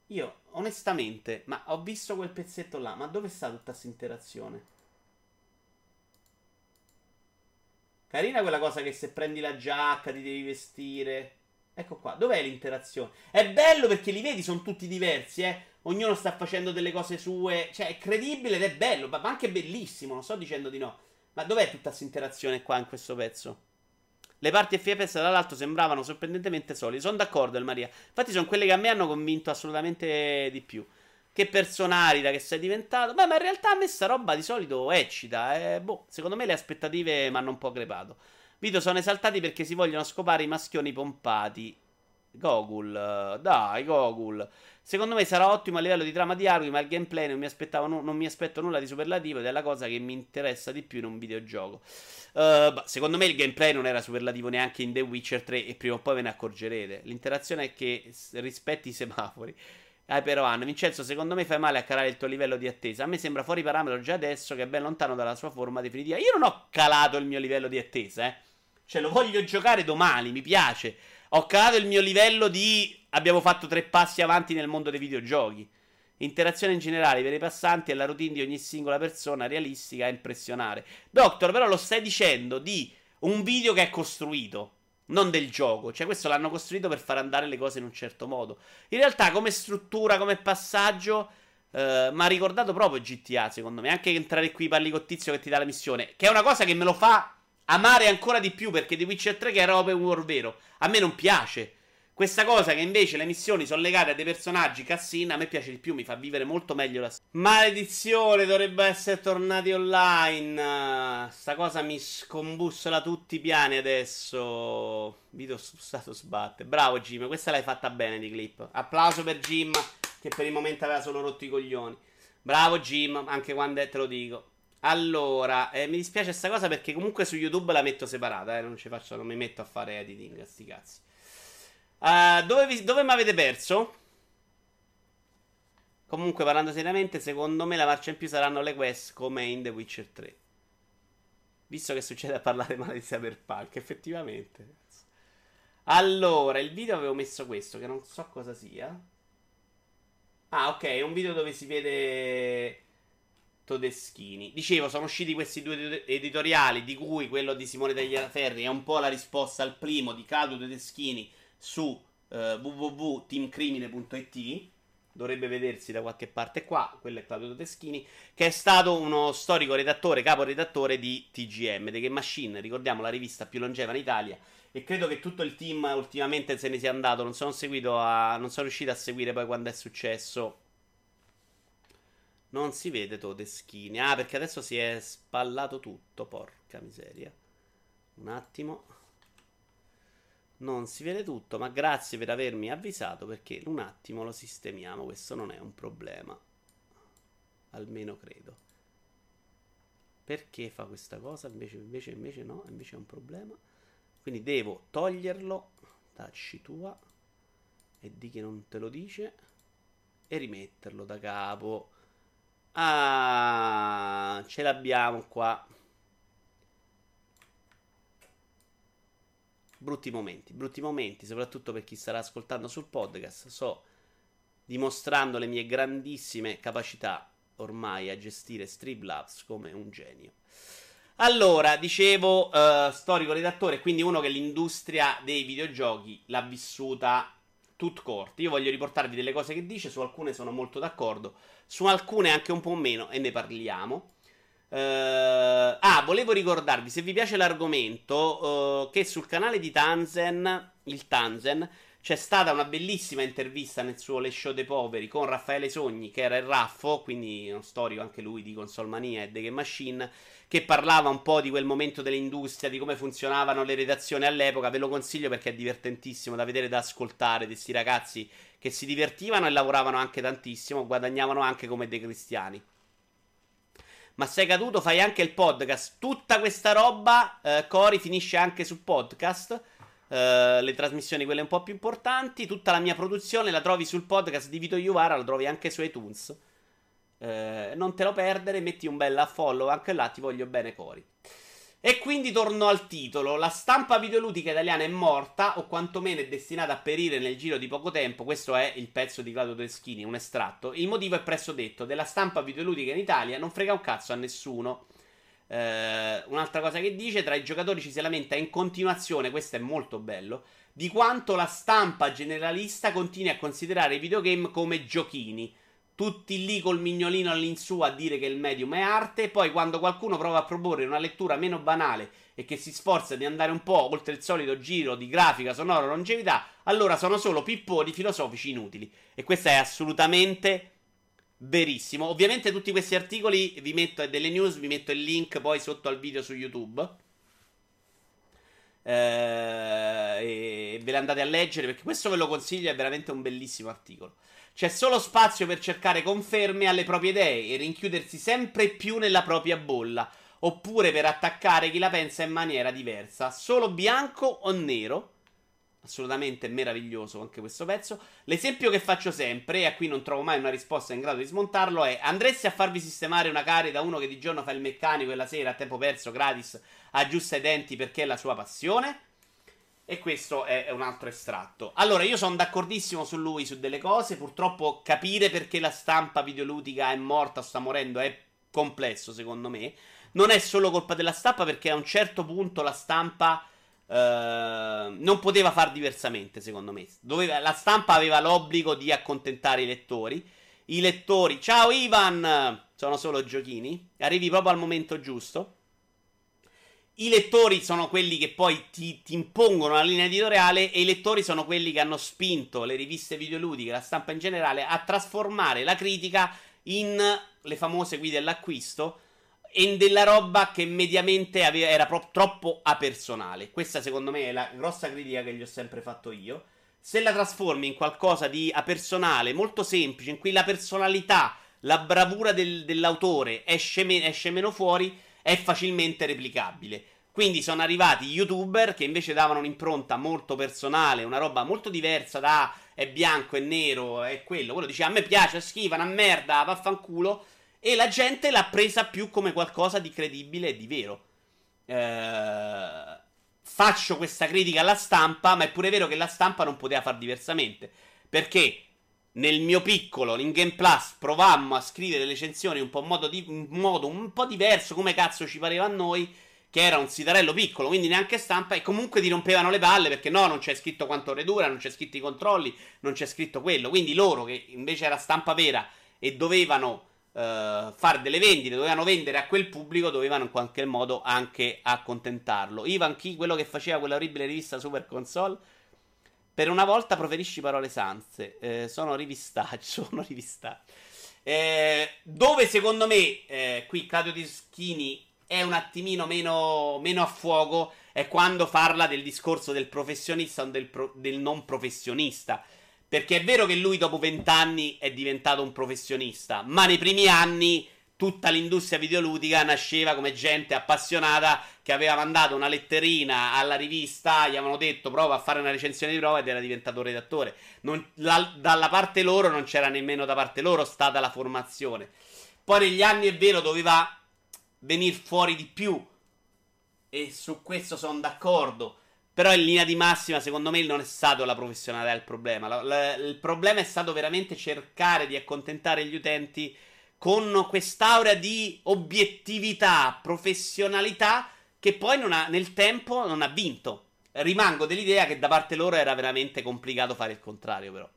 Io, onestamente, ma ho visto quel pezzetto là, ma dove sta tutta questa interazione? Carina quella cosa che se prendi la giacca ti devi vestire. Ecco qua, dov'è l'interazione? È bello perché li vedi, sono tutti diversi, eh ognuno sta facendo delle cose sue. Cioè, è credibile ed è bello, ma anche bellissimo. Non sto dicendo di no. Ma dov'è tutta questa interazione qua in questo pezzo? Le parti FPS dall'alto sembravano sorprendentemente solide. Sono d'accordo, El Maria. Infatti, sono quelle che a me hanno convinto assolutamente di più. Che personalità che sei diventato. Beh, ma in realtà a me sta roba di solito eccita. Eh. Boh, secondo me le aspettative mi hanno un po' crepato. Video sono esaltati perché si vogliono scopare i maschioni pompati. Gogul, dai, Gogul. Secondo me sarà ottimo a livello di trama di armi, ma il gameplay non mi, nu- non mi, aspetto nulla di superlativo ed è la cosa che mi interessa di più in un videogioco. Uh, bah, secondo me il gameplay non era superlativo neanche in The Witcher 3 e prima o poi ve ne accorgerete. L'interazione è che rispetti i semafori. Ah, però Anna, Vincenzo, secondo me fai male a calare il tuo livello di attesa. A me sembra fuori parametro già adesso che è ben lontano dalla sua forma definitiva. Io non ho calato il mio livello di attesa, eh. Cioè, lo voglio giocare domani, mi piace. Ho calato il mio livello di. Abbiamo fatto tre passi avanti nel mondo dei videogiochi. Interazione in generale per i passanti e la routine di ogni singola persona realistica a impressionare. Doctor, però lo stai dicendo di un video che è costruito, non del gioco. Cioè, questo l'hanno costruito per far andare le cose in un certo modo. In realtà, come struttura, come passaggio, eh, mi ha ricordato proprio GTA, secondo me. Anche entrare qui parli con tizio che ti dà la missione, che è una cosa che me lo fa amare ancora di più perché The Witcher 3 che era open world vero, a me non piace. Questa cosa che invece le missioni sono legate a dei personaggi cassina, a me piace di più, mi fa vivere molto meglio la storia. Maledizione, dovrebbe essere tornati online. Sta cosa mi scombussola tutti i piani adesso. Video stato sbatte. Bravo Jim, questa l'hai fatta bene di clip. Applauso per Jim che per il momento aveva solo rotto i coglioni. Bravo Jim, anche quando è, te lo dico. Allora, eh, mi dispiace questa cosa perché comunque su YouTube la metto separata, eh, non ci faccio, non mi metto a fare editing, sti cazzi. Uh, dove, dove mi avete perso? Comunque, parlando seriamente, secondo me la marcia in più saranno le quest come in The Witcher 3. Visto che succede a parlare male di Cyberpunk, effettivamente. Allora, il video avevo messo questo, che non so cosa sia. Ah, ok, è un video dove si vede Todeschini. Dicevo, sono usciti questi due editoriali, di cui quello di Simone Tagliaferri è un po' la risposta al primo di Claudio Todeschini su eh, www.teamcrimine.it dovrebbe vedersi da qualche parte qua, quello è Claudio Teschini, che è stato uno storico redattore, capo redattore di TGM, The Game Machine, ricordiamo la rivista più longeva in Italia, e credo che tutto il team ultimamente se ne sia andato, non sono, a, non sono riuscito a seguire poi quando è successo. Non si vede Todeschini, ah perché adesso si è spallato tutto, porca miseria. Un attimo. Non si vede tutto, ma grazie per avermi avvisato perché un attimo lo sistemiamo, questo non è un problema. Almeno credo. Perché fa questa cosa? Invece, invece, invece no, invece è un problema. Quindi devo toglierlo, tacci tua, e di che non te lo dice, e rimetterlo da capo. Ah, ce l'abbiamo qua. brutti momenti, brutti momenti, soprattutto per chi starà ascoltando sul podcast. Sto dimostrando le mie grandissime capacità ormai a gestire Streamlabs come un genio. Allora, dicevo, uh, storico redattore, quindi uno che l'industria dei videogiochi l'ha vissuta tut corti. Io voglio riportarvi delle cose che dice, su alcune sono molto d'accordo, su alcune anche un po' meno e ne parliamo. Uh, ah, volevo ricordarvi, se vi piace l'argomento, uh, che sul canale di Tanzen, il Tanzen, c'è stata una bellissima intervista nel suo Le Show dei Poveri con Raffaele Sogni, che era il Raffo, quindi uno storico anche lui di Consolmania e The Game Machine, che parlava un po' di quel momento dell'industria, di come funzionavano le redazioni all'epoca. Ve lo consiglio perché è divertentissimo da vedere, da ascoltare, di questi ragazzi che si divertivano e lavoravano anche tantissimo, guadagnavano anche come dei cristiani ma sei caduto, fai anche il podcast. Tutta questa roba, eh, Cori, finisce anche su podcast. Eh, le trasmissioni, quelle un po' più importanti. Tutta la mia produzione la trovi sul podcast di Vito Iuvara, la trovi anche su iTunes. Eh, non te lo perdere, metti un bel follow anche là, ti voglio bene, Cori. E quindi torno al titolo. La stampa videoludica italiana è morta, o quantomeno è destinata a perire nel giro di poco tempo. Questo è il pezzo di Claudio Teschini, un estratto. Il motivo è presso detto: della stampa videoludica in Italia non frega un cazzo a nessuno. Eh, un'altra cosa che dice: tra i giocatori ci si lamenta in continuazione, questo è molto bello, di quanto la stampa generalista continui a considerare i videogame come giochini tutti lì col mignolino all'insù a dire che il medium è arte, poi quando qualcuno prova a proporre una lettura meno banale e che si sforza di andare un po' oltre il solito giro di grafica, sonora, longevità, allora sono solo pipponi filosofici inutili. E questo è assolutamente verissimo. Ovviamente tutti questi articoli vi metto delle news, vi metto il link poi sotto al video su YouTube. Eh, e ve le andate a leggere perché questo ve lo consiglio, è veramente un bellissimo articolo. C'è solo spazio per cercare conferme alle proprie idee e rinchiudersi sempre più nella propria bolla, oppure per attaccare chi la pensa in maniera diversa. Solo bianco o nero? Assolutamente meraviglioso anche questo pezzo. L'esempio che faccio sempre, e a cui non trovo mai una risposta in grado di smontarlo, è: andresti a farvi sistemare una cari da uno che di giorno fa il meccanico e la sera a tempo perso gratis aggiusta i denti perché è la sua passione? E questo è un altro estratto. Allora, io sono d'accordissimo su lui su delle cose. Purtroppo capire perché la stampa videoludica è morta sta morendo è complesso, secondo me. Non è solo colpa della stampa, perché a un certo punto la stampa. Uh, non poteva far diversamente, secondo me. Doveva, la stampa aveva l'obbligo di accontentare i lettori. I lettori, ciao Ivan, sono solo giochini. Arrivi proprio al momento giusto. I lettori sono quelli che poi ti, ti, impongono la linea editoriale e i lettori sono quelli che hanno spinto le riviste videoludiche, la stampa in generale, a trasformare la critica in le famose guide all'acquisto e della roba che mediamente aveva, era pro- troppo apersonale. Questa secondo me è la grossa critica che gli ho sempre fatto io. Se la trasformi in qualcosa di apersonale, molto semplice, in cui la personalità, la bravura del, dell'autore esce, me- esce meno fuori è facilmente replicabile. Quindi sono arrivati youtuber che invece davano un'impronta molto personale, una roba molto diversa da è bianco, è nero, è quello. Quello dice a me piace, è schifa, una merda, vaffanculo. E la gente l'ha presa più come qualcosa di credibile e di vero. Eh, faccio questa critica alla stampa, ma è pure vero che la stampa non poteva far diversamente. Perché nel mio piccolo, in Game Plus, provammo a scrivere le recensioni un po' in modo, di, in modo un po' diverso, come cazzo ci pareva a noi, che era un sitarello piccolo, quindi neanche stampa, e comunque ti rompevano le palle perché no, non c'è scritto quanto ore dura, non c'è scritto i controlli, non c'è scritto quello. Quindi loro, che invece era stampa vera e dovevano uh, fare delle vendite, dovevano vendere a quel pubblico, dovevano in qualche modo anche accontentarlo. Ivan Chi, quello che faceva quella orribile rivista Super Console per una volta proferisci parole sanze. Eh, sono rivistaggi. *laughs* Sono rivistaggi. Eh, dove secondo me, eh, qui Claudio Dischini è un attimino meno, meno, a fuoco è quando parla del discorso del professionista o del, pro, del non professionista. Perché è vero che lui dopo vent'anni è diventato un professionista, ma nei primi anni tutta l'industria videoludica nasceva come gente appassionata che aveva mandato una letterina alla rivista, gli avevano detto prova a fare una recensione di prova ed era diventato redattore. Non, la, dalla parte loro non c'era nemmeno da parte loro stata la formazione. Poi negli anni è vero doveva venire fuori di più e su questo sono d'accordo. Però in linea di massima, secondo me, non è stato la professionalità il problema. La, la, il problema è stato veramente cercare di accontentare gli utenti con quest'aura di obiettività, professionalità che poi ha, nel tempo non ha vinto. Rimango dell'idea che da parte loro era veramente complicato fare il contrario, però.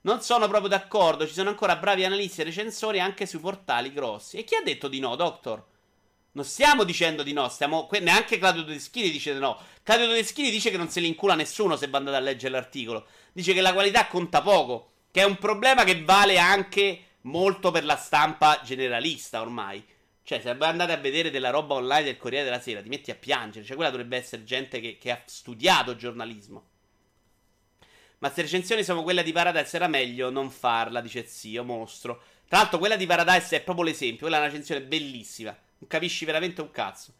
Non sono proprio d'accordo, ci sono ancora bravi analisti e recensori anche sui portali grossi. E chi ha detto di no, Doctor? Non stiamo dicendo di no, stiamo... neanche Claudio Tedeschini dice di no. Claudio Tedeschini dice che non se li incula nessuno se va andate a leggere l'articolo. Dice che la qualità conta poco, che è un problema che vale anche molto per la stampa generalista ormai. Cioè, se andate a vedere della roba online del Corriere della Sera, ti metti a piangere. Cioè, quella dovrebbe essere gente che, che ha studiato giornalismo. Ma se recensioni sono quella di Paradise era meglio non farla, dice zio, mostro. Tra l'altro, quella di Paradise è proprio l'esempio. Quella è una recensione bellissima. Non capisci veramente un cazzo.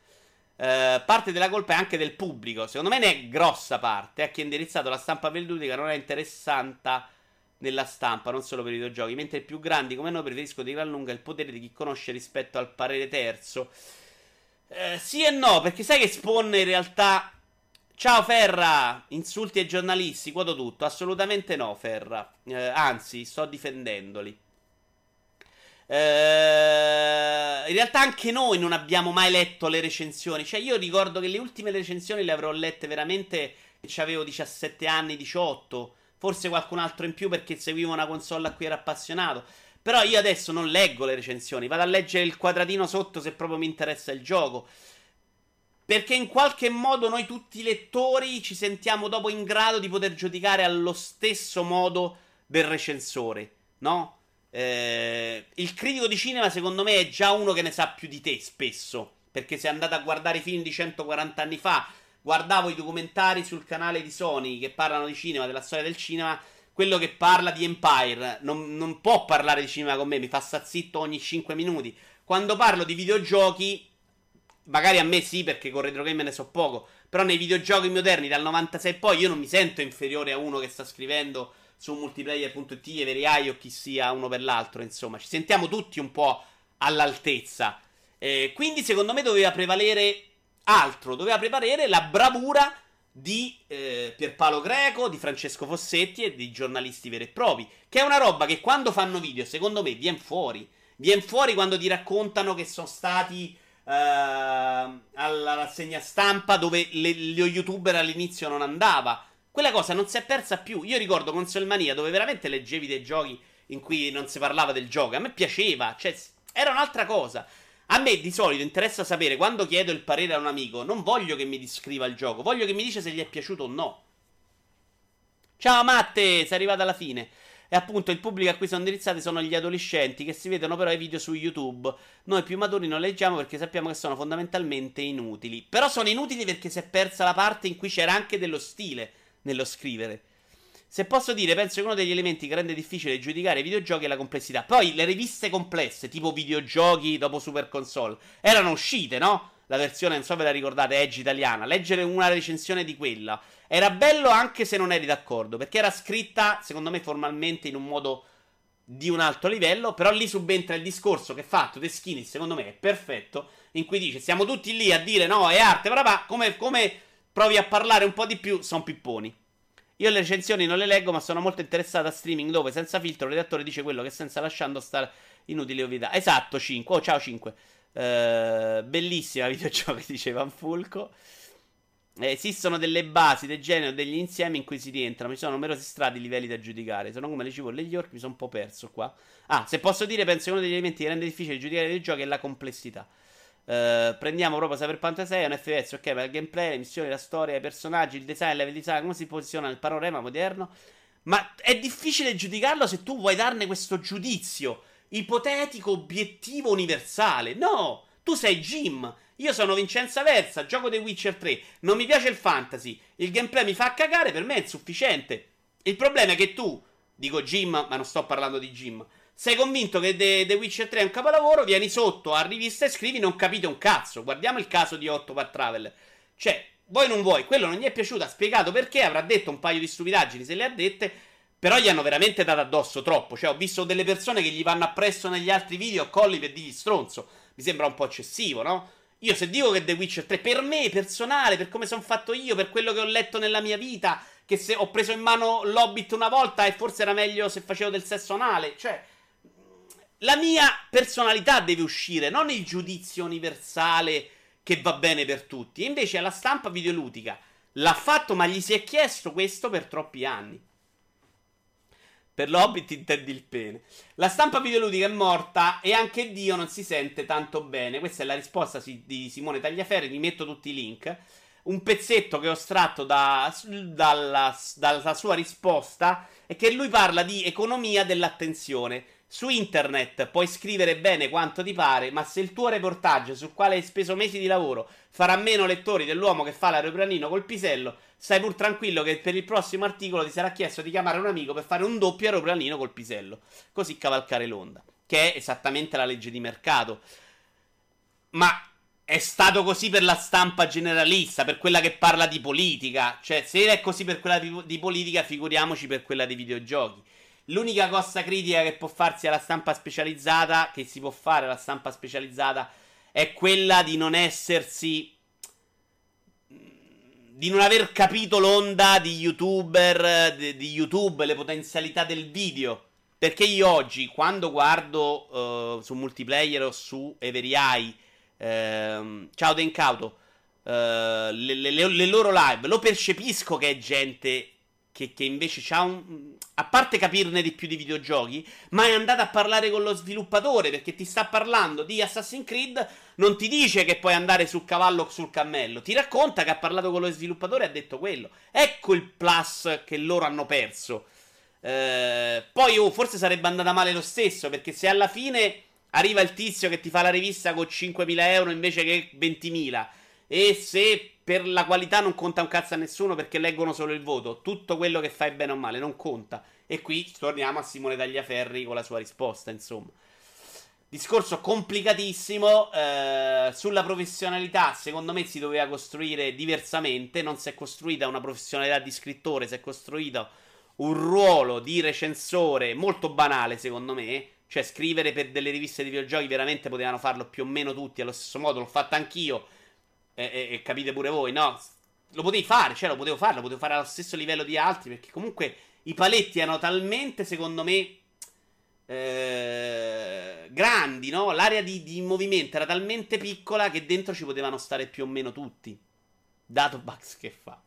Uh, parte della colpa è anche del pubblico. Secondo me ne è grossa parte. A eh, chi ha indirizzato la stampa velludica non è interessante nella stampa, non solo per i videogiochi, mentre i più grandi come noi preferiscono di gran lunga il potere di chi conosce rispetto al parere terzo. Eh, sì e no, perché sai che Spawn in realtà... Ciao Ferra, insulti ai giornalisti, quoto tutto. Assolutamente no, Ferra. Eh, anzi, sto difendendoli. Eh, in realtà anche noi non abbiamo mai letto le recensioni. Cioè, io ricordo che le ultime recensioni le avrò lette veramente avevo 17 anni, 18 forse qualcun altro in più perché seguivo una console a cui ero appassionato. Però io adesso non leggo le recensioni, vado a leggere il quadratino sotto se proprio mi interessa il gioco. Perché in qualche modo noi tutti lettori ci sentiamo dopo in grado di poter giudicare allo stesso modo del recensore, no? Eh, il critico di cinema secondo me è già uno che ne sa più di te spesso. Perché se andate a guardare i film di 140 anni fa, guardavo i documentari sul canale di Sony che parlano di cinema, della storia del cinema. Quello che parla di Empire non, non può parlare di cinema con me, mi fa sta zitto ogni 5 minuti. Quando parlo di videogiochi, magari a me sì, perché con retro game ne so poco. Però nei videogiochi moderni dal 96 poi io non mi sento inferiore a uno che sta scrivendo su multiplayer.it, Everai o chi sia uno per l'altro. Insomma, ci sentiamo tutti un po' all'altezza. Eh, quindi, secondo me, doveva prevalere altro, doveva preparare la bravura di eh, Pierpaolo Greco, di Francesco Fossetti e di giornalisti veri e propri. Che è una roba che quando fanno video, secondo me, viene fuori. Viene fuori quando ti raccontano che sono stati uh, alla rassegna stampa dove le, lo youtuber all'inizio non andava. Quella cosa non si è persa più. Io ricordo Consolmania dove veramente leggevi dei giochi in cui non si parlava del gioco. A me piaceva, cioè era un'altra cosa. A me di solito interessa sapere quando chiedo il parere a un amico, non voglio che mi descriva il gioco, voglio che mi dice se gli è piaciuto o no. Ciao Matte, sei arrivato alla fine. E appunto il pubblico a cui sono indirizzati sono gli adolescenti che si vedono però i video su YouTube. Noi più maturi non leggiamo perché sappiamo che sono fondamentalmente inutili. Però sono inutili perché si è persa la parte in cui c'era anche dello stile nello scrivere. Se posso dire, penso che uno degli elementi che rende difficile giudicare i videogiochi è la complessità. Poi le riviste complesse, tipo videogiochi dopo Super Console, erano uscite, no? La versione, non so ve la ricordate, Edge italiana. Leggere una recensione di quella era bello anche se non eri d'accordo, perché era scritta, secondo me, formalmente in un modo di un alto livello, però lì subentra il discorso che ha fatto Skinny, secondo me è perfetto, in cui dice siamo tutti lì a dire no, è arte, però come, come provi a parlare un po' di più, sono pipponi. Io le recensioni non le leggo, ma sono molto interessato a streaming dove senza filtro il redattore dice quello che senza lasciando stare inutile ovvietà. Esatto, 5. Oh, ciao 5. Uh, eh, bellissima *laughs* videogiochi, diceva Fulco. Eh, esistono delle basi, dei generi degli insiemi in cui si rientrano. Ci sono numerosi strati livelli da giudicare. Sono come le cipolle e gli orchi, mi sono un po' perso qua. Ah, se posso dire, penso che uno degli elementi che rende difficile giudicare dei giochi è la complessità. Uh, prendiamo proprio Cyberpunk 6, un FPS, ok, ma il gameplay, le missioni, la storia, i personaggi, il design, il level design, come si posiziona nel panorama moderno. Ma è difficile giudicarlo se tu vuoi darne questo giudizio ipotetico, obiettivo, universale. No! Tu sei Jim, io sono Vincenza Versa, gioco The Witcher 3, non mi piace il fantasy, il gameplay mi fa cagare, per me è insufficiente. Il problema è che tu, dico Jim, ma non sto parlando di Jim, sei convinto che The, The, Witcher 3 è un capolavoro, vieni sotto a rivista e scrivi non capite un cazzo. Guardiamo il caso di 8 Part Travel. Cioè, voi non vuoi, quello non gli è piaciuto, ha spiegato perché, avrà detto un paio di stupidaggini se le ha dette, però gli hanno veramente dato addosso troppo. Cioè, ho visto delle persone che gli vanno appresso negli altri video colli per dirgli stronzo. Mi sembra un po' eccessivo, no? Io se dico che The Witcher 3, per me personale, per come sono fatto io, per quello che ho letto nella mia vita, che se ho preso in mano l'Hobbit una volta e forse era meglio se facevo del sesso anale, cioè la mia personalità deve uscire, non il giudizio universale che va bene per tutti. E invece la stampa videoludica l'ha fatto, ma gli si è chiesto questo per troppi anni. Per l'Hobbit intendi il pene. La stampa videoludica è morta e anche Dio non si sente tanto bene. Questa è la risposta di Simone Tagliaferri. Vi metto tutti i link. Un pezzetto che ho estratto da, dalla, dalla sua risposta è che lui parla di economia dell'attenzione. Su internet puoi scrivere bene quanto ti pare, ma se il tuo reportage sul quale hai speso mesi di lavoro farà meno lettori dell'uomo che fa l'aeroplanino col pisello, stai pur tranquillo che per il prossimo articolo ti sarà chiesto di chiamare un amico per fare un doppio aeroplanino col pisello, così cavalcare l'onda, che è esattamente la legge di mercato. Ma è stato così per la stampa generalista, per quella che parla di politica, cioè se è così per quella di, di politica, figuriamoci per quella dei videogiochi. L'unica cosa critica che può farsi alla stampa specializzata, che si può fare alla stampa specializzata, è quella di non essersi. di non aver capito l'onda di youtuber, di, di YouTube, le potenzialità del video. Perché io oggi, quando guardo uh, su multiplayer o su Every Eye, uh, ciao Dencauto, uh, le, le, le loro live, lo percepisco che è gente che, che invece ha un. A parte capirne di più di videogiochi, ma è andata a parlare con lo sviluppatore perché ti sta parlando di Assassin's Creed. Non ti dice che puoi andare sul cavallo o sul cammello, ti racconta che ha parlato con lo sviluppatore e ha detto quello. Ecco il plus che loro hanno perso. Eh, poi oh, forse sarebbe andata male lo stesso perché se alla fine arriva il tizio che ti fa la rivista con 5.000 euro invece che 20.000 e se per la qualità non conta un cazzo a nessuno perché leggono solo il voto. Tutto quello che fai bene o male non conta. E qui torniamo a Simone Tagliaferri con la sua risposta, insomma. Discorso complicatissimo. Eh, sulla professionalità, secondo me, si doveva costruire diversamente. Non si è costruita una professionalità di scrittore, si è costruito un ruolo di recensore molto banale, secondo me. Cioè, scrivere per delle riviste di videogiochi veramente potevano farlo più o meno tutti allo stesso modo. L'ho fatto anch'io e, e, capite pure voi, no? Lo potevi fare, cioè lo potevo fare, lo potevo fare allo stesso livello di altri, perché comunque i paletti erano talmente, secondo me, eh, grandi, no? L'area di, di, movimento era talmente piccola che dentro ci potevano stare più o meno tutti. Dato Bugs che fa.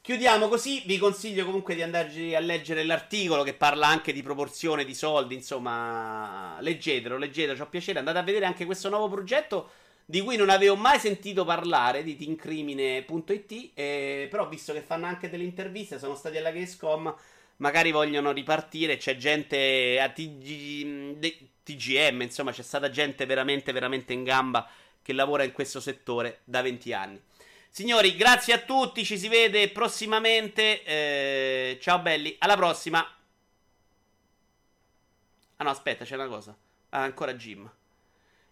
Chiudiamo così, vi consiglio comunque di andarci a leggere l'articolo che parla anche di proporzione di soldi, insomma, leggetelo, leggetelo, ci ho piacere, andate a vedere anche questo nuovo progetto di cui non avevo mai sentito parlare, di tincrimine.it, eh, però visto che fanno anche delle interviste, sono stati alla Gamescom, magari vogliono ripartire, c'è gente a TG, TGM, insomma c'è stata gente veramente, veramente in gamba che lavora in questo settore da 20 anni. Signori, grazie a tutti, ci si vede prossimamente. Eh, ciao belli, alla prossima. Ah no, aspetta, c'è una cosa. Ah, ancora Jim.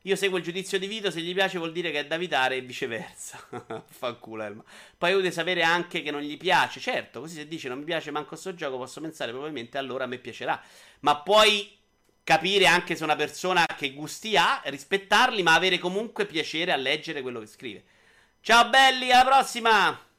Io seguo il giudizio di Vito, se gli piace vuol dire che è da vitare e viceversa. *laughs* Fanculo, Elma. Poi dovete sapere anche che non gli piace. Certo, così se dice non mi piace manco sto gioco, posso pensare probabilmente allora a me piacerà. Ma puoi capire anche se una persona che gusti ha, rispettarli, ma avere comunque piacere a leggere quello che scrive. Ciao belli, alla prossima!